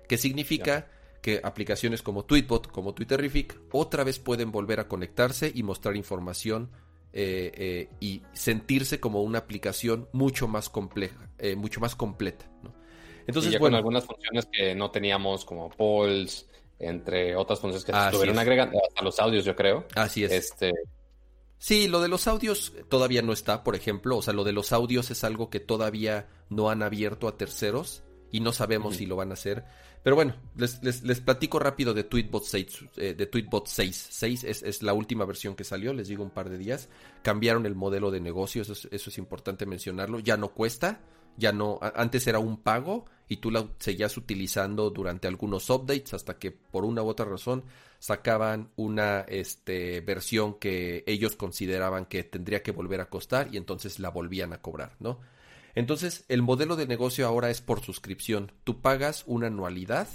Que significa que aplicaciones como Tweetbot, como Twitterific, otra vez pueden volver a conectarse y mostrar información eh, eh, y sentirse como una aplicación mucho más compleja, eh, mucho más completa. Entonces, bueno, con algunas funciones que no teníamos como polls, entre otras funciones que estuvieron agregando, hasta los audios, yo creo. Así es. Este... Sí, lo de los audios todavía no está, por ejemplo. O sea, lo de los audios es algo que todavía no han abierto a terceros y no sabemos si lo van a hacer. Pero bueno, les, les, platico rápido de Tweetbot 6. Eh, de Tweetbot 6. 6 es, es, la última versión que salió, les digo un par de días. Cambiaron el modelo de negocio, eso eso es importante mencionarlo. Ya no cuesta ya no, antes era un pago y tú la seguías utilizando durante algunos updates hasta que por una u otra razón sacaban una este, versión que ellos consideraban que tendría que volver a costar y entonces la volvían a cobrar, ¿no? Entonces el modelo de negocio ahora es por suscripción. Tú pagas una anualidad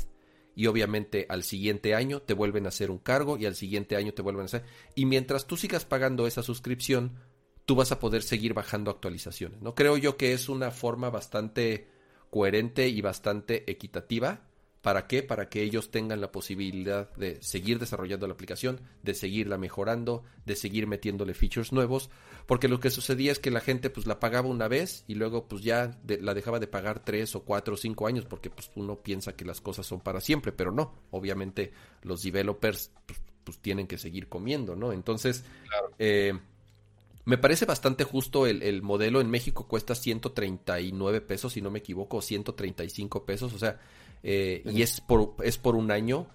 y obviamente al siguiente año te vuelven a hacer un cargo y al siguiente año te vuelven a hacer. Y mientras tú sigas pagando esa suscripción, tú vas a poder seguir bajando actualizaciones. ¿no? Creo yo que es una forma bastante coherente y bastante equitativa. ¿Para qué? Para que ellos tengan la posibilidad de seguir desarrollando la aplicación, de seguirla mejorando, de seguir metiéndole features nuevos, porque lo que sucedía es que la gente pues la pagaba una vez y luego pues ya la dejaba de pagar tres o cuatro o cinco años porque pues uno piensa que las cosas son para siempre, pero no, obviamente los developers pues, pues tienen que seguir comiendo, ¿no? Entonces, eh, me parece bastante justo el, modelo. En México cuesta 139 pesos, si no me equivoco, 135 pesos. O sea, eh, y es por, es por un año.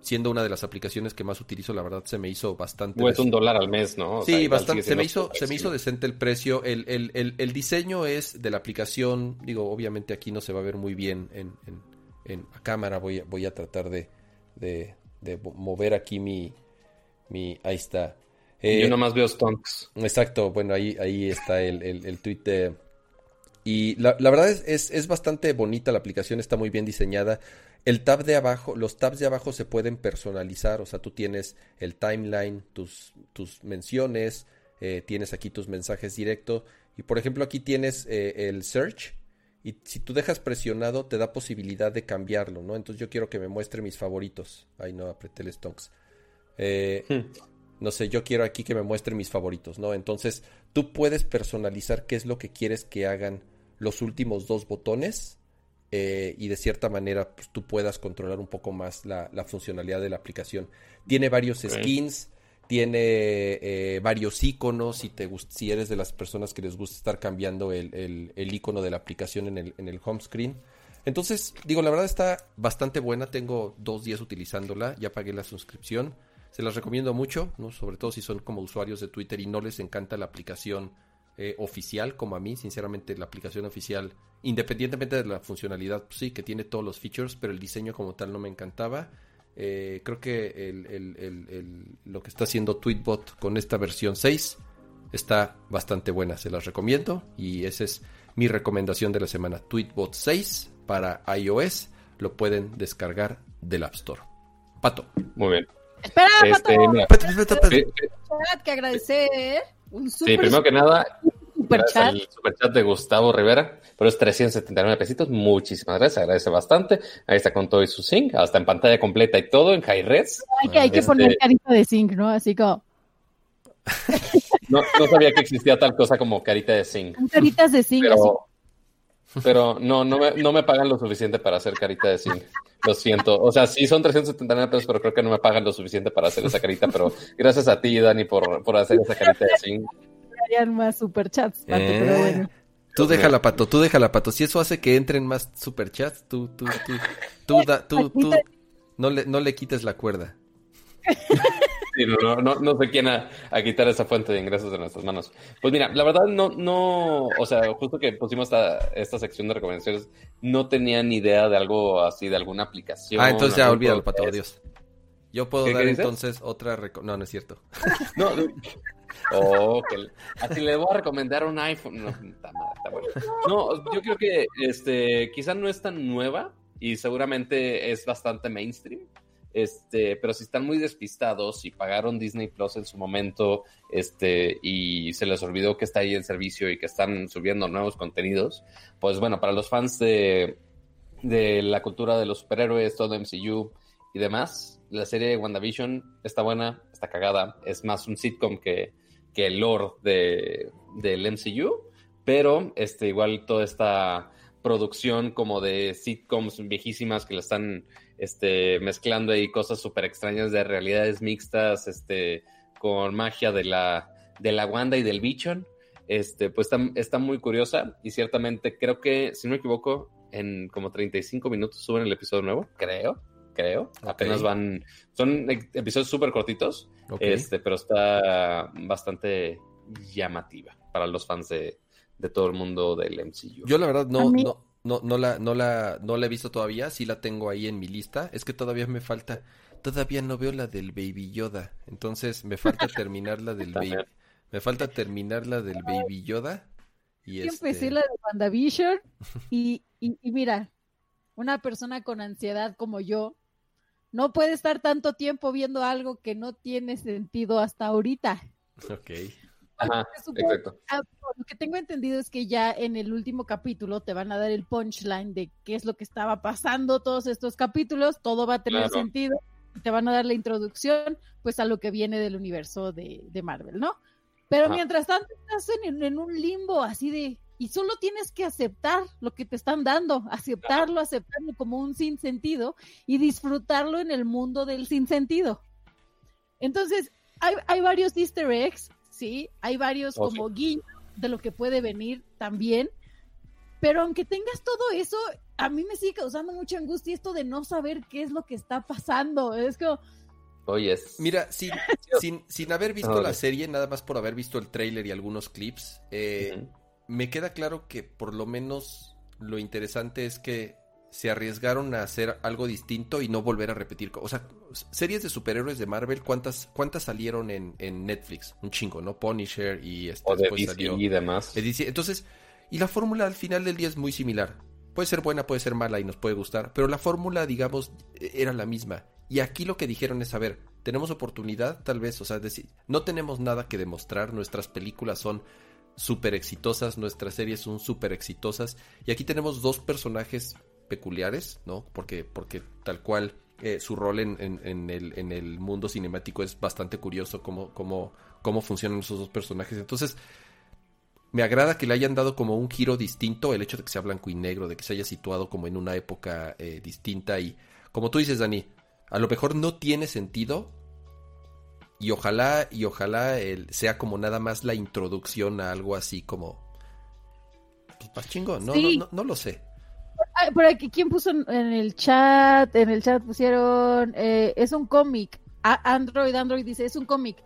Siendo una de las aplicaciones que más utilizo, la verdad se me hizo bastante. O es un dólar al mes, ¿no? sí, bastante. Se me, hizo, se me hizo decente el precio. El, el, el, diseño es de la aplicación. Digo, obviamente aquí no se va a ver muy bien en, en, cámara. Voy, voy a tratar de, de, de mover aquí mi, mi. Ahí está. Eh, Yo nomás veo stonks. Exacto, bueno, ahí, ahí está el, el, tweet Y la, verdad es, es, bastante bonita la aplicación, está muy bien diseñada. El tab de abajo, los tabs de abajo se pueden personalizar, o sea, tú tienes el timeline, tus, tus menciones, eh, tienes aquí tus mensajes directos. Y por ejemplo, aquí tienes eh, el search. Y si tú dejas presionado, te da posibilidad de cambiarlo, ¿no? Entonces yo quiero que me muestre mis favoritos. Ahí no apreté el stonks. Eh, hmm no sé, yo quiero aquí que me muestre mis favoritos, ¿no? Entonces, tú puedes personalizar qué es lo que quieres que hagan los últimos dos botones eh, y de cierta manera pues, tú puedas controlar un poco más la, funcionalidad de la aplicación. Tiene varios skins, tiene eh, varios iconos, si, te, si eres de las personas que les gusta estar cambiando el, el, icono de la aplicación en el, en el home screen. Entonces, digo, la verdad está bastante buena, tengo dos días utilizándola, ya pagué la suscripción. Se las recomiendo mucho, ¿no? sobre todo si son como usuarios de Twitter y no les encanta la aplicación eh, oficial, como a mí, sinceramente la aplicación oficial, independientemente de la funcionalidad, pues sí, que tiene todos los features, pero el diseño como tal no me encantaba. Eh, creo que lo que está haciendo Tweetbot con esta versión 6 está bastante buena, se las recomiendo y esa es mi recomendación de la semana. Tweetbot 6 para iOS, lo pueden descargar del App Store. Pato. Muy bien. Espera, este, Pato. que agradecer. Un super, sí, primero que nada, super chat. el super chat de Gustavo Rivera, pero es 379 pesitos. Muchísimas gracias, agradece bastante. Ahí está con todo y su sync, hasta en pantalla completa y todo, en high res. Hay que, hay que poner este, carita de sync, ¿no? Así como. No, no, sabía que existía tal cosa como carita de zinc. Caritas de zinc. Pero, pero no, no me, no me pagan lo suficiente para hacer carita de zinc. Lo siento. O sea, sí son 379 pesos, pero creo que no me pagan lo suficiente para hacer esa carita. Pero gracias a ti, Dani, por, por hacer esa carita de zinc. Harían más superchats, Pato, pero eh, bueno. Tú déjala, Pato, tú déjala, Pato. Si eso hace que entren más superchats, tú, tú, tú, tú, tú, tú, no, le, no le quites la cuerda. no, no, no, sé quién a, quitar esa fuente de ingresos de nuestras manos. Pues mira, la verdad no, no, o sea, justo que pusimos esta, esta sección de recomendaciones, no tenía ni idea de algo así, de alguna aplicación. Ah, entonces ya olvídalo, pato, adiós. Yo puedo dar entonces otra... No, no es cierto. no, Oh, así le voy a recomendar un iPhone. No, está bueno. no, yo creo que este, quizá no es tan nueva y seguramente es bastante mainstream. Este, pero si están muy despistados y pagaron Disney Plus en su momento, este, y se les olvidó que está ahí el servicio y que están subiendo nuevos contenidos, pues bueno, para los fans de, de la cultura de los superhéroes, todo MCU y demás, la serie de WandaVision está buena, está cagada, es más un sitcom que, que el lore de, del MCU, pero este, igual toda esta producción como de sitcoms viejísimas que le están este, mezclando ahí cosas súper extrañas de realidades mixtas, este, con magia de la, de la Wanda y del Bichon, este, pues está, está muy curiosa y ciertamente creo que, si no me equivoco, en como 35 minutos suben el episodio nuevo, creo creo. Apenas van. Son episodios súper cortitos. Este, pero está bastante llamativa para los fans de, todo el mundo del MCU. Yo la verdad no, no, no, no, la, no, la, no la he visto todavía, sí la tengo ahí en mi lista. Es que todavía me falta, todavía no veo la del Baby Yoda. Entonces me falta terminar la del Baby. Me falta terminar la del Baby Yoda. Y este... empecé la de WandaVision y, y, y mira, una persona con ansiedad como yo, no puede estar tanto tiempo viendo algo que no tiene sentido hasta ahorita. Ok. Ajá, exacto. Ah, lo que tengo entendido es que ya en el último capítulo te van a dar el punchline de qué es lo que estaba pasando todos estos capítulos, todo va a tener sentido, y te van a dar la introducción pues a lo que viene del universo de, Marvel, ¿no? Pero mientras tanto estás en, un limbo así de, y solo tienes que aceptar lo que te están dando, aceptarlo, aceptarlo como un sinsentido y disfrutarlo en el mundo del sinsentido. Entonces, hay, hay varios easter eggs, ¿sí? Hay varios oh, como guiños de lo que puede venir también, pero aunque tengas todo eso, a mí me sigue causando mucha angustia esto de no saber qué es lo que está pasando. Es como... Oye, Mira, sin, sin, sin haber visto la serie, nada más por haber visto el trailer y algunos clips, eh, me queda claro que por lo menos lo interesante es que se arriesgaron a hacer algo distinto y no volver a repetir. O sea, series de superhéroes de Marvel, ¿cuántas, cuántas salieron en, Netflix? Un chingo, ¿no? Punisher y este, o de y demás. Entonces, y la fórmula al final del día es muy similar. Puede ser buena, puede ser mala y nos puede gustar, pero la fórmula, digamos, era la misma. Y aquí lo que dijeron es, a ver, tenemos oportunidad, tal vez, o sea, decir, no tenemos nada que demostrar, nuestras películas son súper exitosas, nuestras series son súper exitosas. Y aquí tenemos dos personajes peculiares, ¿no? Porque, porque tal cual eh, su rol en, en, el, en, el, mundo cinemático es bastante curioso cómo, cómo, cómo funcionan esos dos personajes. Entonces, me agrada que le hayan dado como un giro distinto, el hecho de que sea blanco y negro, de que se haya situado como en una época eh, distinta y, como tú dices, Dani, a lo mejor no tiene sentido, y ojalá, y ojalá el, sea como nada más la introducción a algo así como. Pues más chingón, no, no, no, lo sé. Por aquí, ¿quién puso en el chat? En el chat pusieron. Eh, es un cómic. Android, Android dice: es un cómic.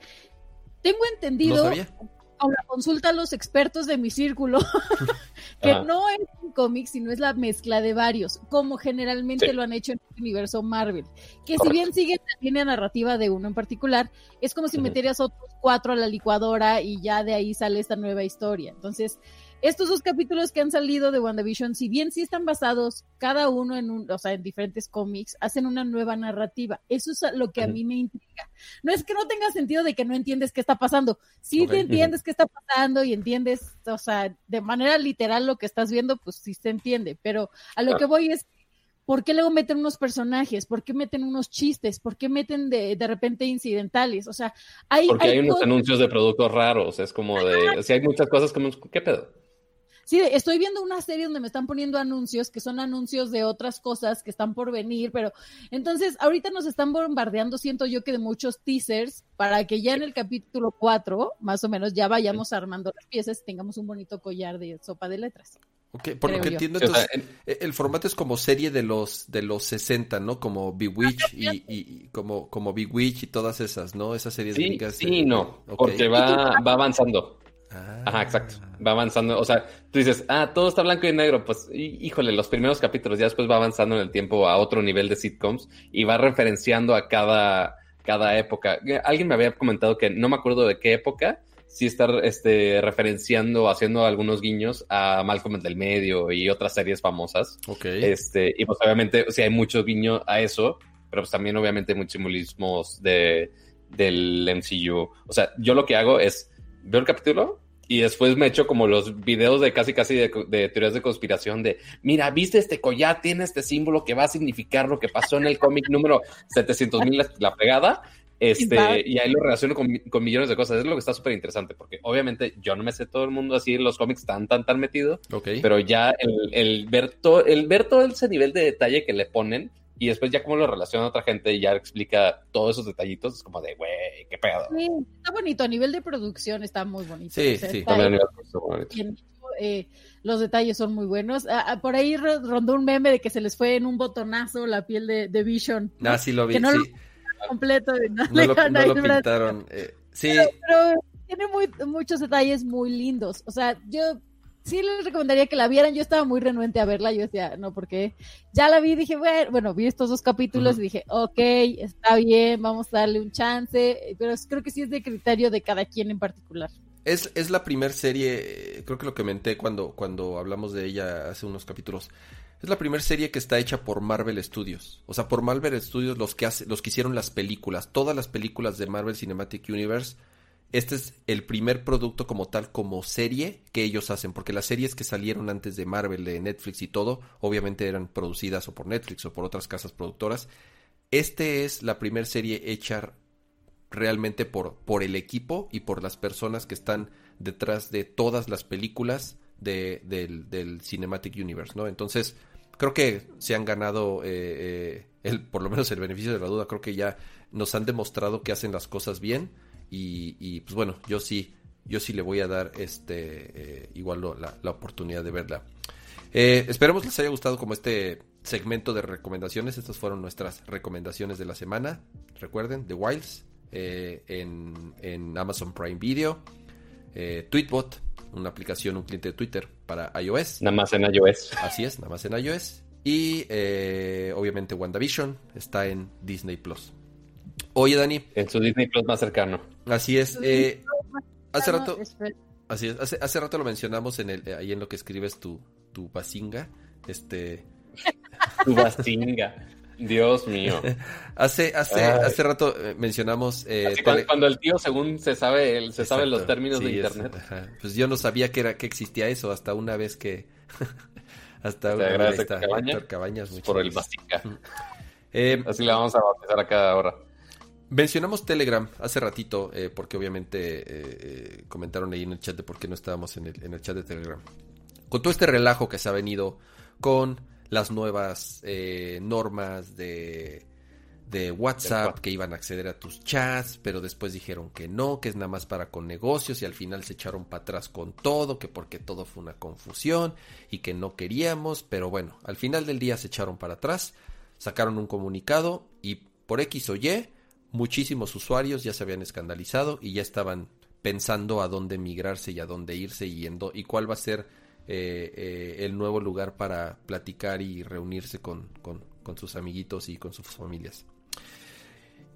Tengo entendido. No Ahora consulta a los expertos de mi círculo, que no es un cómic, sino es la mezcla de varios, como generalmente lo han hecho en el universo Marvel. Que si bien sigue la línea narrativa de uno en particular, es como si metieras otros cuatro a la licuadora y ya de ahí sale esta nueva historia. Entonces, estos dos capítulos que han salido de WandaVision, si bien sí están basados cada uno en un, o sea, en diferentes cómics, hacen una nueva narrativa. Eso es lo que a mí me intriga. No es que no tenga sentido de que no entiendes qué está pasando. Sí te entiendes qué está pasando y entiendes, o sea, de manera literal lo que estás viendo, pues sí se entiende. Pero a lo que voy es ¿Por qué luego meten unos personajes? ¿Por qué meten unos chistes? ¿Por qué meten de, de repente incidentales? O sea, hay... Porque hay, unos anuncios de productos raros, es como de... Si hay muchas cosas como... ¿Qué pedo? Sí, estoy viendo una serie donde me están poniendo anuncios que son anuncios de otras cosas que están por venir, pero entonces ahorita nos están bombardeando, siento yo que de muchos teasers para que ya en el capítulo 4, más o menos, ya vayamos armando las piezas y tengamos un bonito collar de sopa de letras. Ok, por lo que entiendo, entonces, e, el formato es como serie de los de los 60, ¿no? Como Bewitch y, y, como, como Bewitch y todas esas, ¿no? Esas series sí, Sí, no, porque va, va avanzando. Ajá, exacto. Va avanzando. O sea, tú dices, ah, todo está blanco y negro. Pues, híjole, los primeros capítulos, ya después va avanzando en el tiempo a otro nivel de sitcoms y va referenciando a cada, cada época. Alguien me había comentado que no me acuerdo de qué época, sí estar este, referenciando, haciendo algunos guiños a Malcolm del Medio y otras series famosas. Ok. Este, y pues obviamente, o sea, hay muchos guiños a eso, pero pues también obviamente muchos simbolismos de, del MCU. O sea, yo lo que hago es, veo el capítulo y después me echo como los videos de casi casi de, de, teorías de conspiración de, mira, viste este collar, tiene este símbolo que va a significar lo que pasó en el cómic número 700 mil la pegada este, y ahí lo relaciono con, millones de cosas. Es lo que está súper interesante, porque obviamente yo no me sé todo el mundo así en los cómics tan, tan, tan metido. Pero ya el, ver todo, el ver todo ese nivel de detalle que le ponen y después ya cómo lo relaciona a otra gente y ya explica todos esos detallitos, es como de, güey, qué pedo. Sí, está bonito. A nivel de producción está muy bonito. Sí, sí. Eh, los detalles son muy buenos. Ah, ah, por ahí rondó un meme de que se les fue en un botonazo la piel de, Vision. Ah, sí lo vi, sí completo. No, lo, pintaron. Eh, sí. Pero, tiene muchos detalles muy lindos. O sea, yo sí les recomendaría que la vieran. Yo estaba muy renuente a verla. Yo decía, no, porque ya la vi. Dije, bueno, bueno vi estos dos capítulos y dije, ok, está bien, vamos a darle un chance. Pero creo que sí es de criterio de cada quien en particular. Es, es la primera serie, creo que lo que menté cuando, cuando hablamos de ella hace unos capítulos. Es la primera serie que está hecha por Marvel Studios. O sea, por Marvel Studios los que, hace, los que hicieron las películas. Todas las películas de Marvel Cinematic Universe. Este es el primer producto como tal, como serie que ellos hacen. Porque las series que salieron antes de Marvel, de Netflix y todo, obviamente eran producidas o por Netflix o por otras casas productoras. Este es la primera serie hecha realmente por, por el equipo y por las personas que están detrás de todas las películas de, del, del Cinematic Universe, ¿no? Entonces, creo que se han ganado eh, eh, el, por lo menos el beneficio de la duda. Creo que ya nos han demostrado que hacen las cosas bien y, pues bueno, yo sí, yo sí le voy a dar este eh, igual la, la, oportunidad de verla. esperemos les haya gustado como este segmento de recomendaciones. Estas fueron nuestras recomendaciones de la semana. Recuerden, The Wilds en, en, Amazon Prime Video, Tweetbot, una aplicación, un cliente de Twitter para iOS. Nada más en iOS. Así es, nada más en iOS. Y eh, obviamente WandaVision está en Disney Plus. Oye, Dani. En su Disney Plus más cercano. Así es. Eh, hace rato. Así es. Hace, hace, rato lo mencionamos en el, ahí en lo que escribes tu, tu basinga. Este. tu basinga. Dios mío. hace, hace, hace rato eh, mencionamos. Eh, cuando, el tío, según se sabe, se sabe los términos de internet. pues yo no sabía que era que existía eso hasta una vez que. hasta una vez. Cabañas, por el. Eh, Así le vamos a bautizar a cada hora. Mencionamos Telegram hace ratito, porque obviamente comentaron ahí en el chat de por qué no estábamos en el, en el chat de Telegram. Con todo este relajo que se ha venido con las nuevas eh, normas de, de WhatsApp que iban a acceder a tus chats, pero después dijeron que no, que es nada más para con negocios y al final se echaron para atrás con todo, que porque todo fue una confusión y que no queríamos, pero bueno, al final del día se echaron para atrás, sacaron un comunicado y por X o Y muchísimos usuarios ya se habían escandalizado y ya estaban pensando a dónde migrarse y a dónde irse y, y cuál va a ser eh, eh, el nuevo lugar para platicar y reunirse con, sus amiguitos y con sus familias.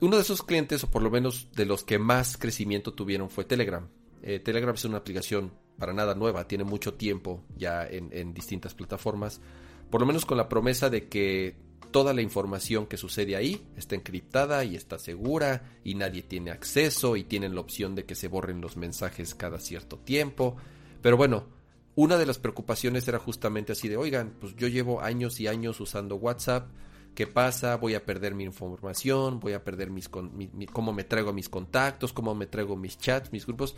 Uno de esos clientes, o por lo menos de los que más crecimiento tuvieron, fue Telegram. Eh, Telegram es una aplicación para nada nueva, tiene mucho tiempo ya en, distintas plataformas, por lo menos con la promesa de que toda la información que sucede ahí está encriptada y está segura y nadie tiene acceso y tienen la opción de que se borren los mensajes cada cierto tiempo. Pero bueno, una de las preocupaciones era justamente así de, oigan, pues yo llevo años y años usando WhatsApp, ¿qué pasa? Voy a perder mi información, voy a perder mis, cómo me traigo mis contactos, cómo me traigo mis chats, mis grupos.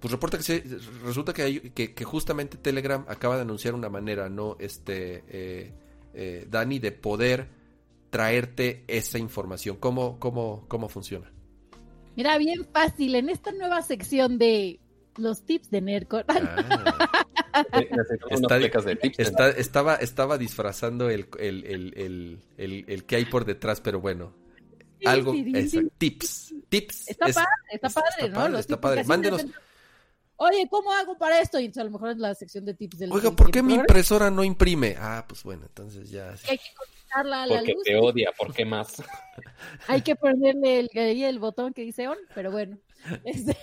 Pues reporta que se, resulta que, hay, que, justamente Telegram acaba de anunciar una manera, ¿no? Este, eh, eh, Dani, de poder traerte esa información. ¿Cómo, cómo, cómo funciona? Mira, bien fácil. En esta nueva sección de los tips de Nerdcore. Ah. estaba, estaba disfrazando el, el, el, que hay por detrás, pero bueno. algo, tips, tips. Está padre, está padre, ¿no? está padre. Mándenos. Oye, ¿cómo hago para esto? Y a lo mejor es la sección de tips del. Oiga, ¿por qué mi impresora no imprime? Ah, pues bueno, entonces ya. Hay que conectarla a la Porque te odia, ¿por qué más? Hay que ponerle el, el botón que dice on, pero bueno. Este,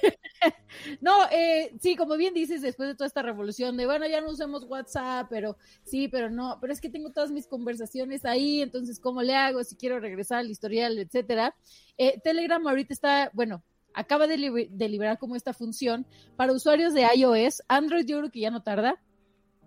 no, eh, sí, como bien dices, después de toda esta revolución de, bueno, ya no usamos WhatsApp, pero sí, pero no, pero es que tengo todas mis conversaciones ahí, entonces, ¿cómo le hago si quiero regresar al historial, etcétera? Eh, Telegram ahorita está, bueno, acaba de, liberar como esta función para usuarios de iOS, Android yo creo que ya no tarda,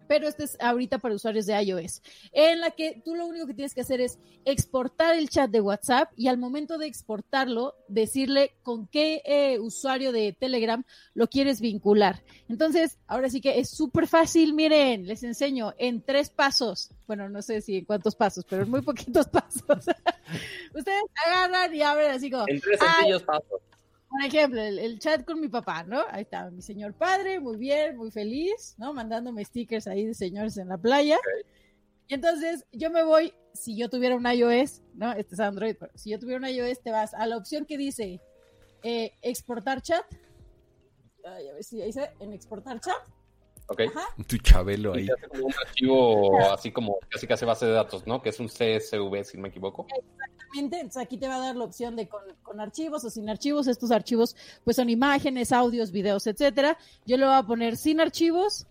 pero este es ahorita para usuarios de iOS, en la que tú lo único que tienes que hacer es exportar el chat de WhatsApp y al momento de exportarlo, decirle con qué eh, usuario de Telegram lo quieres vincular. Entonces, ahora sí que es súper fácil, miren, les enseño en tres pasos. Bueno, no sé si en cuántos pasos, pero en muy poquitos pasos. Ustedes agarran y abren así como... En tres sencillos pasos por ejemplo, el, chat con mi papá, ¿no? Ahí está mi señor padre, muy bien, muy feliz, ¿no? Mandándome stickers ahí de señores en la playa. Y entonces yo me voy, si yo tuviera un iOS, ¿no? Este es Android, pero si yo tuviera un iOS, te vas a la opción que dice eh, exportar chat. Ay, a ver si ahí dice en exportar chat. Ok. Tu chabelo ahí. un archivo así como casi casi base de datos, ¿no? Que es un CSV, si no me equivoco. Exactamente. Entonces aquí te va a dar la opción de con, archivos o sin archivos. Estos archivos pues son imágenes, audios, videos, etcétera. Yo le voy a poner sin archivos.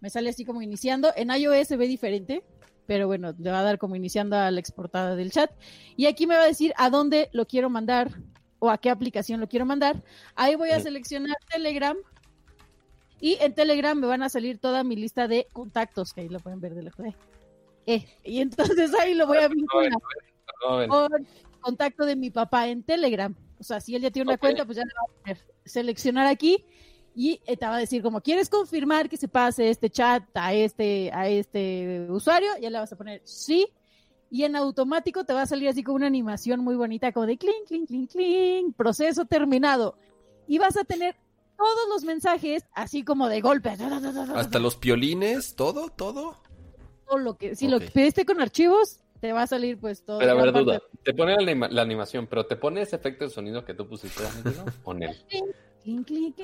Me sale así como iniciando. En iOS se ve diferente, pero bueno, le va a dar como iniciando a la exportada del chat. Y aquí me va a decir a dónde lo quiero mandar o a qué aplicación lo quiero mandar. Ahí voy a seleccionar Telegram y en Telegram me van a salir toda mi lista de contactos, que ahí lo pueden ver de lejos. Eh, y entonces ahí lo voy a vincular. con contacto de mi papá en Telegram. O sea, si él ya tiene una cuenta, pues ya le va a poner seleccionar aquí. Y te va a decir como quieres confirmar que se pase este chat a este a este usuario, ya le vas a poner sí. Y en automático te va a salir así como una animación muy bonita como de clink clink clink clink, proceso terminado. Y vas a tener todos los mensajes así como de golpe. Hasta los piolines, todo, todo. Todo lo que, si lo pediste con archivos, te va a salir pues todo. Pero a ver, duda, te pone la, animación, pero te pone ese efecto de sonido que tú pusiste, ¿no? él.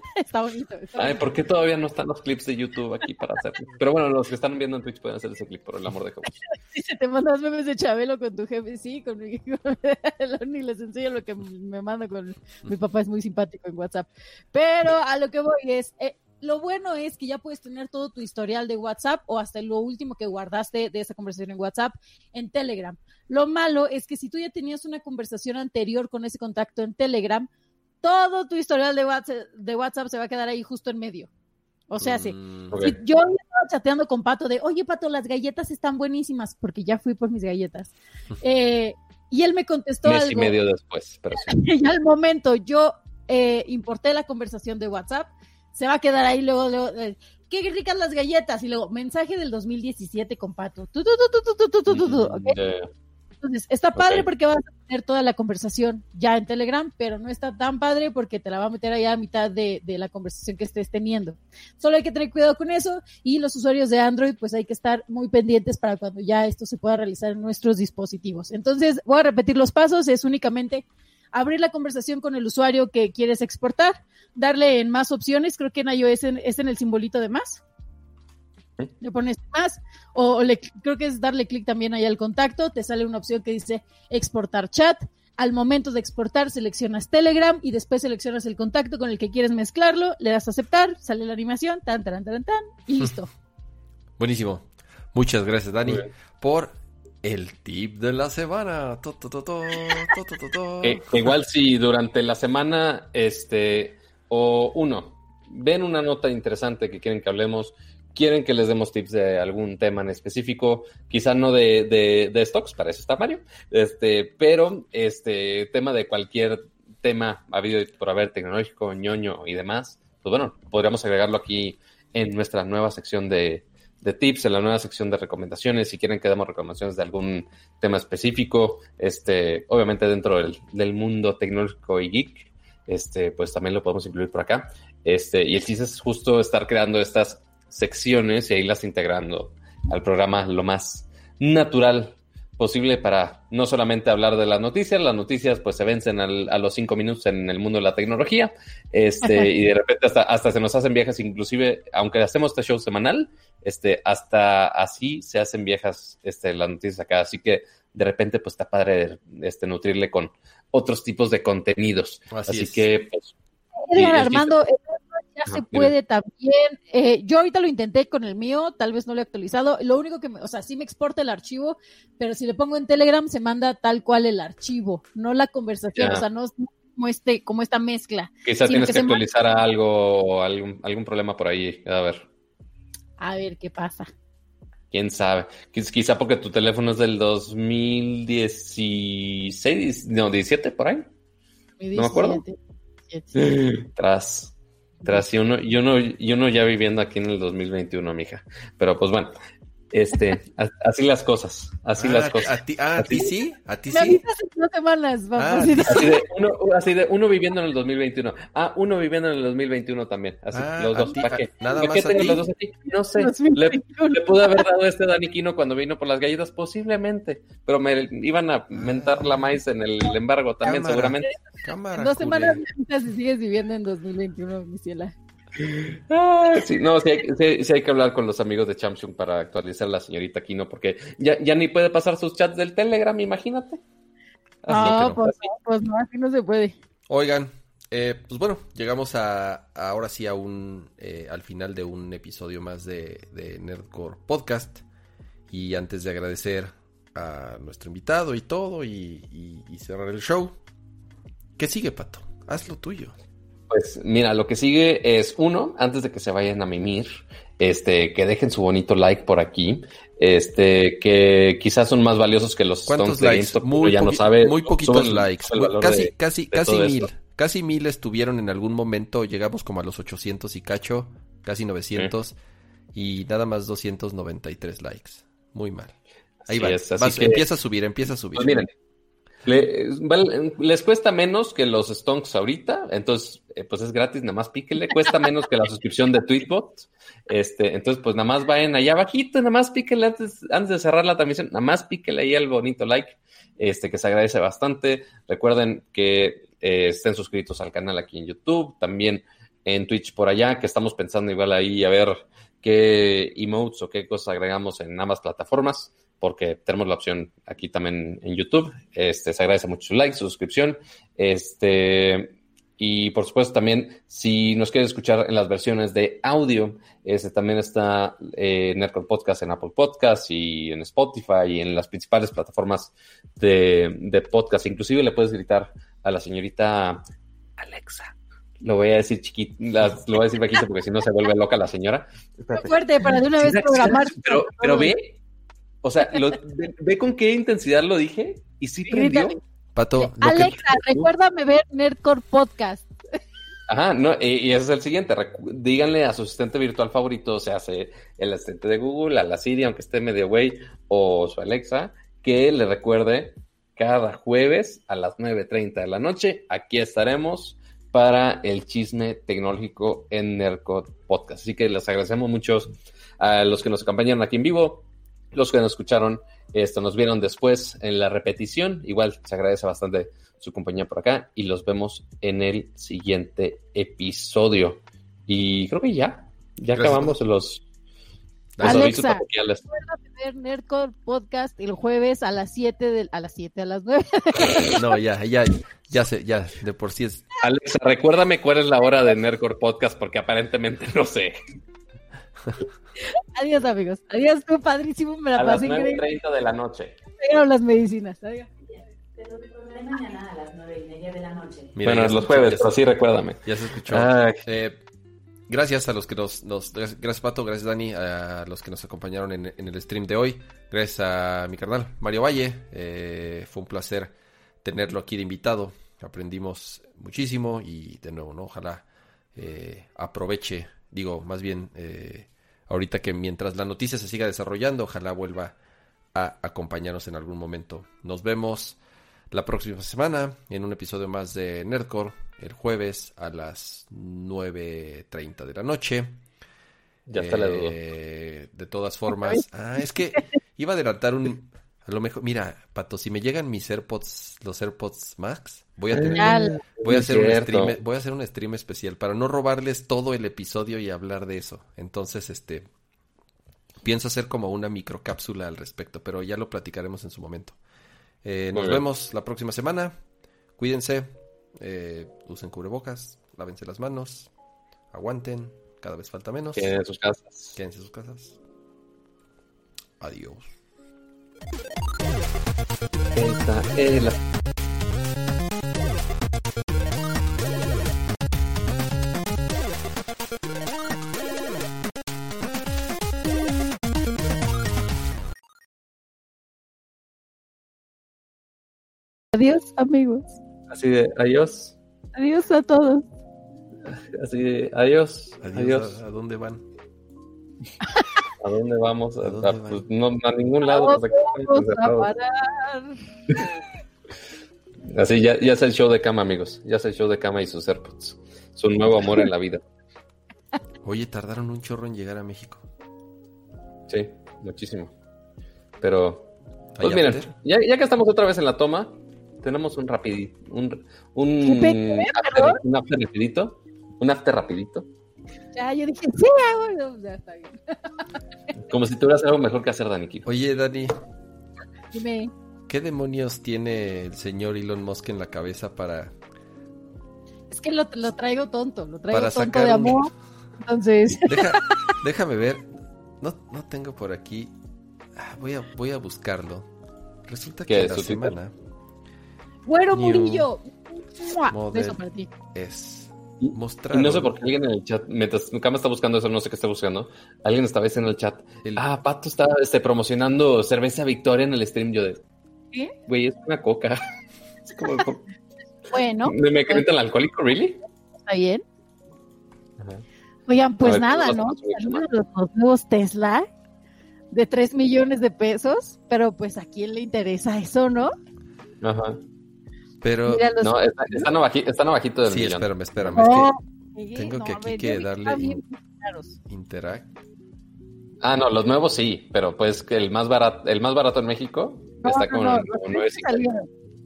está bonito. Ay, ¿por qué todavía no están los clips de YouTube aquí para hacerlo? Pero bueno, los que están viendo en Twitch pueden hacer ese clip, por el amor de Dios. Si se te mandas memes de Chabelo con tu jefe, sí, con mi ni les enseño lo que me manda con mi papá, es muy simpático en WhatsApp. Pero a lo que voy es, eh, lo bueno es que ya puedes tener todo tu historial de WhatsApp o hasta lo último que guardaste de esa conversación en WhatsApp en Telegram. Lo malo es que si tú ya tenías una conversación anterior con ese contacto en Telegram, todo tu historial de WhatsApp, de WhatsApp se va a quedar ahí justo en medio. O sea, sí. Mm, yo estaba chateando con Pato de, oye, Pato, las galletas están buenísimas, porque ya fui por mis galletas. Eh, y él me contestó Mes y medio después, pero sí. y al momento yo eh, importé la conversación de WhatsApp, se va a quedar ahí luego, luego eh, qué ricas las galletas, y luego, mensaje del 2017 con Pato. Entonces, está padre porque vas a tener toda la conversación ya en Telegram, pero no está tan padre porque te la va a meter allá a mitad de, la conversación que estés teniendo. Solo hay que tener cuidado con eso y los usuarios de Android, pues hay que estar muy pendientes para cuando ya esto se pueda realizar en nuestros dispositivos. Entonces, voy a repetir los pasos, es únicamente abrir la conversación con el usuario que quieres exportar, darle en más opciones, creo que en iOS es en el simbolito de más, le pones más o le, creo que es darle clic también ahí al contacto, te sale una opción que dice exportar chat. Al momento de exportar seleccionas Telegram y después seleccionas el contacto con el que quieres mezclarlo, le das a aceptar, sale la animación, tan, tan, tan, tan, y listo. Buenísimo. Muchas gracias, Dani, por el tip de la semana. Eh, igual si durante la semana, este, o uno, ven una nota interesante que quieren que hablemos, quieren que les demos tips de algún tema en específico, quizá no de, de, stocks, para eso está Mario, este, pero este tema de cualquier tema habido por haber tecnológico, ñoño y demás, pues bueno, podríamos agregarlo aquí en nuestra nueva sección de, de tips, en la nueva sección de recomendaciones, si quieren que demos recomendaciones de algún tema específico, este, obviamente dentro del, del mundo tecnológico y geek, este, pues también lo podemos incluir por acá. Este, y el chiste es justo estar creando estas secciones y ahí las integrando al programa lo más natural posible para no solamente hablar de las noticias, las noticias pues se vencen al, a los cinco minutos en el mundo de la tecnología, este, y de repente hasta, hasta se nos hacen viejas, inclusive, aunque hacemos este show semanal, este, hasta así se hacen viejas este, las noticias acá, así que de repente pues está padre este, nutrirle con otros tipos de contenidos. Así, que pues... Armando, ya se puede también. Eh, yo ahorita lo intenté con el mío, tal vez no lo he actualizado. Lo único que, me, o sea, sí me exporta el archivo, pero si le pongo en Telegram se manda tal cual el archivo, no la conversación, o sea, no es como, este, como esta mezcla. Quizá tienes que, actualizar algo, algún, algún problema por ahí, a ver. A ver qué pasa. Quién sabe. Quizá porque tu teléfono es del 2016, no, 17 por ahí. No me acuerdo. Tras. Tras y uno, y uno, y uno ya viviendo aquí en el 2021, mija. Pero pues bueno, este, así las cosas, así las ah, cosas. ¿A ti, ah, ¿a ti sí? ¿A ti sí? dos semanas, vamos. Ah, así, de uno, así de uno viviendo en el 2021. Ah, uno viviendo en el 2021 también. Así, ah, los dos. ¿Para qué? Nada ¿Para qué tengo los dos aquí? No sé. Le, le, pude haber dado este Daniquino cuando vino por las galletas, posiblemente. Pero me iban a mentar la maíz en el embargo también, seguramente. Cámara, dos semanas si sigues viviendo en 2021, mi ciela. Ah, sí, no, sí hay, que hablar con los amigos de Champion para actualizar a la señorita Kino, porque ya, ya ni puede pasar sus chats del Telegram, imagínate. no, pues, pues, no, así no se puede. Oigan, eh, pues bueno, llegamos a, ahora sí a un eh, al final de un episodio más de, Nerdcore Podcast. Y antes de agradecer a nuestro invitado y todo y, y cerrar el show, ¿qué sigue, Pato? Haz lo tuyo. Pues mira, lo que sigue es uno, antes de que se vayan a mimir, este, que dejen su bonito like por aquí, este, que quizás son más valiosos que los ¿Cuántos likes? muy ya no sabe, muy poquitos likes, casi, casi, casi mil, casi mil estuvieron en algún momento, llegamos como a los 800 y cacho, casi 900 y nada más 293 likes, muy mal. Ahí va, empieza a subir, empieza a subir. Pues miren, les cuesta menos que los stonks ahorita, entonces eh, pues es gratis, nada más píquele, cuesta menos que la suscripción de Tweetbot, este, entonces pues nada más vayan allá abajito, nada más píquele antes, antes de cerrar la transmisión, nada más píquele ahí el bonito like, este, que se agradece bastante, recuerden que eh, estén suscritos al canal aquí en YouTube, también en Twitch por allá, que estamos pensando igual ahí a ver qué emotes o qué cosas agregamos en ambas plataformas porque tenemos la opción aquí también en YouTube. Este, se agradece mucho su like, su suscripción. Este, y por supuesto también, si nos quiere escuchar en las versiones de audio, este, también está eh, Podcast en Apple Podcast y en Spotify y en las principales plataformas de, de podcast. Inclusive le puedes gritar a la señorita Alexa. Lo voy a decir chiquito, lo voy a decir bajito porque si no se vuelve loca la señora. fuerte para de una vez programar. Pero, pero ve, o sea, ve, con qué intensidad lo dije y sí prendió. Pato. Alexa, recuérdame ver Nerdcore Podcast. Ajá, no, y, ese es el siguiente. díganle a su asistente virtual favorito, o sea, el asistente de Google, a la Siri, aunque esté medio güey, o su Alexa, que le recuerde cada jueves a las 9.30 de la noche. Aquí estaremos para el chisme tecnológico en Nerdcore Podcast. Así que les agradecemos mucho a los que nos acompañan aquí en vivo, los que nos escucharon, esto, nos vieron después en la repetición. Igual se agradece bastante su compañía por acá y los vemos en el siguiente episodio. Y creo que ya, ya acabamos los, los Alexa, tener Nerdcore Podcast el jueves a las 7 a las 7 a las 9. no, ya, ya, ya sé, ya, de por sí es. Alexa, recuérdame cuál es la hora de Nerdcore Podcast porque aparentemente no sé. Adiós, amigos. Adiós, fue padrísimo. Me la a pasé las 9.30 de la noche. Llegaron las medicinas. Adiós. mañana a las 9 y media de la noche. bueno, los jueves, así recuérdame. Ya se escuchó. Eh, gracias a los que nos, nos, Gracias, Pato. Gracias, Dani. A los que nos acompañaron en, en el stream de hoy. Gracias a mi carnal, Mario Valle. Eh, fue un placer tenerlo aquí de invitado. Aprendimos muchísimo y de nuevo, ¿no? Ojalá eh, aproveche Digo, más bien, eh, ahorita que mientras la noticia se siga desarrollando, ojalá vuelva a acompañarnos en algún momento. Nos vemos la próxima semana en un episodio más de Nerdcore. el jueves a las 9.30 de la noche. Ya está la duda. Eh, de todas formas, ah, es que iba a adelantar un, a lo mejor, mira, Pato, si me llegan mis AirPods, los AirPods Max, voy a tener, voy a hacer un stream, voy a hacer un stream especial para no robarles todo el episodio y hablar de eso. Entonces, este, pienso hacer como una microcápsula al respecto, pero ya lo platicaremos en su momento. Eh, nos vemos la próxima semana. Cuídense, eh, usen cubrebocas, lávense las manos, aguanten, cada vez falta menos. Quédense en sus casas. Quédense en sus casas. Adiós. Esta es la... Adiós, amigos. Así de adiós. Adiós a todos. Así de adiós. Adiós. ¿A, dónde van? ¿A dónde vamos? ¿A, pues, no, a ningún lado. Pues, Así ya, ya es el show de cama, amigos. Ya es el show de cama y sus AirPods. Su nuevo amor en la vida. Oye, tardaron un chorro en llegar a México. Sí, muchísimo. Pero, pues miren, ya, ya que estamos otra vez en la toma, tenemos un rapidito, un, un, after, un after rapidito, un after rapidito. Ya, yo dije, sí, bueno, ya está bien. Como si tuvieras algo mejor que hacer, Dani. Oye, Dani. Dime. ¿Qué demonios tiene el señor Elon Musk en la cabeza para... Es que lo, lo traigo tonto, lo traigo para tonto de amor. Entonces... déjame ver. No, no tengo por aquí... Ah, voy, a, voy a buscarlo. Resulta que la semana... Güero Murillo. Beso para ti. Es mostrar. no sé por qué alguien en el chat, mientras me está buscando eso, no sé qué está buscando. Alguien esta vez en el chat. Ah, Pato está este, promocionando cerveza Victoria en el stream. Yo de. ¿Qué? Güey, es una coca. es como. bueno. ¿Me, me pues, el alcohólico, really? Está bien. Oigan, pues nada, ¿no? Los, los nuevos Tesla de 3 millones de pesos, pero pues a quién le interesa eso, ¿no? Ajá. Pero. No, está, está, no está bajito del Sí, millón. espérame, espérame. es que tengo que aquí que darle interact. Ah, no, los nuevos sí, pero pues el más barato, el más barato en México está con, no,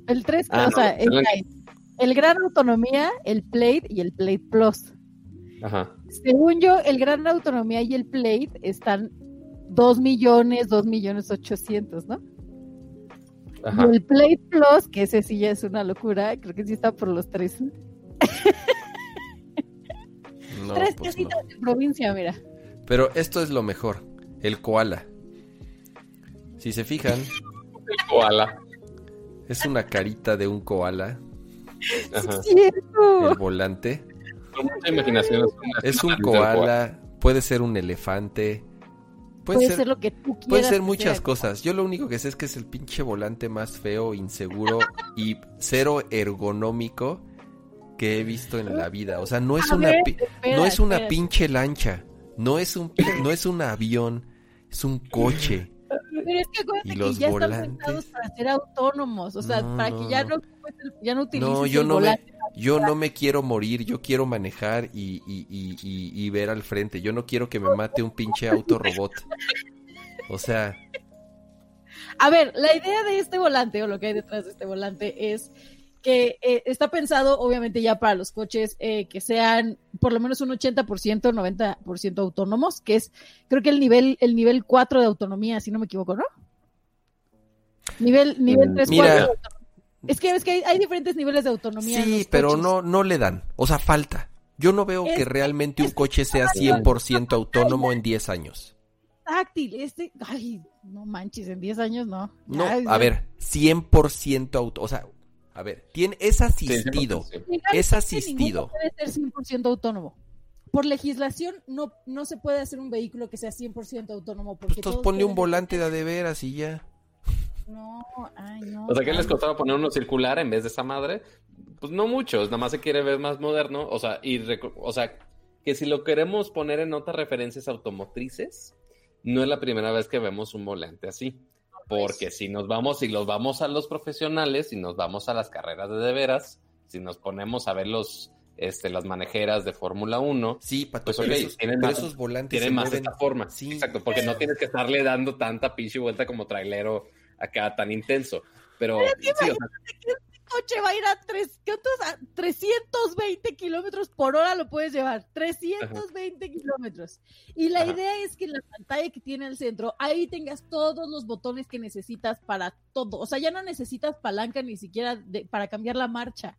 El 3, ah, o sea, el, el, Gran Autonomía, el Plate y el Plate Plus. Ajá. Según yo, el Gran Autonomía y el Plate están 2 millones, 2 millones 800, ¿no? Y el Play Plus, que ese sí ya es una locura, creo que sí está por los tres. tres pues casitas de provincia, mira. Pero esto es lo mejor, el koala. Si se fijan, el koala. Es una carita de un koala. cierto. El volante. imaginación. Es un koala, puede ser un elefante, Puede, ser, lo que tú quieras. Puede ser muchas cosas. Yo lo único que sé es que es el pinche volante más feo, inseguro y cero ergonómico que he visto en la vida. O sea, no es una no es una pinche lancha, no es un no es un avión, es un coche. Pero es que y los que ya volantes... están pensados para ser autónomos, o sea, para que ya no, ya no utilices no, yo no Me, yo no me quiero morir, yo quiero manejar y, y, y, y, ver al frente. Yo no quiero que me mate un pinche auto robot. O sea... A ver, la idea de este volante o lo que hay detrás de este volante es que eh, está pensado obviamente ya para los coches eh, que sean por lo menos un 80%, 90% autónomos, que es creo que el nivel el nivel 4 de autonomía, si no me equivoco, ¿no? Nivel nivel 3 mm, Mira, Es que es que hay, diferentes niveles de autonomía. Sí, pero no no le dan, o sea, falta. Yo no veo que realmente un coche sea 100% autónomo en 10 años. Táctil, este, ay, no manches, en 10 años no. No, a ver, 100% auto, o sea, a ver, tiene, es asistido. Es asistido. puede ser 100% autónomo. Por legislación no, no se puede hacer un vehículo que sea 100% autónomo. Porque pues ponle un volante de, de veras y ya. No, ay, no. O sea, ¿qué les costaba poner uno circular en vez de esa madre? Pues no muchos, nada más se quiere ver más moderno. O sea, y o sea, que si lo queremos poner en otras referencias automotrices, no es la primera vez que vemos un volante así. Porque si nos vamos, si los vamos a los profesionales, y nos vamos a las carreras de de veras, si nos ponemos a ver los, este, las manejeras de Fórmula 1. Sí, pues, esos, tienen más, esos volantes. Tienen más de esta forma. Sí. Exacto, porque no tienes que estarle dando tanta pinche vuelta como trailero acá tan intenso. Pero, sí, coche va a ir a, tres, a 320 kilómetros por hora lo puedes llevar, 320 kilómetros. Y la idea es que en la pantalla que tiene el centro, ahí tengas todos los botones que necesitas para todo. O sea, ya no necesitas palanca ni siquiera para cambiar la marcha.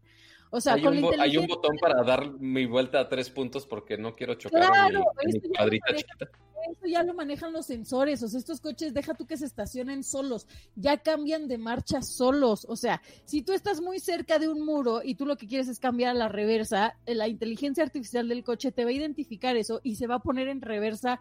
O sea, hay, un, hay un botón para dar mi vuelta a tres puntos porque no quiero chocar claro, mi, cuadrita chiquita eso ya lo manejan los sensores, o sea, estos coches deja tú que se estacionen solos, ya cambian de marcha solos, o sea, si tú estás muy cerca de un muro y tú lo que quieres es cambiar a la reversa, eh, la inteligencia artificial del coche te va a identificar eso y se va a poner en reversa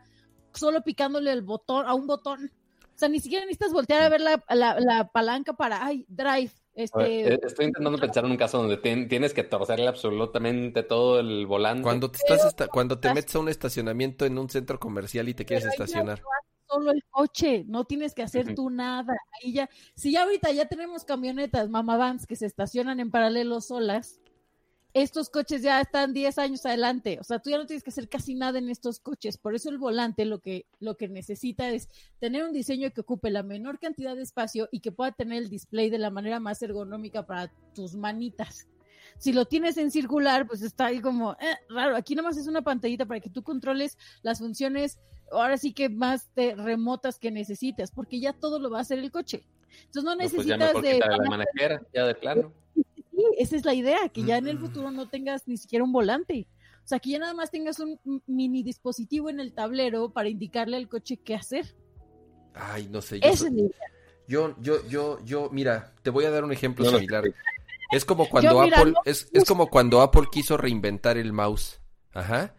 solo picándole el botón, a un botón. O sea, ni siquiera necesitas voltear a ver la, la palanca para, ay, drive, este... Eh, estoy intentando pensar en un caso donde tienes que torcerle absolutamente todo el volante. Cuando te, estás cuando te metes a un estacionamiento en un centro comercial y te quieres estacionar. Solo el coche, no tienes que hacer tú nada. Ahí ya, si ya ahorita ya tenemos camionetas, mama vans que se estacionan en paralelo solas, estos coches ya están 10 años adelante, o sea, tú ya no tienes que hacer casi nada en estos coches, por eso el volante lo que, lo que necesita es tener un diseño que ocupe la menor cantidad de espacio y que pueda tener el display de la manera más ergonómica para tus manitas. Si lo tienes en circular, pues está ahí como eh, raro. Aquí nomás es una pantallita para que tú controles las funciones, ahora sí que más remotas que necesitas, porque ya todo lo va a hacer el coche. Entonces no necesitas pues ya de... La ya de plano esa es la idea, que ya en el futuro no tengas ni siquiera un volante. O sea, que ya nada más tengas un mini dispositivo en el tablero para indicarle al coche qué hacer. Ay, no sé. Yo, yo, yo, yo, mira, te voy a dar un ejemplo similar. Es como cuando Apple, es, es como cuando Apple quiso reinventar el mouse. Ajá.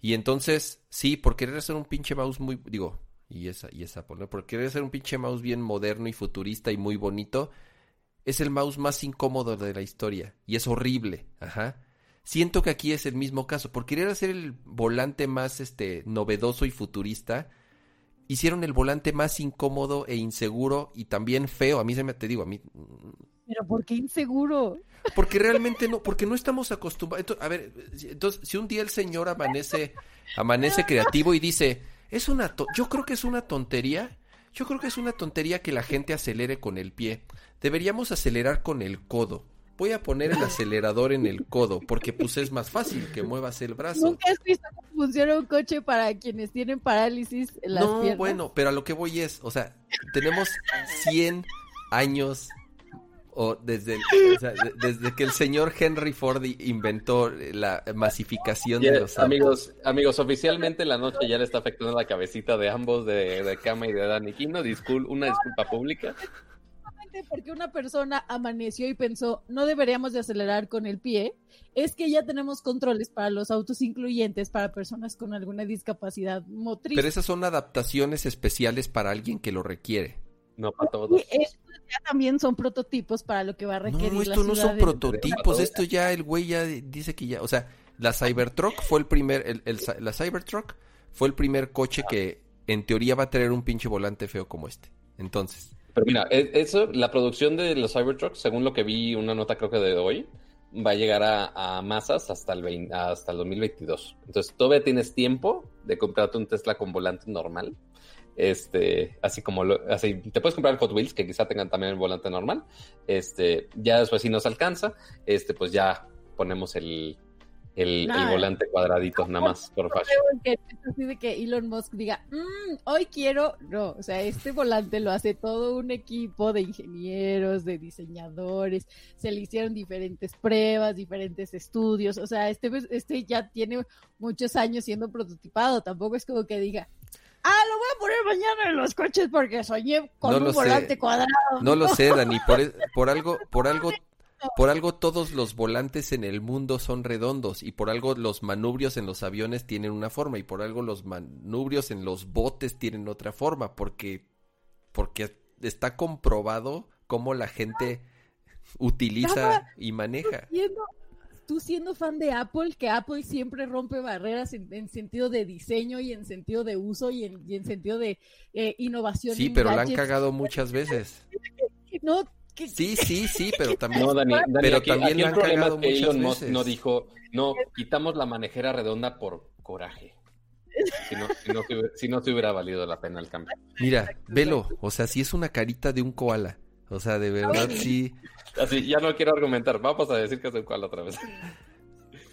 Y entonces, sí, por querer hacer un pinche mouse muy, digo, y esa, y esa Apple, ¿no? Por querer hacer un pinche mouse bien moderno y futurista y muy bonito, es el mouse más incómodo de la historia y es horrible. Ajá. Siento que aquí es el mismo caso. Por querer hacer el volante más este novedoso y futurista, hicieron el volante más incómodo e inseguro y también feo. A mí se me te digo, a mí pero ¿por qué inseguro? Porque realmente no, porque no estamos acostumbrados. A ver, entonces, si un día el señor amanece, amanece creativo y dice, es una, yo creo que es una tontería, yo creo que es una tontería que la gente acelere con el pie. Deberíamos acelerar con el codo. Voy a poner el acelerador en el codo porque pues es más fácil que muevas el brazo. ¿Nunca has visto cómo funciona un coche para quienes tienen parálisis en las no, bueno, pero a lo que voy es, o sea, tenemos 100 años o desde, desde que el señor Henry Ford inventó la masificación de los amigos amigos oficialmente la noche ya le está afectando la cabecita de ambos de, de Kama y de Dani Quino una disculpa pública porque una persona amaneció y pensó, no deberíamos de acelerar con el pie, es que ya tenemos controles para los autos incluyentes para personas con alguna discapacidad motriz. Pero esas son adaptaciones especiales para alguien que lo requiere. No para todos. Y ya también son prototipos para lo que va a requerir. No, esto no son prototipos, esto ya el güey ya dice que ya, o sea, la Cybertruck fue el primer, el, la Cybertruck fue el primer coche que en teoría va a tener un pinche volante feo como este. Entonces. Pero mira, e, eso, la producción de los Cybertruck, según lo que vi, una nota creo que de hoy, va a llegar a, masas hasta el, hasta el 2022. Entonces, todavía tienes tiempo de comprarte un Tesla con volante normal. Este, así como así, te puedes comprar Hot Wheels, que quizá tengan también el volante normal. Este, ya después si nos alcanza, este, pues ya ponemos el, el, volante cuadradito, nada más, por favor. Así de que Elon Musk diga, mm, hoy quiero, no, o sea, este volante lo hace todo un equipo de ingenieros, de diseñadores, se le hicieron diferentes pruebas, diferentes estudios, o sea, este, este ya tiene muchos años siendo prototipado, tampoco es como que diga, Ah, lo voy a poner mañana en los coches porque soñé con un volante cuadrado. No lo sé, Dani, por, por algo, por algo por algo todos los volantes en el mundo son redondos y por algo los manubrios en los aviones tienen una forma y por algo los manubrios en los botes tienen otra forma porque porque está comprobado cómo la gente utiliza y maneja. Tú siendo, fan de Apple, que Apple siempre rompe barreras en, sentido de diseño y en sentido de uso y en, sentido de eh, innovación. Sí, pero la han cagado muchas veces. No, Sí, sí, sí, pero también. No, Dani, Dani pero aquí, también aquí el han problema cagado es que Elon Musk no dijo, no, quitamos la manejera redonda por coraje. Si no, si no, se hubiera- si no se hubiera valido la pena el cambio. Mira, velo, o sea, sí es una carita de un koala. O sea, de verdad, sí. Así, ya no quiero argumentar. Vamos a decir que es el cual otra vez.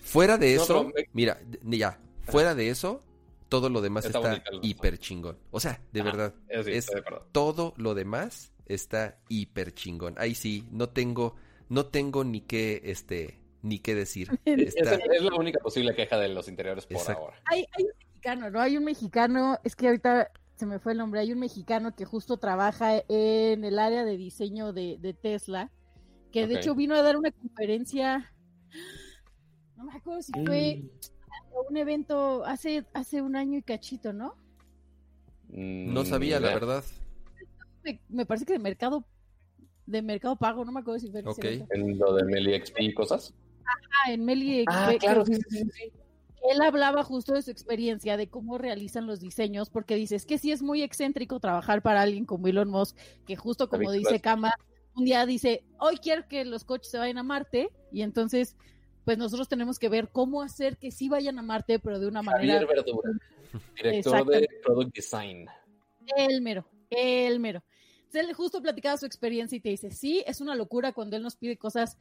Fuera de No, eso, pero mira, ya, fuera de eso, todo lo demás Está hiper chingón. O sea, de Ajá, verdad, sí, es de todo lo demás está hiper chingón. Ahí sí, no tengo, no tengo ni qué, este, ni qué decir. Es, la única posible queja de los interiores por Exacto. ahora. Hay, hay un mexicano, ¿no? Hay un mexicano, es que ahorita se me fue el nombre, hay un mexicano que justo trabaja en el área de diseño de, de Tesla, que de hecho vino a dar una conferencia, no me acuerdo si fue un evento hace, hace un año y cachito, ¿no? no Mm, sabía, la verdad. Me, me parece que de mercado, de mercado pago, no me acuerdo si fue ese Ok. evento. En lo de Meli XP y cosas. Ah, en Meli Ah, que- claro, sí. Él hablaba justo de su experiencia, de cómo realizan los diseños, porque dice, es que sí es muy excéntrico trabajar para alguien como Elon Musk, que justo como David, dice. Kama, un día dice, hoy quiero que los coches se vayan a Marte, y entonces, pues nosotros tenemos que ver cómo hacer que sí vayan a Marte, pero de una manera... Javier Verdura, director de. Product Design. El mero, el mero. Entonces, él justo platicaba su experiencia y te dice, sí, es una locura cuando él nos pide cosas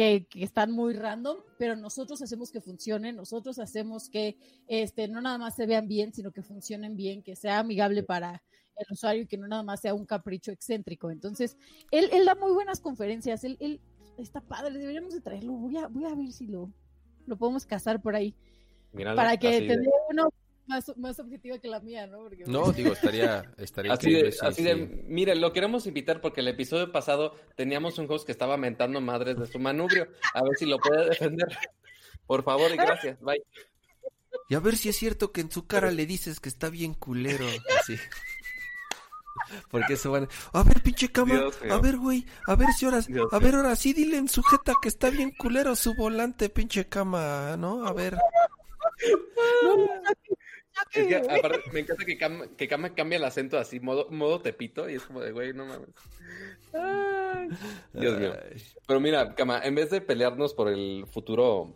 que, que están muy random, pero nosotros hacemos que funcionen, nosotros hacemos que este, no nada más se vean bien, sino que funcionen bien, que sea amigable para el usuario y que no nada más sea un capricho excéntrico. Entonces, él, él da muy buenas conferencias, él, él está padre, deberíamos de traerlo, voy a, voy a ver si lo, lo podemos cazar por ahí, Míralo, para que así de- tenga una más, más objetiva que la mía, ¿no? Porque- No, digo, estaría, estaría Así de, sí, así sí. de, mire, lo queremos invitar porque el episodio pasado teníamos un host que estaba mentando madres de su manubrio. A ver si lo puede defender. Por favor y gracias. Bye. Y a ver si es cierto que en su cara le dices que está bien culero. Así. Porque se van. A ver, pinche cama. A ver, güey. A ver si ahora. Dios A ver, ahora sí, dile en sujeta que está bien culero su volante, pinche cama, ¿no? A ver. Es que, aparte, me encanta que Kama, que Kama cambia el acento así, modo, modo tepito, y es como de, güey, no mames. Ay, Dios mío. Pero mira, Kama, en vez de pelearnos por el futuro,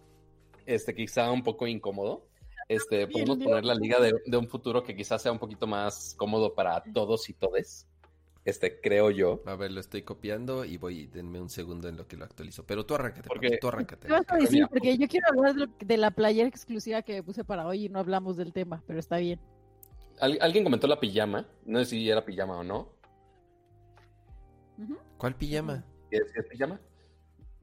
este, quizá un poco incómodo, este, podemos poner la liga de, de un futuro que quizás sea un poquito más cómodo para todos y todes. Este, creo yo. A ver, lo estoy copiando y voy. Denme un segundo en lo que lo actualizo. Pero tú arráncate, Porque- papi, tú arráncate. ¿Qué vas a decir? Porque yo quiero hablar de, la playera exclusiva que me puse para hoy y no hablamos del tema, pero está bien. Al- alguien comentó la pijama, no sé si era pijama o no. ¿Cuál pijama? ¿Es, es pijama?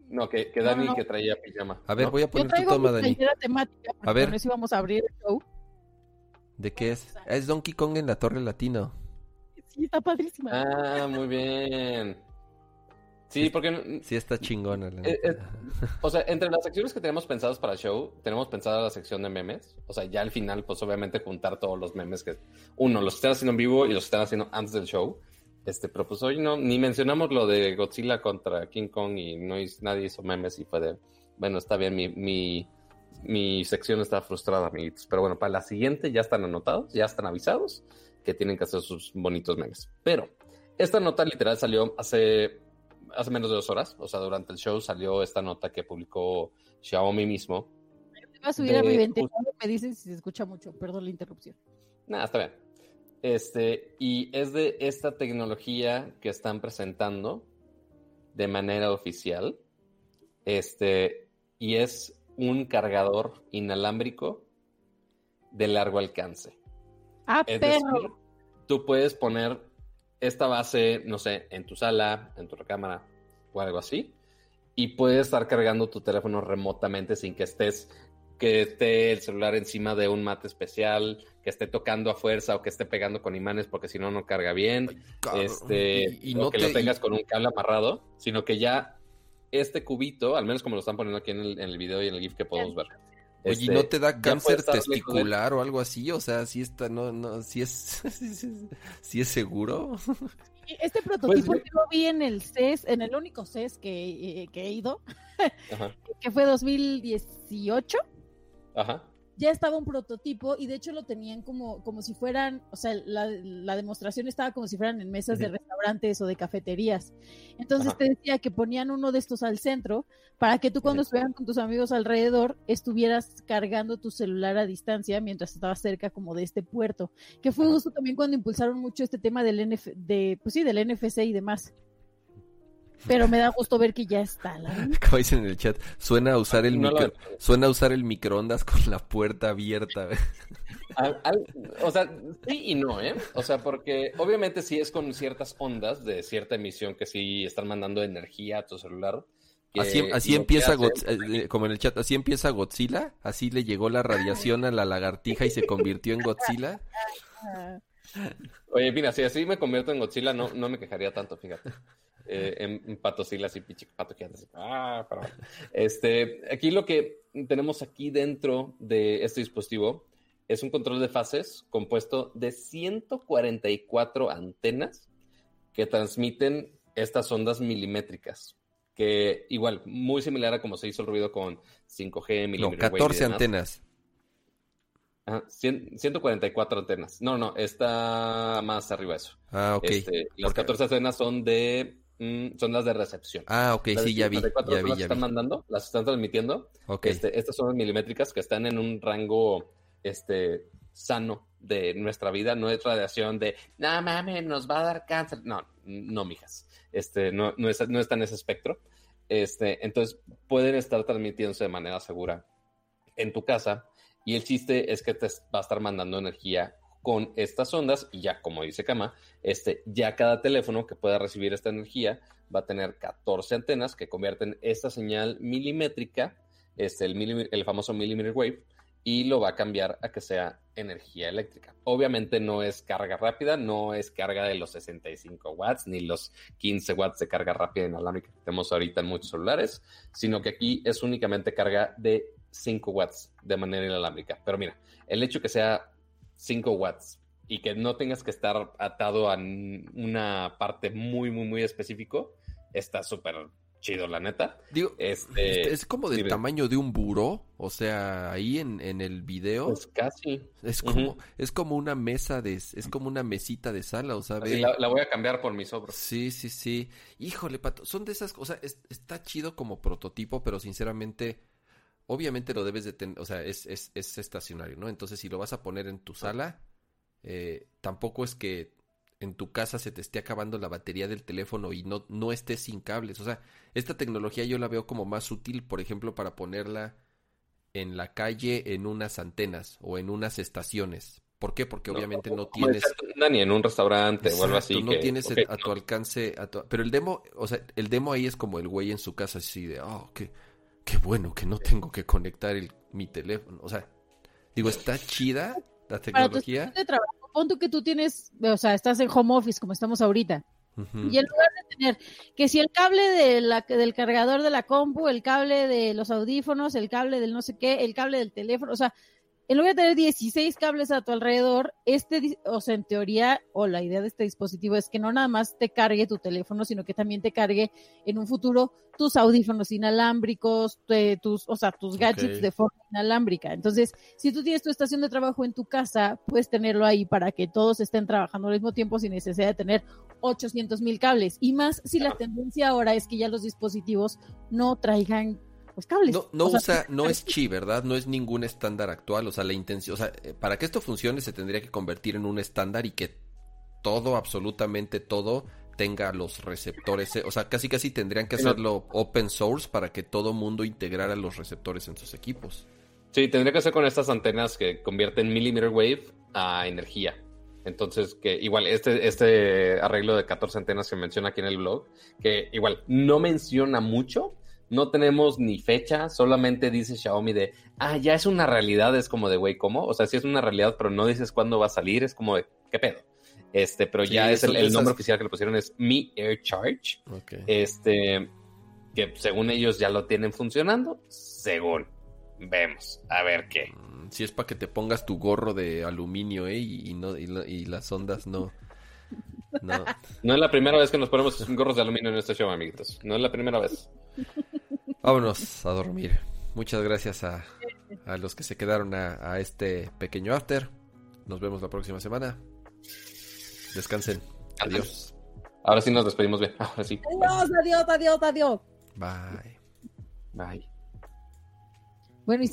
No, que, que Dani no. que traía pijama. A ver, ¿no? voy a Yo poner tu traigo toma, mi Dani. playera temática, A ver. con eso íbamos a abrir el show. ¿De qué es? Ah, Es Donkey Kong en la Torre Latino. Sí, está padrísima. Ah, muy bien. Sí, porque, Sí, está chingona. La Eh, neta. o sea, entre las secciones que tenemos pensadas para el show, tenemos pensada la sección de memes. O sea, ya al final, pues obviamente juntar todos los memes que, uno, los están haciendo en vivo y los están haciendo antes del show. Este, pero pues hoy no, ni mencionamos lo de Godzilla contra King Kong y no nadie hizo memes y fue de, bueno, está bien, mi, mi, mi sección está frustrada, amiguitos. Pero bueno, para la siguiente ya están anotados, ya están avisados que tienen que hacer sus bonitos memes. Pero esta nota literal salió hace, hace menos de dos horas, o sea, durante el show salió esta nota que publicó Xiaomi mismo. Te voy a subir a mi de- ventilador, me dicen si se escucha mucho, perdón la interrupción. Nada, está bien. Este, y es de esta tecnología que están presentando de manera oficial. Este, y es un cargador inalámbrico de largo alcance. Ah, Es decir, tú puedes poner esta base, no sé, en tu sala, en tu recámara o algo así, y puedes estar cargando tu teléfono remotamente sin que estés, que esté el celular encima de un mate especial, que esté tocando a fuerza o que esté pegando con imanes porque si no, no carga bien, este, Y- no que te- lo tengas y- con un cable amarrado, sino que ya este cubito, al menos como lo están poniendo aquí en el, en el video y en el GIF que podemos ver. Oye, ¿y este, no te da cáncer testicular o algo así? O sea, si está, no, no, si es, si es seguro. Este prototipo Pues, yo lo vi en el CES, en el único CES que, eh, que he ido, Ajá, que fue 2018. ajá. Ya estaba un prototipo y de hecho lo tenían como, como si fueran, o sea, la, la demostración estaba como si fueran en mesas de restaurantes o de cafeterías. Entonces te decía que ponían uno de estos al centro para que tú cuando estuvieran con tus amigos alrededor estuvieras cargando tu celular a distancia mientras estabas cerca como de este puerto, que fue justo también cuando impulsaron mucho este tema del NF, de, pues sí, del NFC y demás pero me da gusto ver que ya está. La... Como dicen en el chat, suena a usar el micro... suena a usar el microondas con la puerta abierta. o sea, sí y no, ¿eh? O sea, porque obviamente sí es con ciertas ondas de cierta emisión que sí están mandando energía a tu celular. así, así empieza, eh, eh, como en el chat, así empieza Godzilla, así le llegó la radiación a la lagartija y se convirtió en Godzilla. Oye, mira, si así me convierto en Godzilla, no, no me quejaría tanto, fíjate. Eh, en, patosilas y pato ah, Este, aquí lo que tenemos aquí dentro de este dispositivo es un control de fases compuesto de 144 antenas que transmiten estas ondas milimétricas, que igual, muy similar a como se hizo el ruido con 5G, no, 14 antenas. 144 antenas. No, no, está más arriba eso. Ah, ok. Este, las 14 antenas son de Mm, son las de recepción. Ah, ok, sí, ya vi. Ya vi, están mandando, las están transmitiendo. Este, estas son las milimétricas que están en un rango este, sano de nuestra vida. No es radiación de, no mames, nos va a dar cáncer. No, no, mijas. Este, no, no, es, no está en ese espectro. Este, entonces, pueden estar transmitiéndose de manera segura en tu casa. Y el chiste es que te va a estar mandando energía con estas ondas y ya, como dice Kama, este, ya cada teléfono que pueda recibir esta energía va a tener 14 antenas que convierten esta señal milimétrica, este, el, el famoso millimeter wave, y lo va a cambiar a que sea energía eléctrica. Obviamente no es carga rápida, no es carga de los 65 watts ni los 15 watts de carga rápida inalámbrica que tenemos ahorita en muchos celulares, sino que aquí es únicamente carga de 5 watts de manera inalámbrica. Pero mira, el hecho que sea 5 watts y que no tengas que estar atado a una parte muy, muy, muy específico, está súper chido, la neta. Digo, este, es como del tamaño de un buró, o sea, ahí en, el video. Pues casi. Es como, es como una mesa de, es como una mesita de sala, o sea, la, voy a cambiar por mis obras. Sí, sí, sí. Híjole, pato, son de esas cosas, está chido como prototipo, pero sinceramente obviamente lo debes de tener, o sea, es, es, es, estacionario, ¿no? Entonces, si lo vas a poner en tu sala, eh, tampoco es que en tu casa se te esté acabando la batería del teléfono y no, no estés sin cables. O sea, esta tecnología yo la veo como más útil, por ejemplo, para ponerla en la calle en unas antenas o en unas estaciones. ¿Por qué? Porque obviamente no, tienes... Ni en un restaurante o algo así. No tienes a tu alcance... Pero el demo, o sea, el demo ahí es como el güey en su casa así de, oh, qué, qué bueno que no tengo que conectar el, mi teléfono. O sea, digo, está chida la tecnología. de trabajo, pon tú que tú tienes, o sea, estás en home office como estamos ahorita. Y en lugar de tener que si el cable de la, del cargador de la compu, el cable de los audífonos, el cable del no sé qué, el cable del teléfono, o sea, en lugar de tener 16 cables a tu alrededor, este, o sea, en teoría, o la idea de este dispositivo es que no nada más te cargue tu teléfono, sino que también te cargue en un futuro tus audífonos inalámbricos, tus, o sea, tus gadgets de forma inalámbrica. Entonces, si tú tienes tu estación de trabajo en tu casa, puedes tenerlo ahí para que todos estén trabajando al mismo tiempo sin necesidad de tener 800 mil cables. Y más si la tendencia ahora es que ya los dispositivos no traigan cables. No, no usa, no es chi, ¿verdad? No es ningún estándar actual. O sea, la intención, o sea, eh, para que esto funcione se tendría que convertir en un estándar y que todo, absolutamente todo, tenga los receptores. Eh, o sea, casi casi tendrían que hacerlo open source para que todo mundo integrara los receptores en sus equipos. Sí, tendría que ser con estas antenas que convierten millimeter wave a energía. Entonces, que igual este, este arreglo de 14 antenas que menciona aquí en el blog, que igual no menciona mucho, no tenemos ni fecha, solamente dice Xiaomi de, ah, ya es una realidad, es como de, güey, ¿cómo? O sea, sí es una realidad, pero no dices cuándo va a salir, es como de, ¿qué pedo? Este, pero ya es el, nombre oficial que le pusieron es Mi Air Charge. Este, que según ellos ya lo tienen funcionando, según. Vemos, a ver qué. Mm, si es para que te pongas tu gorro de aluminio, ¿eh? Y, no, y, las ondas no. No. no es la primera vez que nos ponemos gorros de aluminio en este show, amiguitos. No es la primera vez. Vámonos a dormir. Muchas gracias a, a los que se quedaron a, este pequeño after. Nos vemos la próxima semana. Descansen. Adiós. Ahora sí nos despedimos bien. Ahora sí. Adiós, adiós, adiós, adiós. Bye. Bye. Bueno, y